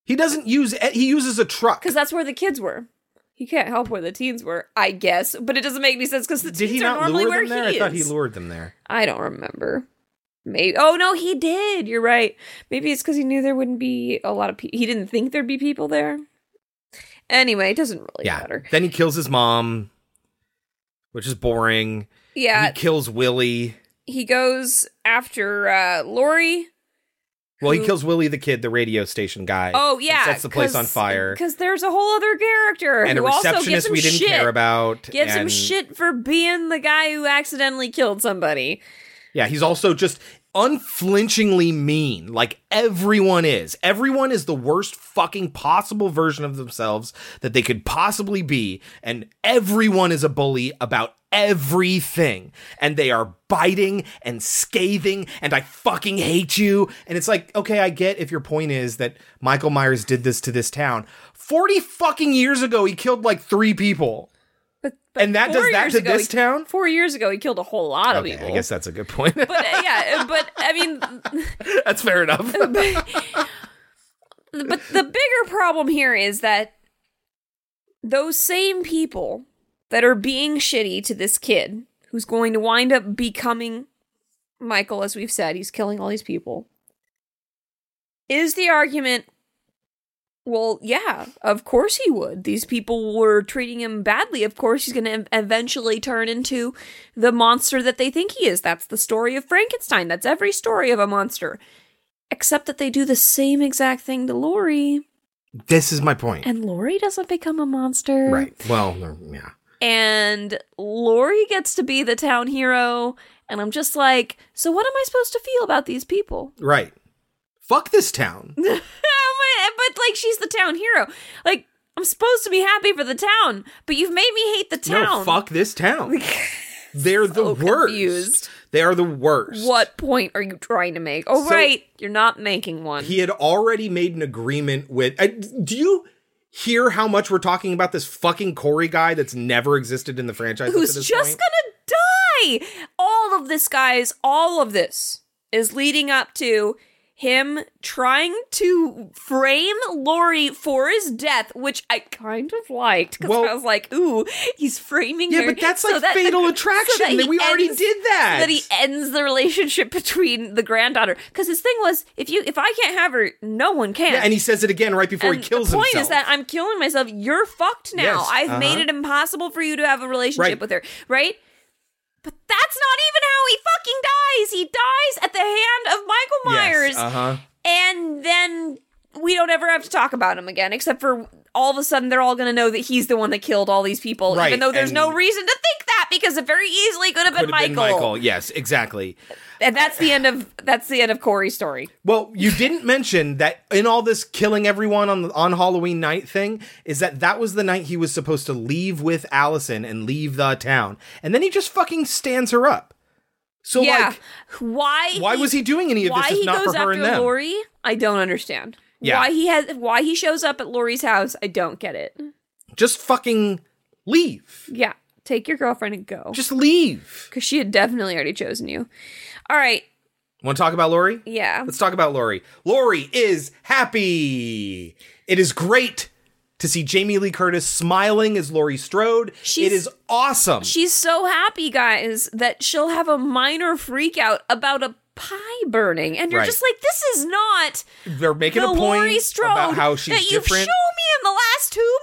[SPEAKER 1] He doesn't use eh, he uses a truck.
[SPEAKER 3] Because that's where the kids were. He can't help where the teens were, I guess, but it doesn't make any sense because the
[SPEAKER 1] Did
[SPEAKER 3] teens
[SPEAKER 1] he
[SPEAKER 3] are normally
[SPEAKER 1] lure
[SPEAKER 3] where
[SPEAKER 1] them there?
[SPEAKER 3] he
[SPEAKER 1] I thought he lured them there.
[SPEAKER 3] I don't remember. Maybe. Oh no, he did. You're right. Maybe it's because he knew there wouldn't be a lot of people. He didn't think there'd be people there. Anyway, it doesn't really
[SPEAKER 1] yeah.
[SPEAKER 3] matter.
[SPEAKER 1] Then he kills his mom, which is boring.
[SPEAKER 3] Yeah,
[SPEAKER 1] He kills Willie.
[SPEAKER 3] he goes after uh Laurie
[SPEAKER 1] Well, he kills Willie the kid, the radio station guy.
[SPEAKER 3] Oh yeah,
[SPEAKER 1] sets the place on fire.
[SPEAKER 3] Because there's a whole other character
[SPEAKER 1] And a
[SPEAKER 3] who also gives
[SPEAKER 1] receptionist
[SPEAKER 3] him
[SPEAKER 1] we didn't
[SPEAKER 3] shit.
[SPEAKER 1] care about.
[SPEAKER 3] Gives him shit for being the guy who accidentally killed somebody.
[SPEAKER 1] Yeah, he's also just unflinchingly mean, like everyone is. Everyone is the worst fucking possible version of themselves that they could possibly be, and everyone is a bully about everything. And they are biting and scathing, and I fucking hate you. And it's like, okay, I get if your point is that Michael Myers did this to this town. 40 fucking years ago, he killed like three people. And that does that to
[SPEAKER 3] ago,
[SPEAKER 1] this
[SPEAKER 3] he-
[SPEAKER 1] town?
[SPEAKER 3] Four years ago, he killed a whole lot of people.
[SPEAKER 1] I guess that's a good point.
[SPEAKER 3] But uh, yeah, but I mean,
[SPEAKER 1] that's fair enough.
[SPEAKER 3] but the bigger problem here is that those same people that are being shitty to this kid who's going to wind up becoming Michael, as we've said, he's killing all these people, is the argument. Well, yeah, of course he would. These people were treating him badly. Of course he's going to eventually turn into the monster that they think he is. That's the story of Frankenstein. That's every story of a monster. Except that they do the same exact thing to Laurie,
[SPEAKER 1] this is my point.
[SPEAKER 3] and Laurie doesn't become a monster.
[SPEAKER 1] Right. Well, yeah.
[SPEAKER 3] And Laurie gets to be the town hero. And I'm just like, so what am I supposed to feel about these people?
[SPEAKER 1] Right. Fuck this town.
[SPEAKER 3] but like, she's the town hero. Like, I'm supposed to be happy for the town, but you've made me hate the town.
[SPEAKER 1] No, fuck this town. They're the worst.
[SPEAKER 3] confused.
[SPEAKER 1] They are the worst.
[SPEAKER 3] What point are you trying to make? Oh,
[SPEAKER 1] So-
[SPEAKER 3] right. You're not making one.
[SPEAKER 1] He had already made an agreement with. I, do you hear how much we're talking about this fucking Corey guy that's never existed in the franchise?
[SPEAKER 3] who's just
[SPEAKER 1] point?
[SPEAKER 3] gonna die. All of this, guys, all of this is leading up to him trying to frame Laurie for his death, which I kind of liked because I was like, "Ooh, he's framing
[SPEAKER 1] Yeah,
[SPEAKER 3] her."
[SPEAKER 1] but that's
[SPEAKER 3] so
[SPEAKER 1] like
[SPEAKER 3] that-
[SPEAKER 1] Fatal
[SPEAKER 3] so
[SPEAKER 1] Attraction,
[SPEAKER 3] he
[SPEAKER 1] that we already did that.
[SPEAKER 3] So that he ends the relationship between the granddaughter. Because his thing was, if you, if I can't have her, no one can.
[SPEAKER 1] Yeah, and he says it again right before he
[SPEAKER 3] And
[SPEAKER 1] kills
[SPEAKER 3] the point
[SPEAKER 1] himself.
[SPEAKER 3] is that I'm killing myself. You're fucked now.
[SPEAKER 1] Yes,
[SPEAKER 3] I've made
[SPEAKER 1] uh-huh.
[SPEAKER 3] it impossible for you to have a relationship
[SPEAKER 1] Right.
[SPEAKER 3] with her, right? But that's not even how he fucking dies. He dies at the hand of Michael Myers,
[SPEAKER 1] Yes, uh-huh.
[SPEAKER 3] and then we don't ever have to talk about him again, except for all of a sudden they're all going to know that he's the one that killed all these people,
[SPEAKER 1] Right,
[SPEAKER 3] even though there's no reason to think because it very easily could have been, Michael.
[SPEAKER 1] been Michael. Yes, exactly.
[SPEAKER 3] And that's the end of that's the end of Corey's story.
[SPEAKER 1] Well, you didn't mention that in all this killing everyone on on Halloween night thing is that that was the night he was supposed to leave with Allyson and leave the town, and then he just fucking stands her up. So
[SPEAKER 3] yeah,
[SPEAKER 1] like,
[SPEAKER 3] why?
[SPEAKER 1] why was he doing any of
[SPEAKER 3] why
[SPEAKER 1] this if
[SPEAKER 3] he
[SPEAKER 1] not
[SPEAKER 3] goes
[SPEAKER 1] for her
[SPEAKER 3] after? Laurie? I don't understand.
[SPEAKER 1] Yeah.
[SPEAKER 3] Why he has why he shows up at Laurie's house? I don't get it.
[SPEAKER 1] Just fucking leave.
[SPEAKER 3] Yeah, take your girlfriend and go.
[SPEAKER 1] Just leave.
[SPEAKER 3] because she had definitely already chosen you. All right,
[SPEAKER 1] Want to talk about Laurie?
[SPEAKER 3] yeah.
[SPEAKER 1] Let's talk about Laurie. Laurie is happy. It is great to see Jamie Lee Curtis smiling as Laurie Strode. it is awesome.
[SPEAKER 3] She's so happy, guys, that she'll have a minor freak out about a pie burning, and you're
[SPEAKER 1] Right.
[SPEAKER 3] just like, this is not
[SPEAKER 1] They're making
[SPEAKER 3] the
[SPEAKER 1] a point
[SPEAKER 3] Laurie Strode
[SPEAKER 1] about how she's
[SPEAKER 3] that you've
[SPEAKER 1] different.
[SPEAKER 3] shown me in the last two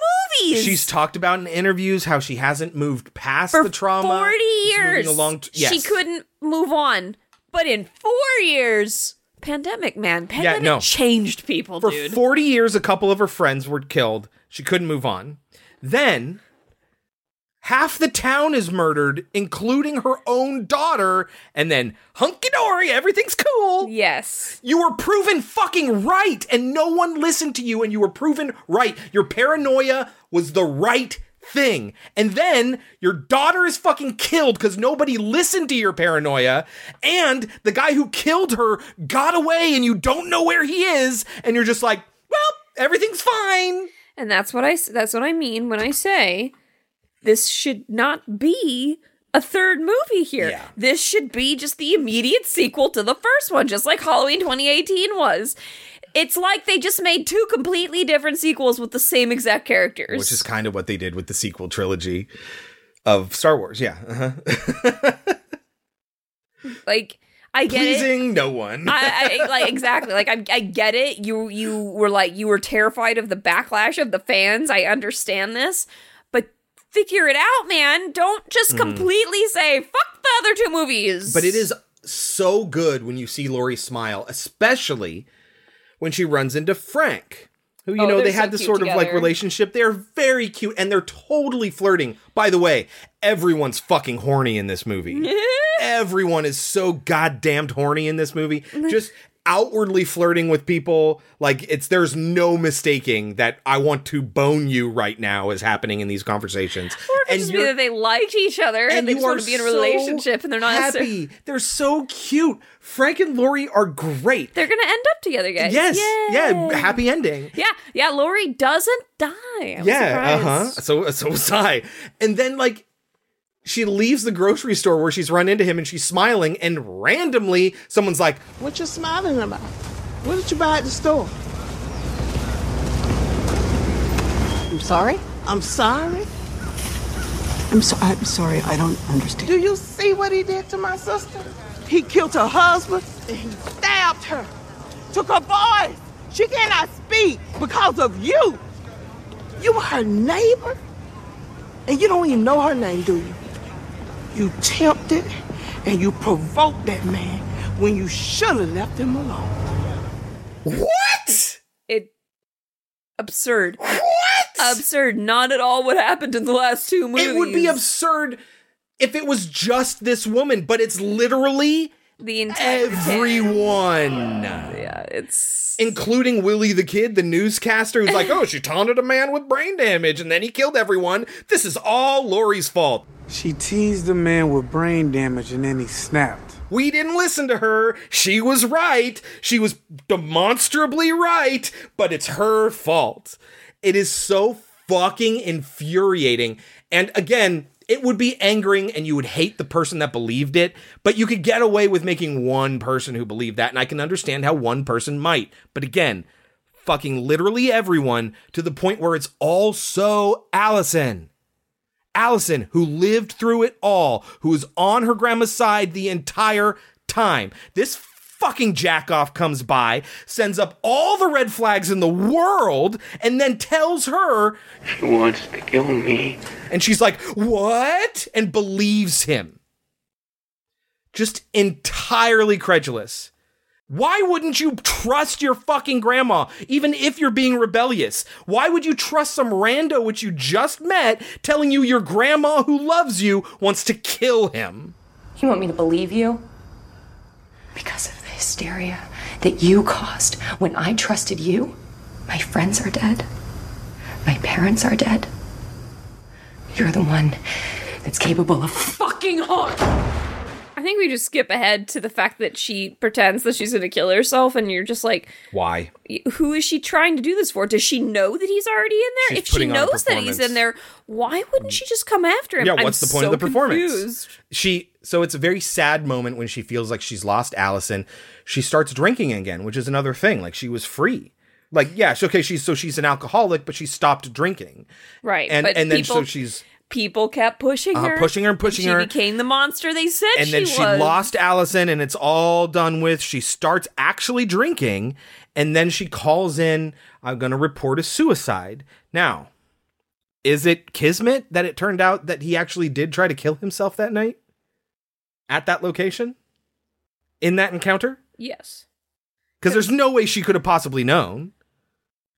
[SPEAKER 3] movies.
[SPEAKER 1] She's talked about in interviews how she hasn't moved past
[SPEAKER 3] for
[SPEAKER 1] the trauma.
[SPEAKER 3] 40
[SPEAKER 1] It's moving
[SPEAKER 3] years.
[SPEAKER 1] along t-
[SPEAKER 3] She couldn't move on. But in four years, pandemic, man. Pandemic
[SPEAKER 1] no.
[SPEAKER 3] changed people,
[SPEAKER 1] For
[SPEAKER 3] dude.
[SPEAKER 1] 40 years, a couple of her friends were killed. She couldn't move on. Then, half the town is murdered, including her own daughter. And then, hunky dory, everything's cool.
[SPEAKER 3] Yes.
[SPEAKER 1] You were proven fucking right, and no one listened to you, and you were proven right. Your paranoia was the right thing. And then your daughter is fucking killed because nobody listened to your paranoia, and the guy who killed her got away, and you don't know where he is, and you're just like, well, everything's fine.
[SPEAKER 3] And that's what I that's what I mean when I say this should not be a third movie here. This should be just the immediate sequel to the first one, just like Halloween 2018 was. It's like they just made two completely different sequels with the same exact characters.
[SPEAKER 1] Which is kind of what they did with the sequel trilogy of Star Wars. Yeah. Uh-huh.
[SPEAKER 3] like I get it.
[SPEAKER 1] No one.
[SPEAKER 3] I, I like exactly like I, I get it. You you were like you were terrified of the backlash of the fans. I understand this, figure it out, man. Don't just
[SPEAKER 1] Mhm.
[SPEAKER 3] completely say fuck the other two movies.
[SPEAKER 1] But it is so good when you see Laurie smile, especially when she runs into Frank. Who you
[SPEAKER 3] Oh,
[SPEAKER 1] know
[SPEAKER 3] they're so
[SPEAKER 1] had this sort of like relationship. They're very cute and they're totally flirting. By the way, everyone's fucking horny in this movie. Everyone is so goddamned horny in this movie. Just outwardly flirting with people like it's there's no mistaking that I want to bone you right now is happening in these conversations.
[SPEAKER 3] Or it could just be that they like each other and, they
[SPEAKER 1] you
[SPEAKER 3] just want to be in a
[SPEAKER 1] so
[SPEAKER 3] relationship and they're not
[SPEAKER 1] happy. They're so cute. Frank and Laurie are great.
[SPEAKER 3] They're gonna end up together, guys.
[SPEAKER 1] Yes,
[SPEAKER 3] Yay.
[SPEAKER 1] yeah, happy ending.
[SPEAKER 3] Yeah, yeah. Laurie doesn't die.
[SPEAKER 1] Yeah, uh-huh So so was I. And then like she leaves the grocery store where she's run into him and she's smiling, and randomly someone's like,
[SPEAKER 14] What you smiling about? What did you buy at the store?
[SPEAKER 11] I'm sorry?
[SPEAKER 14] I'm sorry.
[SPEAKER 11] I'm, so- I'm sorry, I don't understand.
[SPEAKER 14] Do you see what he did to my sister? He killed her husband and he stabbed her. Took her voice. She cannot speak because of you. You were her neighbor. And you don't even know her name, do you? You tempted and you provoked that man when you should have left him alone.
[SPEAKER 1] What?
[SPEAKER 3] It absurd.
[SPEAKER 1] What?
[SPEAKER 3] Absurd. Not at all what happened in the last two movies.
[SPEAKER 1] It would be absurd if it was just this woman, but it's literally
[SPEAKER 3] the entire
[SPEAKER 1] everyone.
[SPEAKER 3] Yeah, it's
[SPEAKER 1] including Willie the Kid, the newscaster, who's like, "Oh, she taunted a man with brain damage, and then he killed everyone. This is all Laurie's fault."
[SPEAKER 15] She teased a man with brain damage and then he snapped.
[SPEAKER 1] We didn't listen to her. She was right. She was demonstrably right, but it's her fault. It is so fucking infuriating. And again, it would be angering and you would hate the person that believed it, but you could get away with making one person who believed that. And I can understand how one person might. But again, fucking literally everyone to the point where it's all so Allyson. Allyson, who lived through it all, who was on her grandma's side the entire time. This fucking jackoff comes by, sends up all the red flags in the world, and then tells her
[SPEAKER 9] She wants to kill me.
[SPEAKER 1] and she's like, What? And believes him. Just entirely credulous. Why wouldn't you trust your fucking grandma, even if you're being rebellious? Why would you trust some rando which you just met telling you your grandma who loves you wants to kill him?
[SPEAKER 12] You want me to believe you? Because of the hysteria that you caused when I trusted you, my friends are dead. My parents are dead. You're the one that's capable of fucking harm.
[SPEAKER 3] I think we just skip ahead to the fact that she pretends that she's going to kill herself, and you're just like,
[SPEAKER 1] Why?
[SPEAKER 3] who is she trying to do this for? Does she know that he's already in there?
[SPEAKER 1] She's
[SPEAKER 3] if she
[SPEAKER 1] putting on a
[SPEAKER 3] knows that he's in there, why wouldn't she just come after him?
[SPEAKER 1] Yeah,
[SPEAKER 3] I'm
[SPEAKER 1] what's the point
[SPEAKER 3] so
[SPEAKER 1] of the performance?
[SPEAKER 3] confused.
[SPEAKER 1] She so it's a very sad moment when she feels like she's lost Allyson. She starts drinking again, which is another thing. Like she was free. Like yeah, okay, she's so she's an alcoholic, but she stopped drinking.
[SPEAKER 3] Right,
[SPEAKER 1] And
[SPEAKER 3] but
[SPEAKER 1] and then
[SPEAKER 3] people,
[SPEAKER 1] so she's
[SPEAKER 3] people kept pushing
[SPEAKER 1] Uh,
[SPEAKER 3] her,
[SPEAKER 1] pushing her and pushing
[SPEAKER 3] she
[SPEAKER 1] her.
[SPEAKER 3] She became the monster they said she was.
[SPEAKER 1] and then
[SPEAKER 3] she,
[SPEAKER 1] she
[SPEAKER 3] was.
[SPEAKER 1] lost Allyson and it's all done with. She starts actually drinking and then she calls in, I'm going to report a suicide. Now, is it kismet that it turned out that he actually did try to kill himself that night? At that location? In that encounter?
[SPEAKER 3] Yes.
[SPEAKER 1] Because there's no way she could have possibly known.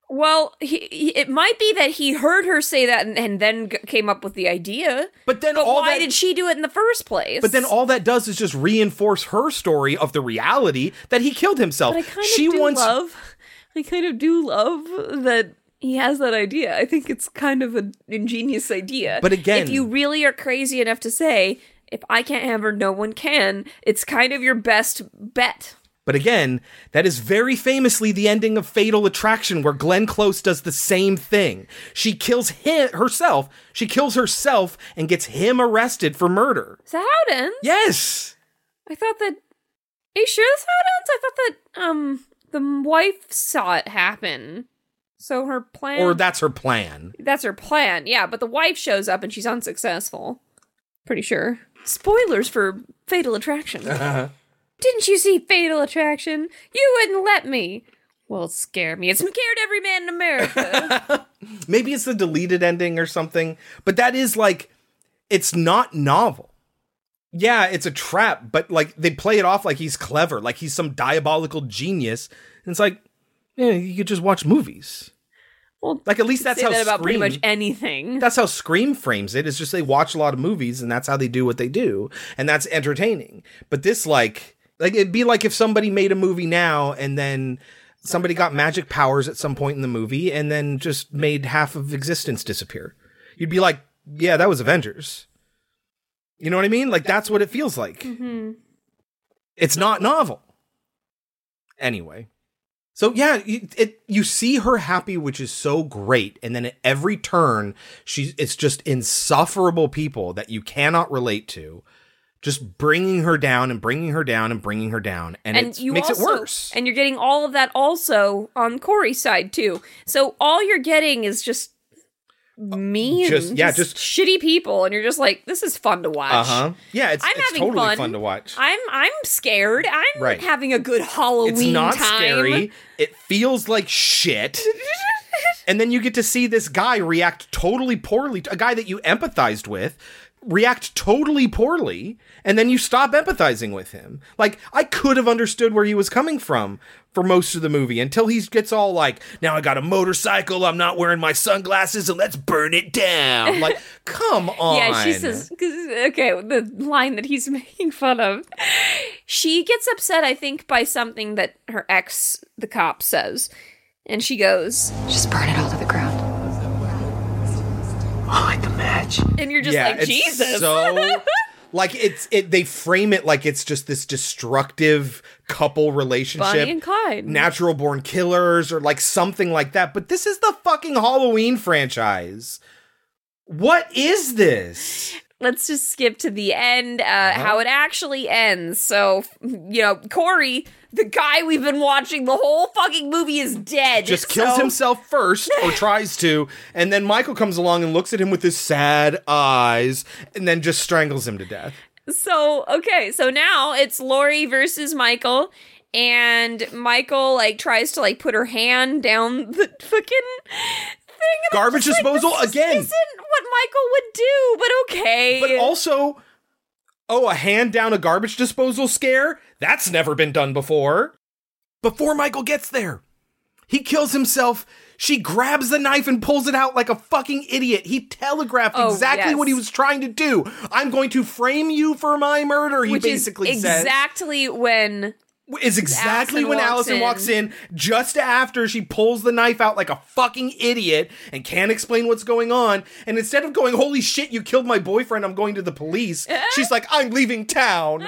[SPEAKER 3] Well, he, he- it might be that he heard her say that and, and then g- came up with the idea.
[SPEAKER 1] But then all
[SPEAKER 3] why
[SPEAKER 1] that-
[SPEAKER 3] did she do it in the first place?
[SPEAKER 1] But then all that does is just reinforce her story of the reality that he killed himself.
[SPEAKER 3] But I kind of
[SPEAKER 1] she
[SPEAKER 3] do
[SPEAKER 1] wants
[SPEAKER 3] love. I kind of do love that he has that idea. I think it's kind of an ingenious idea.
[SPEAKER 1] But again-
[SPEAKER 3] if you really are crazy enough to say, "If I can't have her, no one can," it's kind of your best bet.
[SPEAKER 1] But again, that is very famously the ending of Fatal Attraction, where Glenn Close does the same thing. She kills him herself. She kills herself and gets him arrested for murder.
[SPEAKER 3] Is that how it ends?
[SPEAKER 1] Yes.
[SPEAKER 3] I thought that. Are you sure that's how it ends? I thought that um the wife saw it happen. So her plan
[SPEAKER 1] Or that's her plan.
[SPEAKER 3] That's her plan, yeah, but the wife shows up and she's unsuccessful. Pretty sure. Spoilers for Fatal Attraction. Uh-huh. Didn't you see Fatal Attraction? You wouldn't let me. Well, it scared me. It scared every man in America.
[SPEAKER 1] Maybe it's the deleted ending or something, but that is like, it's not novel. Yeah, it's a trap, but like they play it off like he's clever, like he's some diabolical genius. And it's like, Yeah, you could just watch movies.
[SPEAKER 3] Well,
[SPEAKER 1] like at least that's how
[SPEAKER 3] that about pretty much anything.
[SPEAKER 1] That's how Scream frames it. It's just they watch a lot of movies and that's how they do what they do, and that's entertaining. But this, like, like it'd be like if somebody made a movie now and then somebody got magic powers at some point in the movie and then just made half of existence disappear. You'd be like, yeah, that was Avengers. You know what I mean? Like that's what it feels like.
[SPEAKER 3] hmm
[SPEAKER 1] It's not novel. Anyway. So yeah, you, it you see her happy, which is so great, and then at every turn, she's it's just insufferable people that you cannot relate to, just bringing her down and bringing her down and bringing her down, and, it makes
[SPEAKER 3] also,
[SPEAKER 1] it worse.
[SPEAKER 3] And you're getting all of that also on Corey's side too. So all you're getting is just mean,
[SPEAKER 1] just- yeah, just-
[SPEAKER 3] shitty people, and you're just like, this is fun to watch.
[SPEAKER 1] Uh huh. Yeah, it's,
[SPEAKER 3] I'm
[SPEAKER 1] it's
[SPEAKER 3] having
[SPEAKER 1] totally
[SPEAKER 3] fun.
[SPEAKER 1] fun. to watch.
[SPEAKER 3] I'm I'm scared. I'm
[SPEAKER 1] Right.
[SPEAKER 3] having a good Halloween
[SPEAKER 1] It's not
[SPEAKER 3] time.
[SPEAKER 1] scary. It feels like shit. and then you get to see this guy react totally poorly, to a guy that you empathized with react totally poorly, and then you stop empathizing with him. Like I could have understood where he was coming from for most of the movie until he gets all like, "Now I got a motorcycle, I'm not wearing my sunglasses, and let's burn it down." Like, come on.
[SPEAKER 3] Yeah, she says, 'cause- okay, the line that he's making fun of. She gets upset, I think, by something that her ex, the cop, says. And she goes,
[SPEAKER 12] Just burn it all to the ground.
[SPEAKER 8] Oh, like the match.
[SPEAKER 3] and you're just like,
[SPEAKER 1] it's
[SPEAKER 3] Jesus.
[SPEAKER 1] So like it's it they frame it like it's just this destructive couple relationship.
[SPEAKER 3] Bonnie and Clyde.
[SPEAKER 1] Natural born killers or like something like that. But this is the fucking Halloween franchise. What is this?
[SPEAKER 3] Let's just skip to the end, uh,
[SPEAKER 1] Uh-huh.
[SPEAKER 3] how it actually ends. So, you know, Corey, the guy we've been watching the whole fucking movie, is dead.
[SPEAKER 1] Just kills
[SPEAKER 3] So-
[SPEAKER 1] himself first or tries to, and then Michael comes along and looks at him with his sad eyes and then just strangles him to death.
[SPEAKER 3] So, okay, so now it's Laurie versus Michael. And Michael like tries to like put her hand down the fucking thing.
[SPEAKER 1] Garbage
[SPEAKER 3] like,
[SPEAKER 1] disposal
[SPEAKER 3] this
[SPEAKER 1] again.
[SPEAKER 3] Isn't what Michael would do, but okay.
[SPEAKER 1] But also, oh, a hand down a garbage disposal scare? That's never been done before. Before Michael gets there, he kills himself. She grabs the knife and pulls it out like a fucking idiot. He telegraphed
[SPEAKER 3] Oh,
[SPEAKER 1] exactly
[SPEAKER 3] yes.
[SPEAKER 1] what he was trying to do. I'm going to frame you for my murder, he
[SPEAKER 3] which
[SPEAKER 1] basically
[SPEAKER 3] is
[SPEAKER 1] says.
[SPEAKER 3] exactly when
[SPEAKER 1] is exactly
[SPEAKER 3] Allyson
[SPEAKER 1] when
[SPEAKER 3] walks
[SPEAKER 1] Allyson
[SPEAKER 3] in.
[SPEAKER 1] walks in, just after she pulls the knife out like a fucking idiot and can't explain what's going on. And instead of going, Holy shit, you killed my boyfriend, I'm going to the police, she's like, I'm leaving town.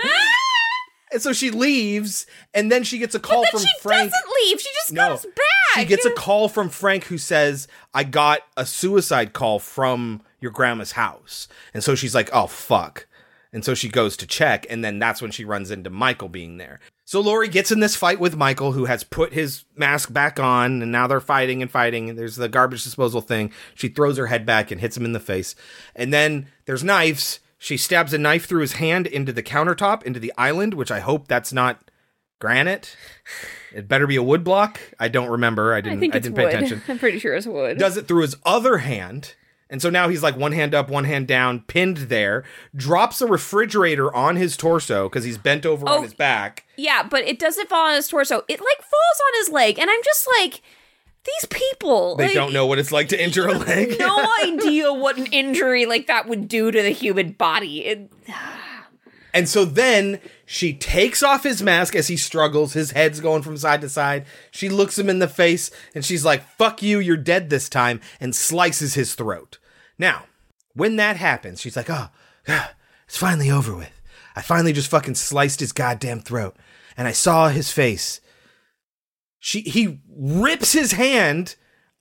[SPEAKER 1] and so she leaves, and then she gets a call from
[SPEAKER 3] she
[SPEAKER 1] Frank.
[SPEAKER 3] doesn't leave. She just
[SPEAKER 1] No.
[SPEAKER 3] comes back.
[SPEAKER 1] She gets a call from Frank who says, I got a suicide call from your grandma's house. And so she's like, oh, fuck. And so she goes to check, and then that's when she runs into Michael being there. So Laurie gets in this fight with Michael, who has put his mask back on, and now they're fighting and fighting. And there's the garbage disposal thing. She throws her head back and hits him in the face. And then there's knives. She stabs a knife through his hand into the countertop, into the island, which I hope that's not granite. It better be a wood block. I don't remember. I
[SPEAKER 3] I
[SPEAKER 1] didn't.
[SPEAKER 3] think
[SPEAKER 1] I, didn't
[SPEAKER 3] wood.
[SPEAKER 1] pay attention.
[SPEAKER 3] I'm pretty sure it's wood.
[SPEAKER 1] Does it through his other hand, and so now he's like one hand up, one hand down, pinned there. Drops a refrigerator on his torso because he's bent over
[SPEAKER 3] Oh.
[SPEAKER 1] on his back.
[SPEAKER 3] Yeah, but it doesn't fall on his torso. It like falls on his leg, and I'm just like, these people.
[SPEAKER 1] They
[SPEAKER 3] like,
[SPEAKER 1] don't know what it's like to injure a leg.
[SPEAKER 3] no idea what an injury like that would do to the human body. It,
[SPEAKER 1] And so then she takes off his mask as he struggles, his head's going from side to side. She looks him in the face and she's like, fuck you, you're dead this time, and slices his throat. Now, when that happens, she's like, oh, it's finally over with. I finally just fucking sliced his goddamn throat. And I saw his face. She he rips his hand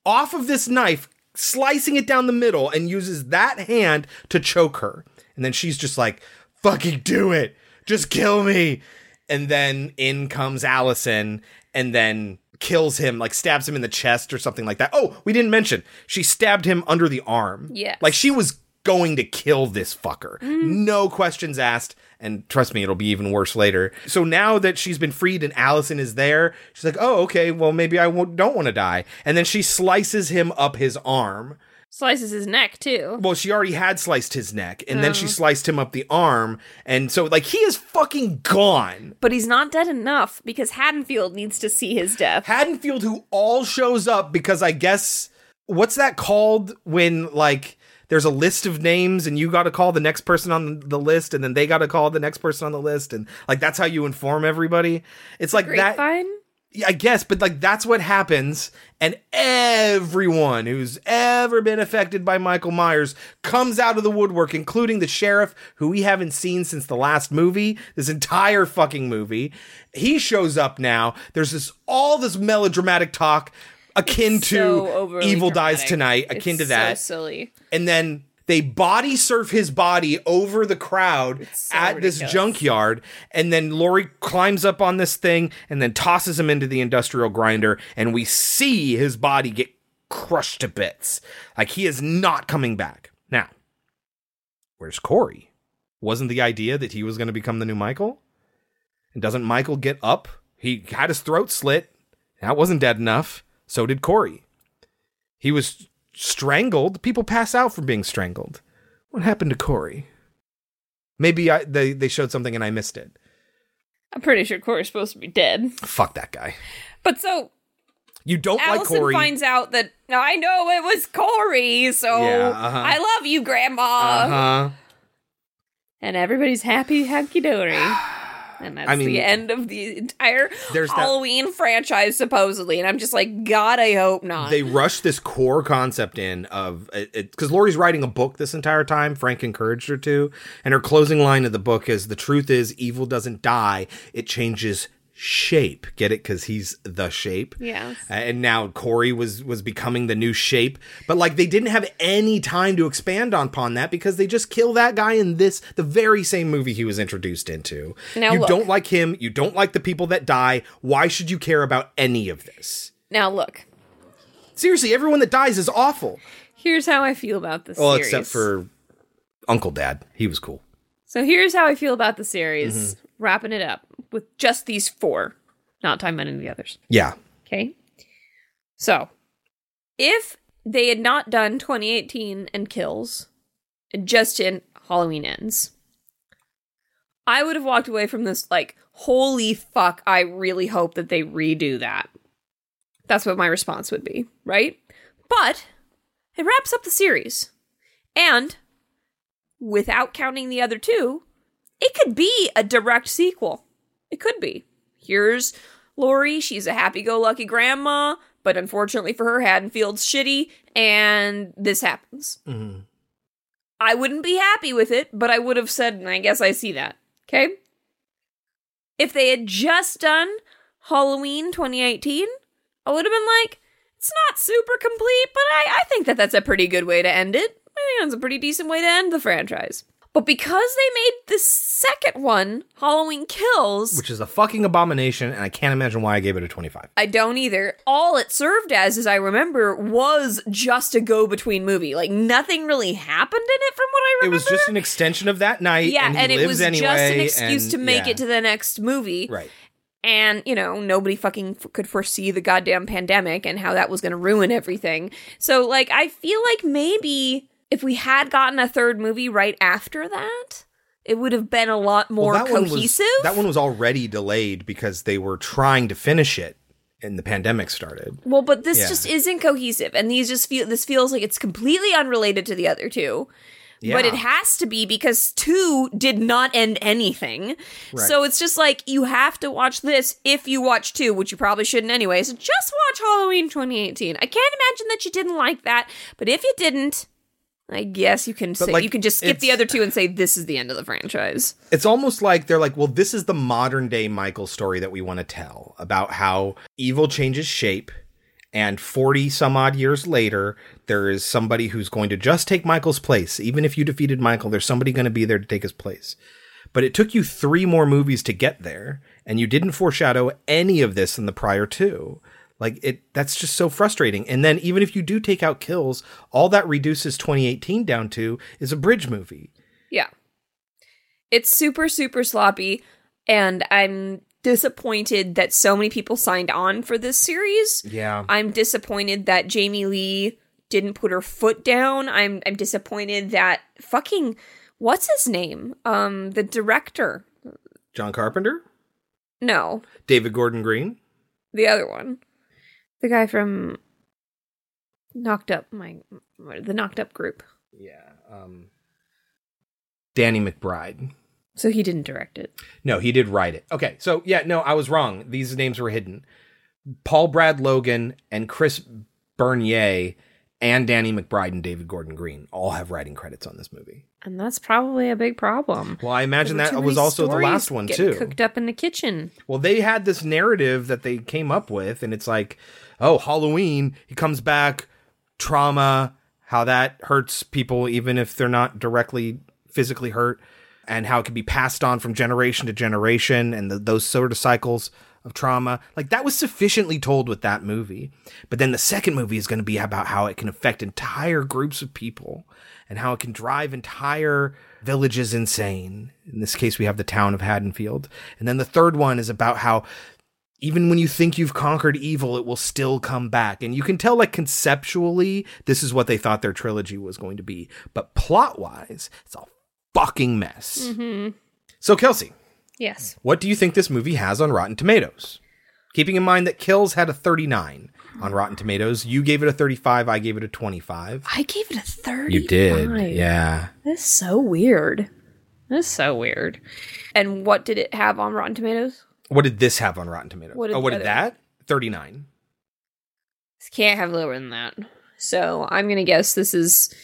[SPEAKER 1] off of this knife, slicing it down the middle, and uses that hand to choke her. And then she's just like, fucking do it. Just kill me. And then in comes Allyson and then kills him, like stabs him in the chest or something like that. Oh, we didn't mention. She stabbed him under the arm.
[SPEAKER 3] Yeah,
[SPEAKER 1] Like she was going to kill this fucker. Mm-hmm. No questions asked. And trust me, it'll be even worse later. So now that she's been freed and Allyson is there, she's like, oh, okay, well, maybe I won't, don't want to die. And then she slices him up his arm
[SPEAKER 3] Slices his neck too.
[SPEAKER 1] Well, she already had sliced his neck, and then she
[SPEAKER 3] Oh.
[SPEAKER 1] sliced him up the arm, and so like he is fucking gone.
[SPEAKER 3] But he's not dead enough because Haddonfield needs to see his death.
[SPEAKER 1] Haddonfield, who all shows up because I guess what's that called when like there's a list of names and you got to call the next person on the list and then they got to call the next person on the list and like that's how you inform everybody. It's like that.
[SPEAKER 3] Grapevine?
[SPEAKER 1] Yeah, I guess, but like that's what happens, and everyone who's ever been affected by Michael Myers comes out of the woodwork, including the sheriff, who we haven't seen since the last movie, this entire fucking movie. He shows up now. There's this all this melodramatic talk akin
[SPEAKER 3] so
[SPEAKER 1] to Evil Dies. Tonight, akin
[SPEAKER 3] It's
[SPEAKER 1] to that
[SPEAKER 3] So silly.
[SPEAKER 1] and then they body surf his body over the crowd at this junkyard and then Laurie climbs up on this thing and then tosses him into the industrial grinder and we see his body get crushed to bits. Like he is not coming back. Now where's Corey? Wasn't the idea that he was going to become the new Michael? And doesn't Michael get up? He had his throat slit. That wasn't dead enough. So did Corey. He was strangled. People pass out from being strangled. What happened to Corey? Maybe I, they they showed something and I missed it.
[SPEAKER 3] I'm pretty sure Corey's supposed to be dead.
[SPEAKER 1] Fuck that guy.
[SPEAKER 3] But so
[SPEAKER 1] You don't like
[SPEAKER 3] Allyson
[SPEAKER 1] Corey.
[SPEAKER 3] finds out that I know it was Corey, so
[SPEAKER 1] Yeah, uh-huh.
[SPEAKER 3] I love you, Grandma.
[SPEAKER 1] uh huh.
[SPEAKER 3] And everybody's happy, happy dory. And that's
[SPEAKER 1] I mean,
[SPEAKER 3] the end of the entire
[SPEAKER 1] there's that-
[SPEAKER 3] Halloween franchise, supposedly. And I'm just like, God, I hope not.
[SPEAKER 1] They rushed this core concept in of it because Laurie's writing a book this entire time. Frank encouraged her to, and her closing line of the book is: "The truth is, evil doesn't die; it changes shape." Get it? Because he's the shape.
[SPEAKER 3] Yes.
[SPEAKER 1] and now Corey was was becoming the new shape. But like they didn't have any time to expand on upon that because they just kill that guy in this the very same movie he was introduced into.
[SPEAKER 3] Now
[SPEAKER 1] you
[SPEAKER 3] look.
[SPEAKER 1] don't like him. You don't like the people that die. Why should you care about any of this?
[SPEAKER 3] now, look,
[SPEAKER 1] Seriously, everyone that dies is awful.
[SPEAKER 3] here's how I feel about this
[SPEAKER 1] Well,
[SPEAKER 3] series.
[SPEAKER 1] except for Uncle Dad. He was cool.
[SPEAKER 3] So here's how I feel about the series.
[SPEAKER 1] Mm-hmm.
[SPEAKER 3] Wrapping it up with just these four, not time about any of the others.
[SPEAKER 1] Yeah.
[SPEAKER 3] Okay. So, if they had not done 2018 and kills, and just in Halloween ends, I would have walked away from this like, holy fuck, I really hope that they redo that. That's what my response would be, right? But it wraps up the series. And without counting the other two, it could be a direct sequel. It could be. Here's Laurie, she's a happy go lucky grandma, but unfortunately for her, Haddonfield's shitty, and this happens.
[SPEAKER 1] Mm-hmm.
[SPEAKER 3] I wouldn't be happy with it, but I would have said, I guess I see that. Okay? If they had just done Halloween 2018, I would have been like, it's not super complete, but I, I think that that's a pretty good way to end it. I think that's a pretty decent way to end the franchise. But because they made the second one, Halloween Kills,
[SPEAKER 1] Which is a fucking abomination, and I can't imagine why I gave it a 25.
[SPEAKER 3] I don't either. All it served as, as I remember, was just a go between movie. Like nothing really happened in it from what I remember.
[SPEAKER 1] It was just an extension of that night.
[SPEAKER 3] yeah,
[SPEAKER 1] and,
[SPEAKER 3] and, it was
[SPEAKER 1] anyway,
[SPEAKER 3] just an excuse
[SPEAKER 1] and-
[SPEAKER 3] to make
[SPEAKER 1] yeah.
[SPEAKER 3] it to the next movie.
[SPEAKER 1] Right.
[SPEAKER 3] And, you know, nobody fucking f- could foresee the goddamn pandemic and how that was going to ruin everything. So, like, I feel like maybe if we had gotten a third movie right after that, it would have been a lot more
[SPEAKER 1] Well, that one was-
[SPEAKER 3] cohesive.
[SPEAKER 1] that one was already delayed because they were trying to finish it, and the pandemic started.
[SPEAKER 3] Well, but this
[SPEAKER 1] Yeah.
[SPEAKER 3] just isn't cohesive, and these just feel this feels like it's completely unrelated to the other two. But it has to be because two did not end anything.
[SPEAKER 1] Right.
[SPEAKER 3] So it's just like you have to watch this if you watch two, which you probably shouldn't anyway. So just watch Halloween 2018. I can't imagine that you didn't like that, but if you didn't, I guess you can
[SPEAKER 1] But,
[SPEAKER 3] say
[SPEAKER 1] like,
[SPEAKER 3] you can just skip the other two and say this is the end of the franchise.
[SPEAKER 1] It's almost like they're like, well, this is the modern day Michael story that we want to tell about how evil changes shape. And 40 some odd years later, there is somebody who's going to just take Michael's place. Even if you defeated Michael, there's somebody going to be there to take his place. But it took you three more movies to get there, and you didn't foreshadow any of this in the prior two. Like it that's just so frustrating. And then even if you do take out kills, all that reduces 2018 down to is a bridge movie.
[SPEAKER 3] Yeah. It's super, super sloppy, and I'm disappointed that so many people signed on for this series.
[SPEAKER 1] Yeah.
[SPEAKER 3] I'm disappointed that Jamie Lee didn't put her foot down. I'm I'm disappointed that fucking what's his name? Um the director.
[SPEAKER 1] John Carpenter,
[SPEAKER 3] No,
[SPEAKER 1] David Gordon Green.
[SPEAKER 3] the other one. The guy from Knocked Up my the Knocked Up group.
[SPEAKER 1] Yeah. Um, Danny McBride.
[SPEAKER 3] So he didn't direct it.
[SPEAKER 1] No, he did write it. Okay, so yeah, no, I was wrong. These names were hidden. Paul Brad Logan and Chris Bernier and Danny McBride and David Gordon Green all have writing credits on this movie.
[SPEAKER 3] And that's probably a big problem.
[SPEAKER 1] Well, I imagine that was also the last one too.
[SPEAKER 3] Cooked up in the kitchen.
[SPEAKER 1] Well, they had this narrative that they came up with, and it's like, oh, Halloween, he comes back, trauma, how that hurts people, even if they're not directly physically hurt, and how it can be passed on from generation to generation, and the, those sort of cycles of trauma. Like, that was sufficiently told with that movie. But then the second movie is going to be about how it can affect entire groups of people and how it can drive entire villages insane. In this case, we have the town of Haddonfield. And then the third one is about how even when you think you've conquered evil, it will still come back. And you can tell, like, conceptually, this is what they thought their trilogy was going to be. But plot wise, it's a fucking mess.
[SPEAKER 3] Mm-hmm.
[SPEAKER 1] So, Kelsey,
[SPEAKER 3] Yes.
[SPEAKER 1] what do you think this movie has on Rotten Tomatoes? Keeping in mind that Kills had a 39 on Rotten Tomatoes. You gave it a 35, I gave it a 25.
[SPEAKER 3] I gave it a 30.
[SPEAKER 1] You did. Yeah.
[SPEAKER 3] That's so weird. That's so weird. And what did it have on Rotten Tomatoes?
[SPEAKER 1] What did this have on Rotten Tomatoes?
[SPEAKER 3] What did
[SPEAKER 1] oh, what did that? 39.
[SPEAKER 3] This can't have lower than that. So I'm going to guess this is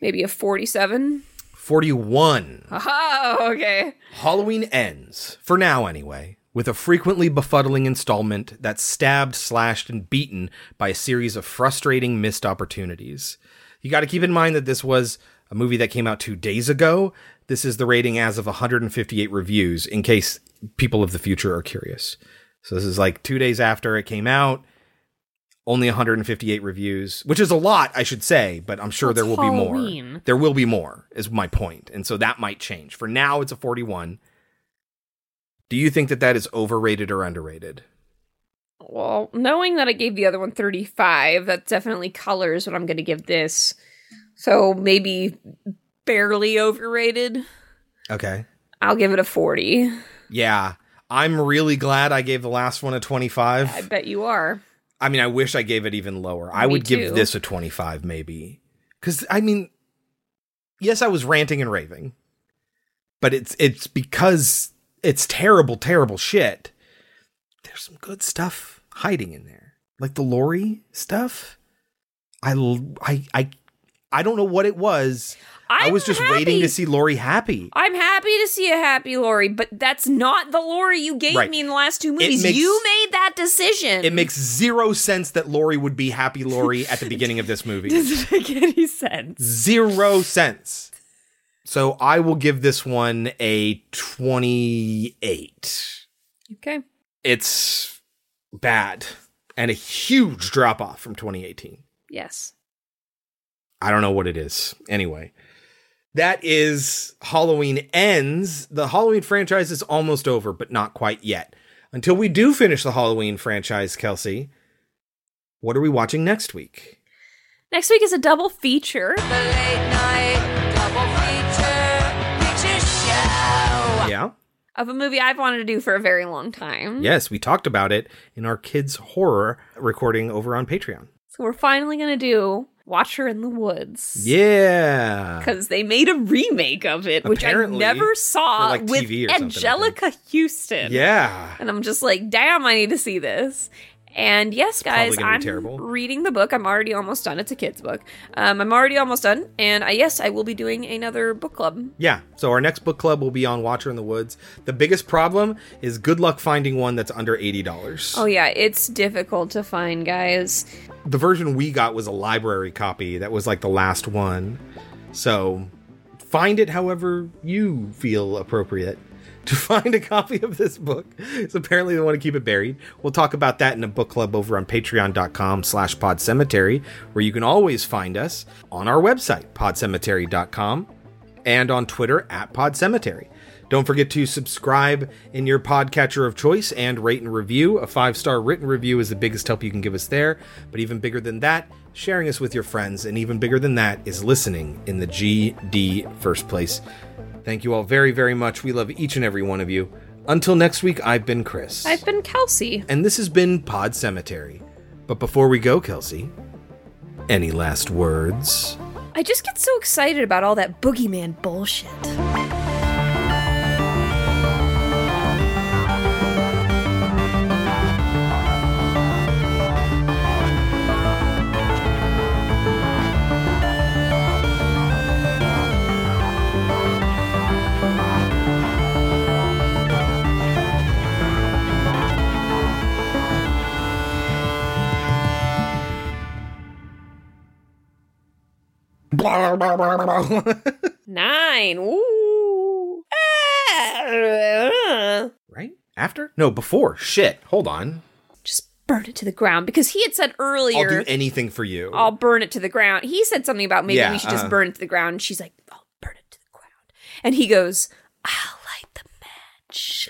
[SPEAKER 3] maybe a 47.
[SPEAKER 1] 41.
[SPEAKER 3] Oh, okay.
[SPEAKER 1] Halloween ends, for now anyway, with a frequently befuddling installment that's stabbed, slashed, and beaten by a series of frustrating missed opportunities. You got to keep in mind that this was a movie that came out two days ago. This is the rating as of 158 reviews, in case people of the future are curious. So this is like two days after it came out. Only 158 reviews, which is a lot, I should say, but I'm sure
[SPEAKER 3] Well,
[SPEAKER 1] there
[SPEAKER 3] it's
[SPEAKER 1] will be more. There will be more, is my point, and so that might change. For now, it's a 41. Do you think that that is overrated or underrated?
[SPEAKER 3] Well, knowing that I gave the other one 35, that definitely colors what I'm going to give this. So maybe barely overrated.
[SPEAKER 1] Okay.
[SPEAKER 3] I'll give it a 40.
[SPEAKER 1] Yeah, I'm really glad I gave the last one a 25.
[SPEAKER 3] I bet you are.
[SPEAKER 1] I mean, I wish I gave it even lower. I would
[SPEAKER 3] too.
[SPEAKER 1] give this a 25 maybe. Cuz I mean, yes, I was ranting and raving. But it's it's because it's terrible terrible shit. There's some good stuff hiding in there. Like the Laurie stuff. I I I I don't know what it was. I was just waiting to see Laurie happy.
[SPEAKER 3] I'm happy to see a happy Laurie, but that's not the Laurie you gave
[SPEAKER 1] Right.
[SPEAKER 3] me in the last two movies.
[SPEAKER 1] makes-
[SPEAKER 3] you made that decision.
[SPEAKER 1] It makes zero sense that Laurie would be happy Laurie at the beginning of this movie.
[SPEAKER 3] doesn't make any sense.
[SPEAKER 1] Zero sense. So I will give this one a 28.
[SPEAKER 3] Okay.
[SPEAKER 1] It's bad and a huge drop off from 2018.
[SPEAKER 3] Yes.
[SPEAKER 1] I don't know what it is. Anyway, that is Halloween ends. The Halloween franchise is almost over, but not quite yet. Until we do finish the Halloween franchise, Kelsey, what are we watching next week?
[SPEAKER 3] Next week is a double feature.
[SPEAKER 1] Yeah.
[SPEAKER 3] Of a movie I've wanted to do for a very long time.
[SPEAKER 1] Yes, we talked about it in our kids' horror recording over on Patreon.
[SPEAKER 3] So we're finally going to do Watcher in the Woods.
[SPEAKER 1] Yeah.
[SPEAKER 3] Because they made a remake of it, which I never saw
[SPEAKER 1] like,
[SPEAKER 3] with
[SPEAKER 1] TV or something, I think.
[SPEAKER 3] Anjelica Huston.
[SPEAKER 1] Yeah.
[SPEAKER 3] And I'm just like, damn, I need to see this. And yes, guys,
[SPEAKER 1] probably gonna be
[SPEAKER 3] I'm
[SPEAKER 1] terrible.
[SPEAKER 3] reading the book. I'm already almost done. It's a kid's book. Um, I'm already almost done. And I, yes, I will be doing another book club.
[SPEAKER 1] Yeah. So our next book club will be on Watcher in the Woods. The biggest problem is good luck finding one that's under $80.
[SPEAKER 3] Oh, yeah, it's difficult to find, guys.
[SPEAKER 1] the version we got was a library copy that was like the last one. So find it however you feel appropriate to find a copy of this book. So apparently they want to keep it buried. We'll talk about that in a book club over on patreon.com slash pod cemetery, where you can always find us on our website, podcemetery.com, and on Twitter at Pod Cemetery. Don't forget to subscribe in your podcatcher of choice and rate and review. A five star written review is the biggest help you can give us there. But even bigger than that, sharing us with your friends. And even bigger than that is listening in the GD first place. Thank you all very, very much. We love each and every one of you. Until next week, I've been Chris.
[SPEAKER 3] I've been Kelsey.
[SPEAKER 1] And this has been Pod Cemetery. But before we go, Kelsey, any last words?
[SPEAKER 3] I just get so excited about all that boogeyman bullshit. Nine. Ooh.
[SPEAKER 1] Right? After? No, before. Shit. Hold on.
[SPEAKER 3] Just burn it to the ground because he had said earlier.
[SPEAKER 1] I'll do anything for you.
[SPEAKER 3] I'll burn it to the ground. He said something about maybe
[SPEAKER 1] Yeah,
[SPEAKER 3] we should just
[SPEAKER 1] uh-huh.
[SPEAKER 3] burn it to the ground. And she's like, I'll burn it to the ground. And he goes, I'll light the match.